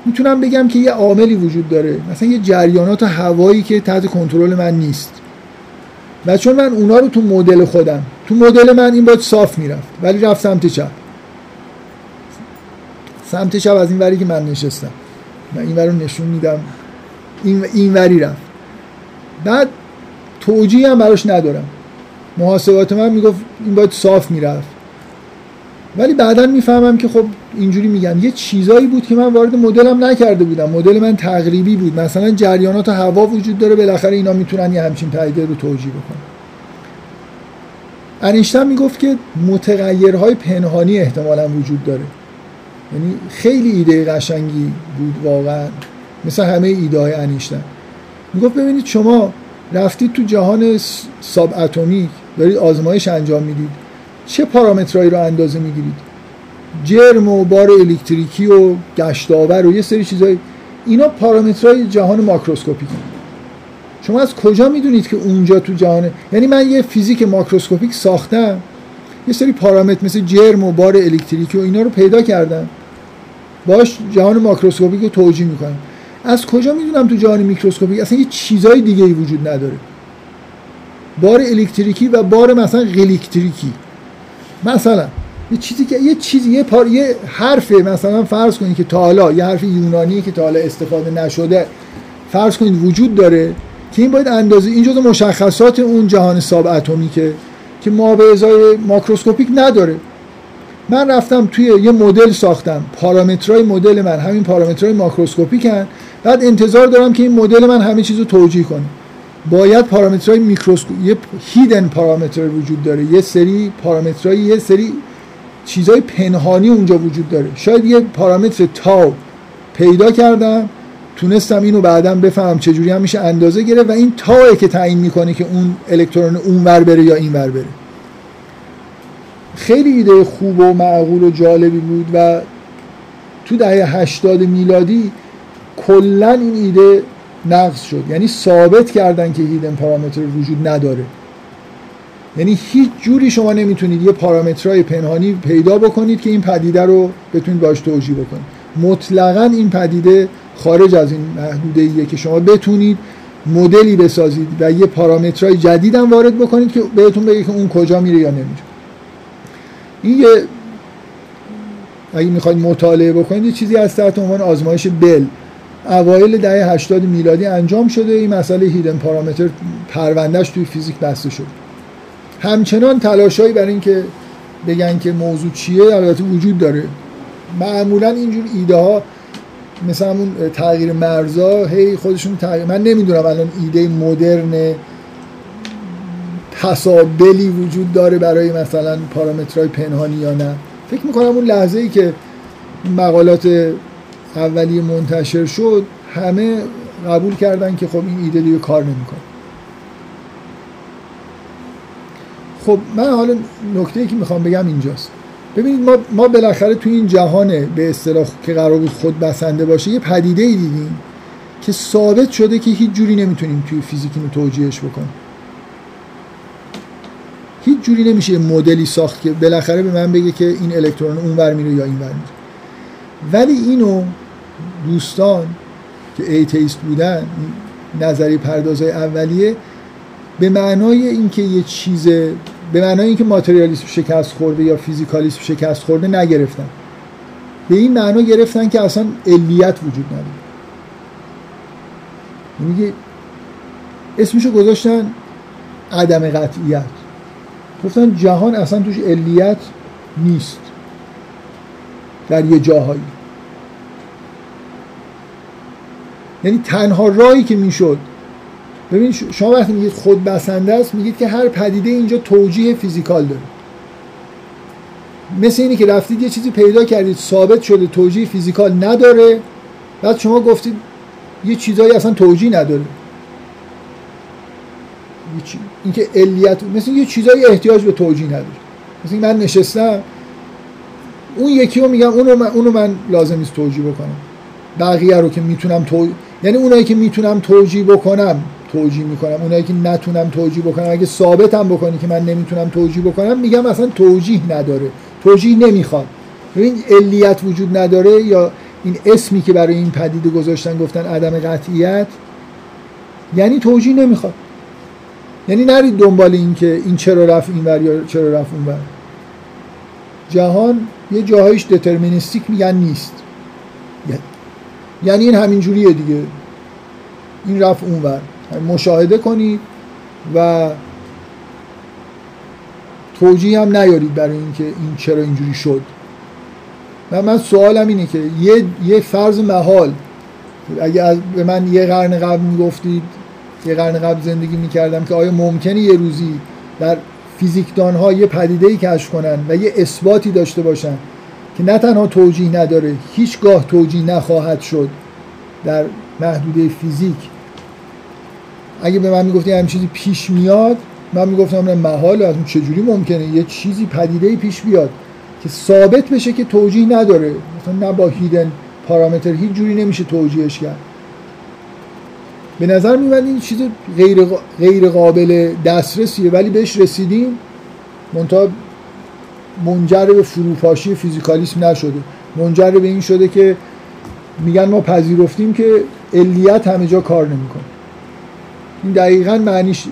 می‌تونم بگم که یه عاملی وجود داره. مثلا یه جریانات هوایی که تحت کنترل من نیست. و چون من اونا رو تو مدل خودم تو مدل من این باید صاف می‌رفت. ولی رفت سمت چپ. سمت چپ از این وری که من نشستم. من این رو نشون میدم. این, این وری رفت. بعد توجیه هم براش ندارم. محاسبات من می‌گفت این باید صاف می‌رفت. ولی بعدا می‌فهمم که خب اینجوری میگم یه چیزایی بود که من وارد مدلم نکرده بودم. مدل من تقریبی بود. مثلا جریانات هوا وجود داره بالاخره اینا می‌تونن یه همچین پدیده رو توجیه بکنن. انیشتن می‌گفت که متغیرهای پنهانی احتمالا وجود داره. یعنی خیلی ایده قشنگی بود واقعا. مثل همه ایده های انیشتن می‌گفت ببینید شما رفتید تو جهان ساب اتمیک دارید آزمایش انجام می‌دید. چه پارامترهایی رو اندازه می‌گیرید؟ جرم و بار الکتریکی و گشتاور و یه سری چیزایی اینا پارامترهای جهان ماکروسکوپیک شما از کجا می‌دونید که اونجا تو جهان؟ یعنی من یه فیزیک ماکروسکوپیک ساختم یه سری پارامتر مثل جرم و بار الکتریکی و اینا رو پیدا کردم. باش جهان ماکروسکوپیک رو توجیه می‌کنم. از کجا می‌دونم تو جهان میکروسکوپیک؟ اصلا یه چیزای دیگه ای وجود نداره. بار الکتریکی و بار مثلا الکتریکی. مثلا یه چیزی که یه چیزی یه پار یه حرف مثلا فرض کنید که تا یه حرف یونانی که تا استفاده نشده فرض کنید وجود داره که این باید اندازه این جزء مشخصات اون جهان ساب اتمیکه که ما به ازای ماکروسکوپیک نداره. من رفتم توی یه مدل ساختم. پارامترهای مدل من همین پارامترهای ماکروسکوپیکن بعد انتظار دارم که این مدل من همه چیز رو توجیه کنه. باید پارامترهای میکروسکوپ یه هیدن پارامتر وجود داره. یه سری پارامترهای یه سری چیزای پنهانی اونجا وجود داره. شاید یه پارامتر تاو پیدا کردم تونستم اینو بعدا بفهم چجوری هم میشه اندازه گرفت و این تاه که تعیین می‌کنه که اون الکترون اون ور بره یا این ور بره. خیلی ایده خوب و معقول و جالبی بود و تو دهه 80 میلادی کلا این ایده نقض شد. یعنی ثابت کردن که هیدن پارامتر وجود نداره. یعنی هیچ جوری شما نمی‌تونید یه پارامترهای پنهانی پیدا بکنید که این پدیده رو بتونید باش توجیه بکنید. مطلقا این پدیده خارج از این محدوده ایه که شما بتونید مدلی بسازید و یه پارامترهای جدید هم وارد بکنید که بهتون بگه که اون کجا میره یا نمیره. این یه اگه می‌خواید مطالعه بکنید یه چیزی از تحت عنوان آزمایش بل. اوایل دهه 80 میلادی انجام شده این مسئله هیدن پارامتر پروندهش توی فیزیک بسته شد همچنان تلاشایی برای اینکه بگن که موضوع چیه البته وجود داره. معمولا اینجور ایده ها مثل همون تغییر مرزا هی خودشون تغییر من نمی‌دونم الان ایده مدرن حسابلی وجود داره برای مثلا پارامترهای پنهانی یا نه. فکر می‌کنم اون لحظه ای که مقالات اولیه منتشر شد همه قبول کردن که خب این ایده دیگه کار نمی‌کنه. خب من حالا نکته ای که می‌خوام بگم اینجاست. ببینید ما ما بالاخره تو این جهان به اصطلاح که قرار بود خود بسنده باشه یه پدیده ای دیدیم که ثابت شده که هیچ جوری نمی‌تونیم توی فیزیک اینو توجیهش بکنیم. هیچ جوری نمیشه مدلی ساخت که بالاخره به من بگه که این الکترون اونور میره یا اینور میره. ولی اینو دوستان که atheist بودن این نظریه پردازهای اولیه به معنای اینکه یه چیز به معنای اینکه ماتریالیسم شکست خورده یا فیزیکالیسم شکست خورده نگرفتن. به این معنا گرفتن که اصلا علیت وجود نداره. میگه اسمشو گذاشتن عدم قطعیت. گفتن جهان اصلا توش علیت نیست. در یه جاهایی. یعنی تنها راهی که می‌شد ببین شما وقتی میگید خود بسنده است میگید که هر پدیده اینجا توجیه فیزیکال داره. مثل اینی که رفتید یه چیزی پیدا کردید ثابت شده توجیه فیزیکال نداره بعد شما گفتید یه چیزایی اصلا توجیه نداره. اینکه علیت مثل یه چیزایی احتیاج به توجیه نداره. مثل من نشستم اون یکی رو میگم اونو من, اونو من لازم نیست توجیه بکنم. بقیه رو که می‌تونم تو... یعنی اونایی که می‌تونم توجیه بکنم توجیه می‌کنم. اونایی که نتونم توجیه بکنم اگه ثابتم بکنی که من نمی‌تونم توجیه بکنم میگم اصلا توجیه نداره. توجیه نمی‌خواد ببین علیت وجود نداره یا این اسمی که برای این پدیده گذاشتن گفتن عدم قطعیت یعنی توجیه نمی‌خواد یعنی نرید دنبال این که این چرا رفت اینور یا چرا رفت اونور جهان یه جاهایش دترمینیستیک میگن نیست. یعنی این همین جوریه دیگه. این رفت اونور مشاهده کنید و توجیه هم نیارید برای اینکه این چرا اینجوری شد. و من سوالم اینه که یه, یه فرض محال. اگه به من یه قرن قبل می‌گفتید یه قرن قبل زندگی می‌کردم که آیا ممکنه یه روزی در فیزیکدان ها یه پدیده ای کشف کنن و یه اثباتی داشته باشن که نه تنها توجیه نداره هیچگاه توجیه نخواهد شد در محدوده فیزیک. اگه به من می‌گفتی همین چیزی پیش میاد من می‌گفتم نه محال از اون چجوری ممکنه؟ یه چیزی پدیده پیش بیاد که ثابت بشه که توجیه نداره. مثلا نه با هیدن پارامتر هیچ جوری نمیشه توجیهش کرد. به نظر میاد این چیز غیر, غیر قابل دسترسیه ولی بهش رسیدیم. منتها منجر به فروپاشی فیزیکالیسم نشده. منجر به این شده که میگن ما پذیرفتیم که علیت همه جا کار نمی‌کنه. این دقیقا معنیش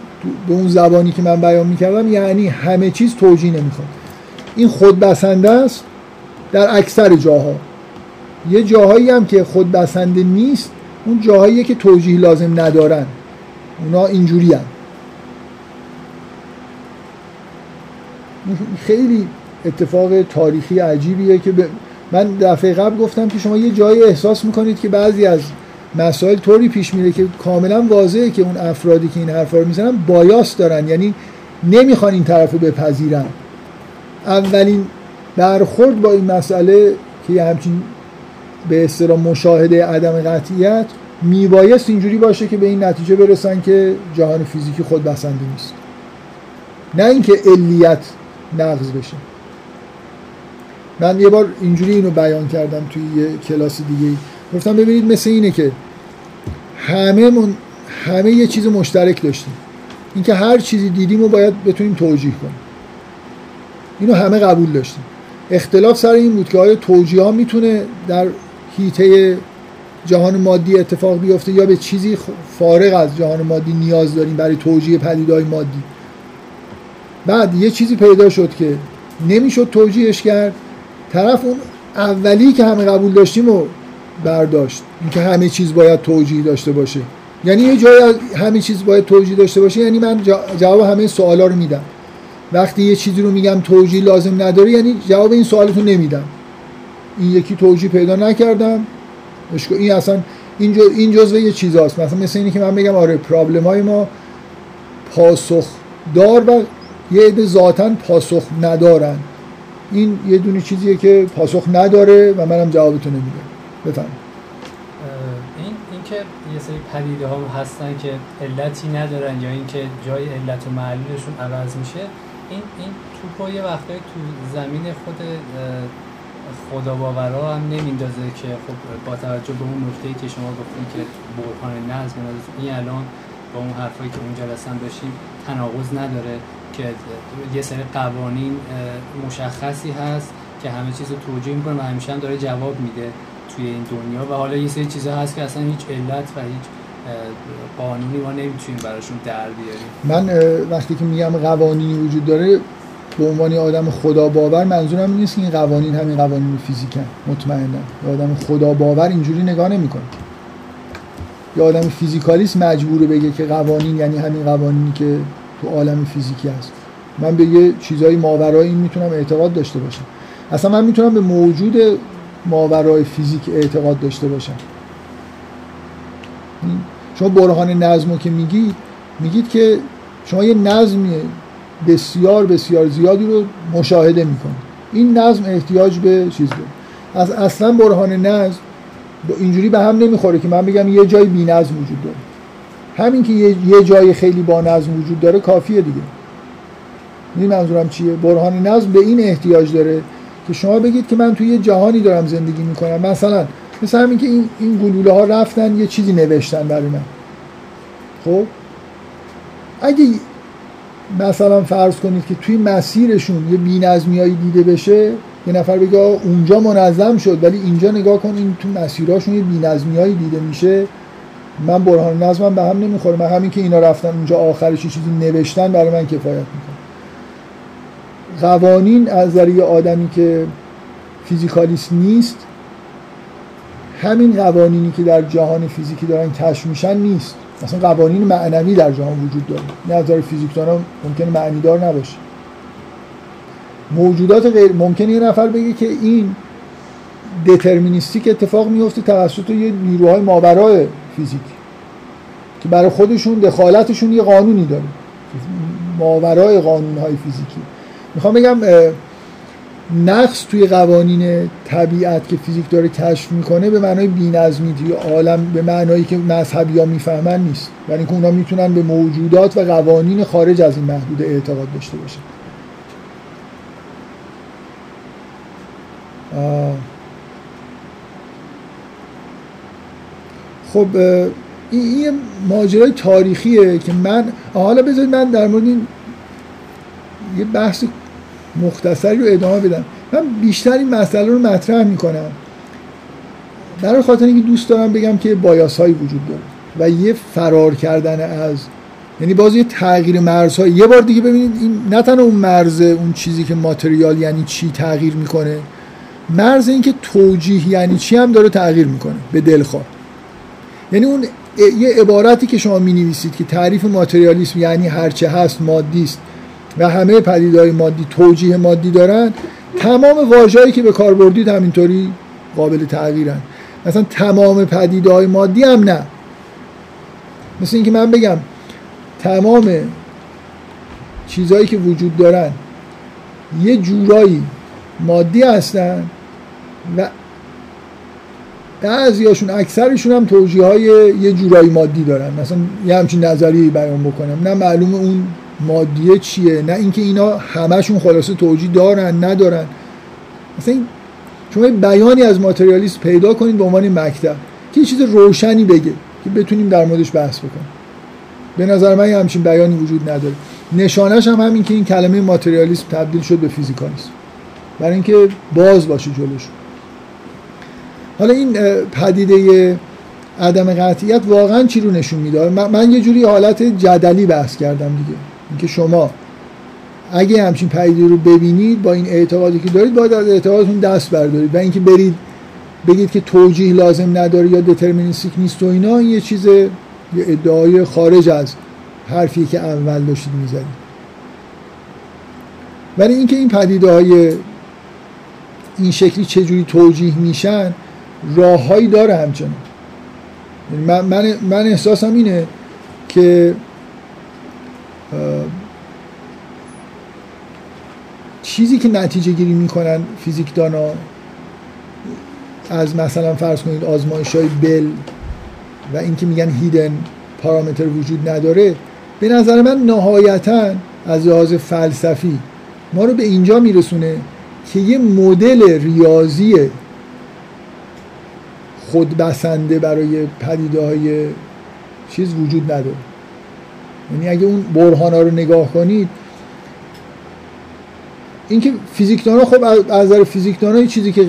به اون زبانی که من بیان می‌کردم یعنی همه چیز توجیه نمی‌خواد. این خود بسنده است در اکثر جاها. یه جاهایی هم که خود بسنده نیست اون جاهایی که توجیه لازم ندارن. اونا اینجوری هم. خیلی اتفاق تاریخی عجیبیه که من دفعه قبل گفتم که شما یه جایی احساس می‌کنید که بعضی از مسائل طوری پیش میره که کاملا واضحه که اون افرادی که این حرفا رو می‌زنن بایاس دارن یعنی نمی‌خوان این طرف رو بپذیرن. اولین برخورد با این مسئله که همچین به اصطلاح مشاهده عدم قطعیت میبایست اینجوری باشه که به این نتیجه برسن که جهان فیزیکی خود بسنده نیست. نه اینکه علیت نقض بشه. من یه بار اینجوری اینو بیان کردم توی یه کلاس دیگه گفتم ببینید مثل اینه که همه من همه یه چیز مشترک داشتیم. اینکه هر چیزی دیدیم و باید بتونیم توجیه کنیم. اینو همه قبول داشتیم. اختلاف سر این بود که آیا توجیه ها می‌تونه در هیته جهان مادی اتفاق بیفته یا به چیزی فارغ از جهان مادی نیاز داریم برای توجیه پدیدهای مادی. بعد یه چیزی پیدا شد که نمی‌شد توجیهش کرد. طرف اون اولی که همه قبول داشتیم و برداشت. اینکه همه چیز باید توجیه داشته باشه. یعنی یه جای همه چیز باید توجیه داشته باشه یعنی من جواب همه سوالا رو میدم. وقتی یه چیزی رو میگم توجیه لازم نداره یعنی جواب این سوالتو نمیدم. این یکی توجیه پیدا نکردم. این اصلا این, این جزء یه چیزاست. مثلا مثل اینی که من بگم آره پرابلم های ما پاسخ دار و یه عده ذاتا پاسخ ندارن. این یه دونه چیزیه که پاسخ نداره و منم جوابتو نمیدم. بفهم
این اینکه یه سری پدیده ها هستن که علتی ندارن یا اینکه جای علت و معلولشون عوض میشه این این توپو یه وقتایی تو زمین خود خدا باورا هم نمیندازه که خب با توجه به اون نکته که شما گفتین که برهان نظم این الان با اون حرفایی که اونجا رسن داشتیم تناقض نداره که یه سری قوانین مشخصی هست که همه چیز رو توجیه می‌کنه و همیشه هم داره جواب میده. توی این دنیا و حالا یه سری چیزها هست که اصلا هیچ علت و هیچ قانونی ما نمی‌تونیم براشون در بیاریم.
من وقتی که میگم قوانینی وجود داره به عنوان آدم خدا باور منظورم این نیست که این قوانین همین قوانین فیزیکن مطمئنا آدم خدا باور اینجوری نگاه نمی‌کنه. یا آدم فیزیکالیست مجبوره بگه که قوانین یعنی همین قوانینی که تو عالم فیزیکی هست. من به یه چیزای ماورای این می‌تونم اعتقاد داشته باشم. اصلا من می‌تونم به موجود ماورای فیزیک اعتقاد داشته باشم. شما برهان نظم که میگید میگید که شما یه نظمی بسیار بسیار زیادی رو مشاهده می‌کنید. این نظم احتیاج به چیز داره. از اصلا برهان نظم اینجوری به هم نمی‌خوره که من بگم یه جای بی نظم وجود داره. همین که یه جای خیلی با نظم وجود داره کافیه دیگه. این منظورم چیه؟ برهان نظم به این احتیاج داره که شما بگید که من توی یه جهانی دارم زندگی می‌کنم. مثلا مثل همین که این, این گلوله ها رفتن یه چیزی نوشتن برای من. خب؟ اگه مثلا فرض کنید که توی مسیرشون یه بینظمیایی دیده بشه یه نفر بگه اونجا منظم شد ولی اینجا نگاه کن این تو مسیرهاشون یه بینظمیایی دیده میشه. من برهان نظمم به هم نمی‌خوره. من همین که اینا رفتن اونجا آخرش چیزی نوشتن برای من کفایت می‌کنه. قوانین از ذریعه آدمی که فیزیکالیست نیست همین قوانینی که در جهان فیزیکی دارن کشف میشن نیست. مثلا قوانین معنوی در جهان وجود داره. نه نظر فیزیکدان ها ممکنه معنیدار نباشه. موجودات غیر ممکنه یه نفر بگه که این دترمینیستیک اتفاق میفته توسط یه نیروهای ماورای فیزیک که برای خودشون دخالتشون یه قانونی داره. ماورای قانونهای فیزیکی. می‌خوام بگم نقص توی قوانین طبیعت که فیزیک داره کشف می‌کنه به معنای بی‌نظمی توی عالم به معنایی که مذهبی ها می‌فهمن نیست. برای اینکه اونا می‌تونن به موجودات و قوانین خارج از این محدود اعتقاد داشته باشن. خب این یه ماجرای تاریخیه که من حالا بذارید من در مورد این یه بحث مختصری رو ادامه بدم من بیشتر این مسئله رو مطرح می‌کنم. برای خاطر اینکه دوست دارم بگم که بایاس هایی وجود داره و یه فرار کردن از یعنی باز یه تغییر مرزهای یه بار دیگه ببینید این نه تنها اون مرز اون چیزی که ماتریال یعنی چی تغییر می‌کنه مرز اینکه توجیه یعنی چی هم داره تغییر می‌کنه به دلخواه. یعنی اون یه عبارتی که شما می نویسید که تعریف ماتریالیسم یعنی هرچه هست مادی است. و همه پدیدهای مادی توجیه مادی دارن تمام واژه‌ای که به کار بردید همینطوری قابل تغییرن. مثلا تمام پدیدهای مادی هم نه. مثل اینکه من بگم تمام چیزهایی که وجود دارن یه جورایی مادی هستن و بعضیاشون اکثرشون هم توجیه های یه جورایی مادی دارن. مثلا یه همچین نظریه بیان بکنم. نه معلوم اون مادیه چیه؟ نه اینکه اینا همشون خلاصه توجیه دارن ندارن. مثلا شما بیانی از ماتریالیسم پیدا کنید به عنوان مکتب. که یه چیز روشنی بگه که بتونیم در موردش بحث بکنیم. به نظر من همچین بیانی وجود نداره. نشانش هم همین که این کلمه ماتریالیسم تبدیل شد به فیزیکالیسم. برای اینکه باز باشه جلوش. حالا این پدیده عدم قطعیت واقعا چی رو نشون میده؟ من یه جوری حالت جدلی بحث کردم دیگه. اینکه شما اگه همچین پدیده رو ببینید با این اعتقادی که دارید باید از اعتقادتون دست بردارید و اینکه برید بگید که توجیه لازم نداره یا دترمینیستیک نیست و اینا یه چیز یه ادعای خارج از حرفی که اول داشتید می‌زدید. ولی اینکه این پدیده های این شکلی چجوری توجیه میشن راههایی داره همچنان من, من, من احساسم اینه که چیزی که نتیجه گیری می‌کنن فیزیکدان ها از مثلا فرض کنید آزمایش های بل و اینکه میگن هیدن پارامتر وجود نداره به نظر من نهایتا از لحاظ فلسفی ما رو به اینجا میرسونه که یه مدل ریاضی خودبسنده برای پدیده های چیز وجود نداره. یعنی اگه اون برهان ها رو نگاه کنید اینکه فیزیکدان ها خب از نظر فیزیکدان ها چیزی که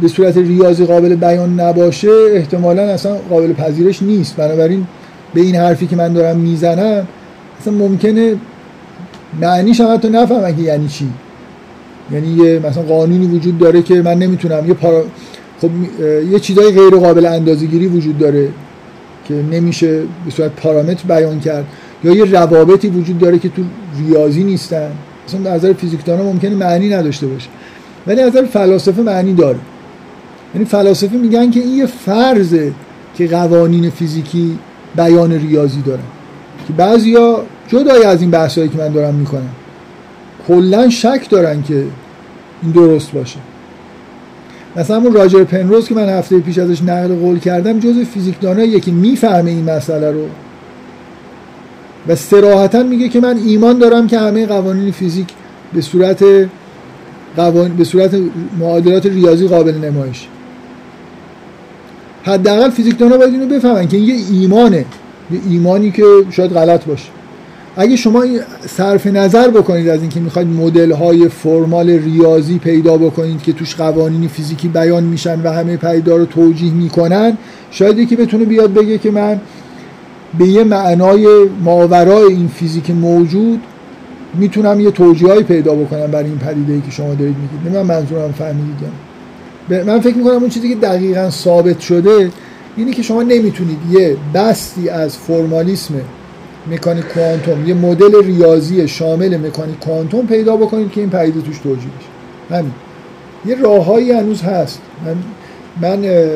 به صورت ریاضی قابل بیان نباشه احتمالا اصلا قابل پذیرش نیست. بنابراین به این حرفی که من دارم می‌زنم اصلا ممکنه هم حتی نفهمم که یعنی چی. یعنی یه مثلا قانونی وجود داره که من نمی‌تونم یه پارا... خب یه چیزای غیر قابل اندازه‌گیری وجود داره. که نمیشه به صورت پارامتر بیان کرد. یا یه روابطی وجود داره که تو ریاضی نیستن. مثلا در نظر فیزیکدانا ممکنه معنی نداشته باشه. ولی از نظر فلاسفه معنی داره. یعنی فلاسفه میگن که این یه فرضه که قوانین فیزیکی بیان ریاضی دارن. که بعضیا جدای از این بحثایی که من دارم می‌کنم کلا شک دارن که این درست باشه. مثلا اون راجر پنروز که من هفته پیش ازش نقل قول کردم جز فیزیکداناییه که می‌فهمه این مسئله رو. و سراحتا میگه که من ایمان دارم که همه قوانین فیزیک به صورت قوان... به صورت معادلات ریاضی قابل نمایش. حداقل فیزیکدانا باید اینو بفهمن که این یه ایمانه. یه ایمانی که شاید غلط باشه. اگه شما صرف نظر بکنید از اینکه می‌خواید مدل های فرمال ریاضی پیدا بکنید که توش قوانین فیزیکی بیان میشن و همه پیدا رو توجیه می‌کنن شاید یکی بتونه بیاد بگه که من به یه معنای ماورای این فیزیک موجود می‌تونم یه توجیهایی پیدا بکنم برای این پدیده ای که شما دارید میگید. من منظورم فهمیدید. من فکر می‌کنم اون چیزی که دقیقا ثابت شده اینه که شما نمی‌تونید یه بستی از فرمالیسم مکانیک کوانتوم. یه مدل ریاضی شامل مکانیک کوانتوم پیدا بکنید که این پدیده توش توجیه بشه همین. یه راههایی هنوز هست. من من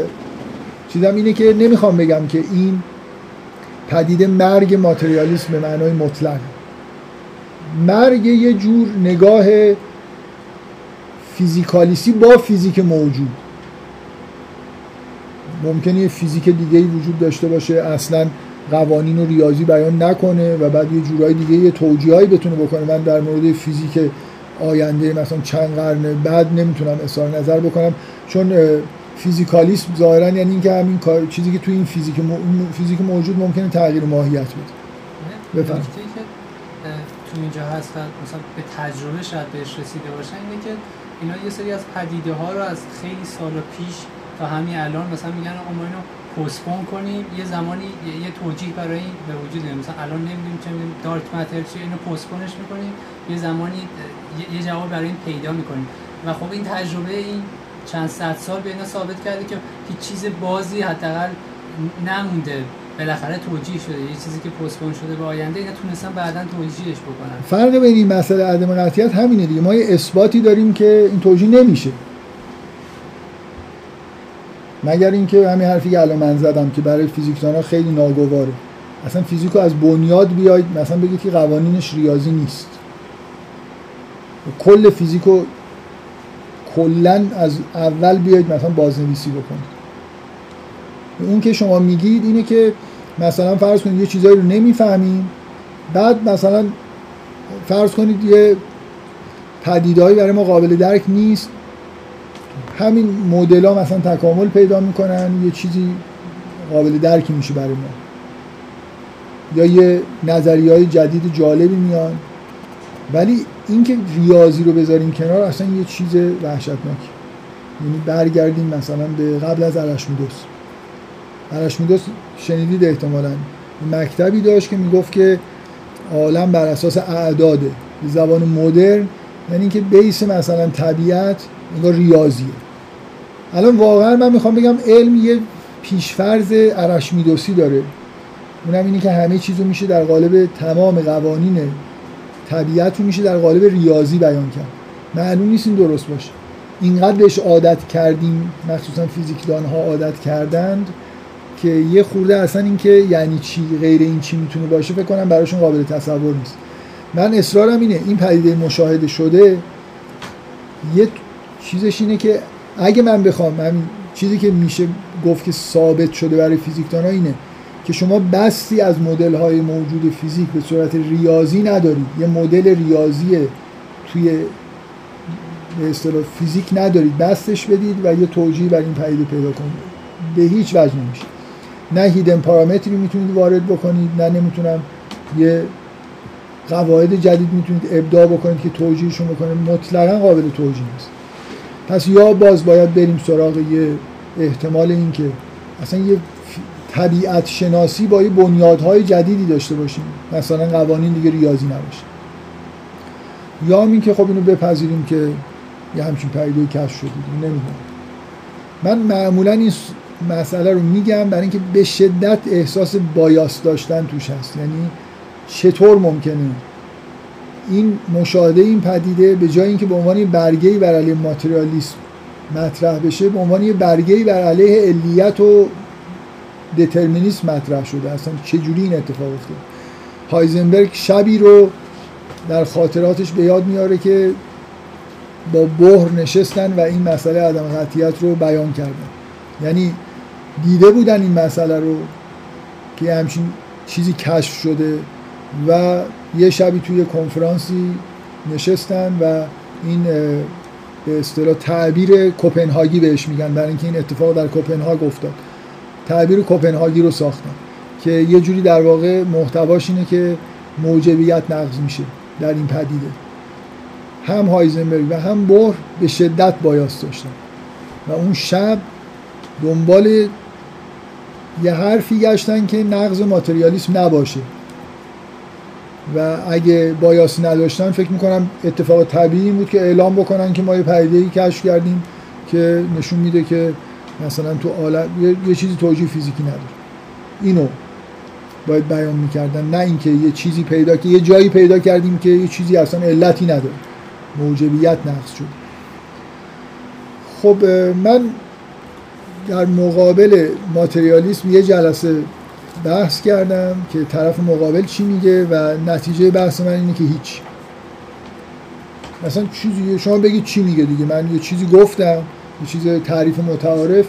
چیزم اینه که نمی‌خوام بگم که این پدیده مرگ ماتریالیسم به معنای مطلق مرگ یه جور نگاه فیزیکالیسی با فیزیک موجود. ممکنه یه فیزیک دیگه ای وجود داشته باشه. اصلا قوانین و ریاضی بیان نکنه و بعد یه جورای دیگه یه توجیهایی بتونه بکنه. من در مورد فیزیک آینده مثلا چند قرن بعد نمی‌تونم اظهار نظر بکنم. چون فیزیکالیسم ظاهرا یعنی اینکه همین کار چیزی که تو این فیزیک فیزیک موجود ممکنه تغییر ماهیت بده.
بفرمایید. تو اینجا هست مثلا به تجربه شاید بهش رسیده باشن اینه که اینا یه سری از پدیده ها رو از خیلی سال پیش تا همین الان مثلا میگن آقا ما اینو پستپون کنیم یه زمانی یه, توجیه برای این به وجود میاد. مثلا الان نمی‌دونیم چه دارک ماتر چیه اینو پستپونش می‌کنیم. یه زمانی یه جواب برای این پیدا می‌کنیم. و خب این تجربه این چند صد سال به اینا ثابت کرده که هیچ چیز بازی حداقل نمونده. بالاخره توجیه شده. یه چیزی که پستپون شده به آینده اینا تونستن بعدا توجیهش بکنن.
فرق بین مسئله عدم قطعیت همینه دیگه. ما یه اثباتی داریم که این توجیه نمیشه. مگر اینکه همین حرفی که الان من زدم که برای فیزیکدان ها خیلی ناگواره. اصلا فیزیکو از بنیاد بیاید مثلا بگید که قوانینش ریاضی نیست. کل فیزیکو کلا از اول بیاید مثلا بازنویسی بکنید. اون که شما میگید اینه که مثلا فرض کنید یه چیزایی رو نمی‌فهمیم بعد مثلا فرض کنید یه پدیدهایی برای ما قابل درک نیست. همین مدل ها مثلا تکامل پیدا می‌کنن یه چیزی قابل درکی میشه برای ما. یا یه نظریه های جدید جالبی میان. ولی اینکه ریاضی رو بذاریم کنار اصلا یه چیز وحشتناک یعنی برگردیم مثلا به قبل از ارشمیدس ارشمیدس شنیدید احتمالا. مکتبی داشت که می‌گفت که عالم بر اساس اعداده. زبان مدرن یعنی اینکه بیس مثلا طبیعت انگار ریاضیه. الان واقعا من می‌خوام بگم علم یه پیشفرز ارشمیدوسی داره. اونم اینه که همه چیزو میشه در قالب تمام قوانین طبیعت رو میشه در قالب ریاضی بیان کرد. معلوم نیست این درست باشه. اینقدر بهش عادت کردیم مخصوصا فیزیکدان ها عادت کردند که یه خورده اصلا این که یعنی چی غیر این چی می‌تونه باشه فکر کنم براشون قابل تصور نیست. من اصرارم اینه این پدیده مشاهده شده یه چیزش اینه که اگه من بخوام همین چیزی که میشه گفت که ثابت شده برای فیزیکدان اینه که شما بستی از مدل های موجود فیزیک به صورت ریاضی ندارید یه مدل ریاضی توی به اصطلاح فیزیک ندارید. بستش بدید و یه توجیه بر این پدیده پیدا کنید. به هیچ وجه نمیشه. نه هیدن پارامتری می‌تونید وارد بکنید نه نمی‌تونم یه قواعد جدید می‌تونید ابداع بکنید که توجیهشون بکنید مطلقا قابل توجیه نیست. پس یا باز باید بریم سراغ یه احتمال این که اصلا یه طبیعت شناسی با یه بنیادهای جدیدی داشته باشیم. مثلا قوانین دیگه ریاضی نباشه. یا این که خب اینو بپذیریم که یه همچین پدیده کشف شده نمی‌دونم. من معمولا این مسئله رو میگم برای اینکه به شدت احساس بایاس داشتن توش هست. یعنی چطور ممکنه این مشاهده این پدیده به جای اینکه به عنوان برگه‌ای بر علیه ماتریالیسم مطرح بشه به عنوان یه برگه‌ای بر علیه علیت و دترمینیسم مطرح شده. اصلا چه جوری این اتفاق افتاد هایزنبرگ شبی رو در خاطراتش به یاد میاره که با بحر نشستن و این مسئله عدم قطعیت رو بیان کردن. یعنی دیده بودن این مسئله رو که همچین چیزی کشف شده. و یه شبی توی کنفرانسی نشستن و این به اصطلاح تعبیر کوپنهاگی بهش میگن برای اینکه این اتفاق در کوپنهاگ افتاد. تعبیر کوپنهاگی رو ساختن که یه جوری در واقع محتواش اینه که موجبیت نقض میشه در این پدیده. هم هایزنبرگ و هم بور به شدت بایاس داشتن. و اون شب دنبال یه حرفی گشتن که نقض ماتریالیسم نباشه. و اگه بایاس نداشتن فکر می‌کنم اتفاق طبیعی بود که اعلام بکنن که ما یه پدیده کشف کردیم که نشون میده که مثلا تو عالم یه چیزی توجیه فیزیکی نداره. اینو باید بیان می‌کردن نه اینکه یه چیزی پیدا که یه جایی پیدا کردیم که یه چیزی اصلا علتی نداره. موجبیت نقص شد خب من در مقابل ماتریالیسم یه جلسه بحث کردم که طرف مقابل چی میگه و نتیجه بحث من اینه که هیچ. مثلا چیزی شما بگید چی میگه دیگه. من یه چیزی گفتم یه چیز تعریف متعارف.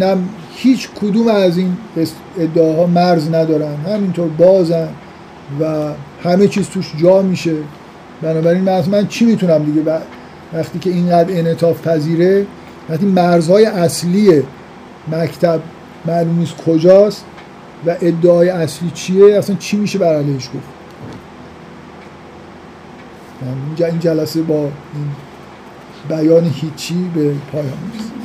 نه هیچ کدوم از این ادعاها مرز ندارن. همینطور بازن و همه چیز توش جا میشه. بنابراین من, من چی می‌تونم دیگه؟ وقتی که اینقدر انعطاف پذیره وقتی مرزهای اصلی مکتب معلوم نیست کجاست و ادعای اصلی چیه؟ اصلا چی میشه بر علیهش گفت؟ این جلسه با این بیان هیچی به پایان می‌رسه.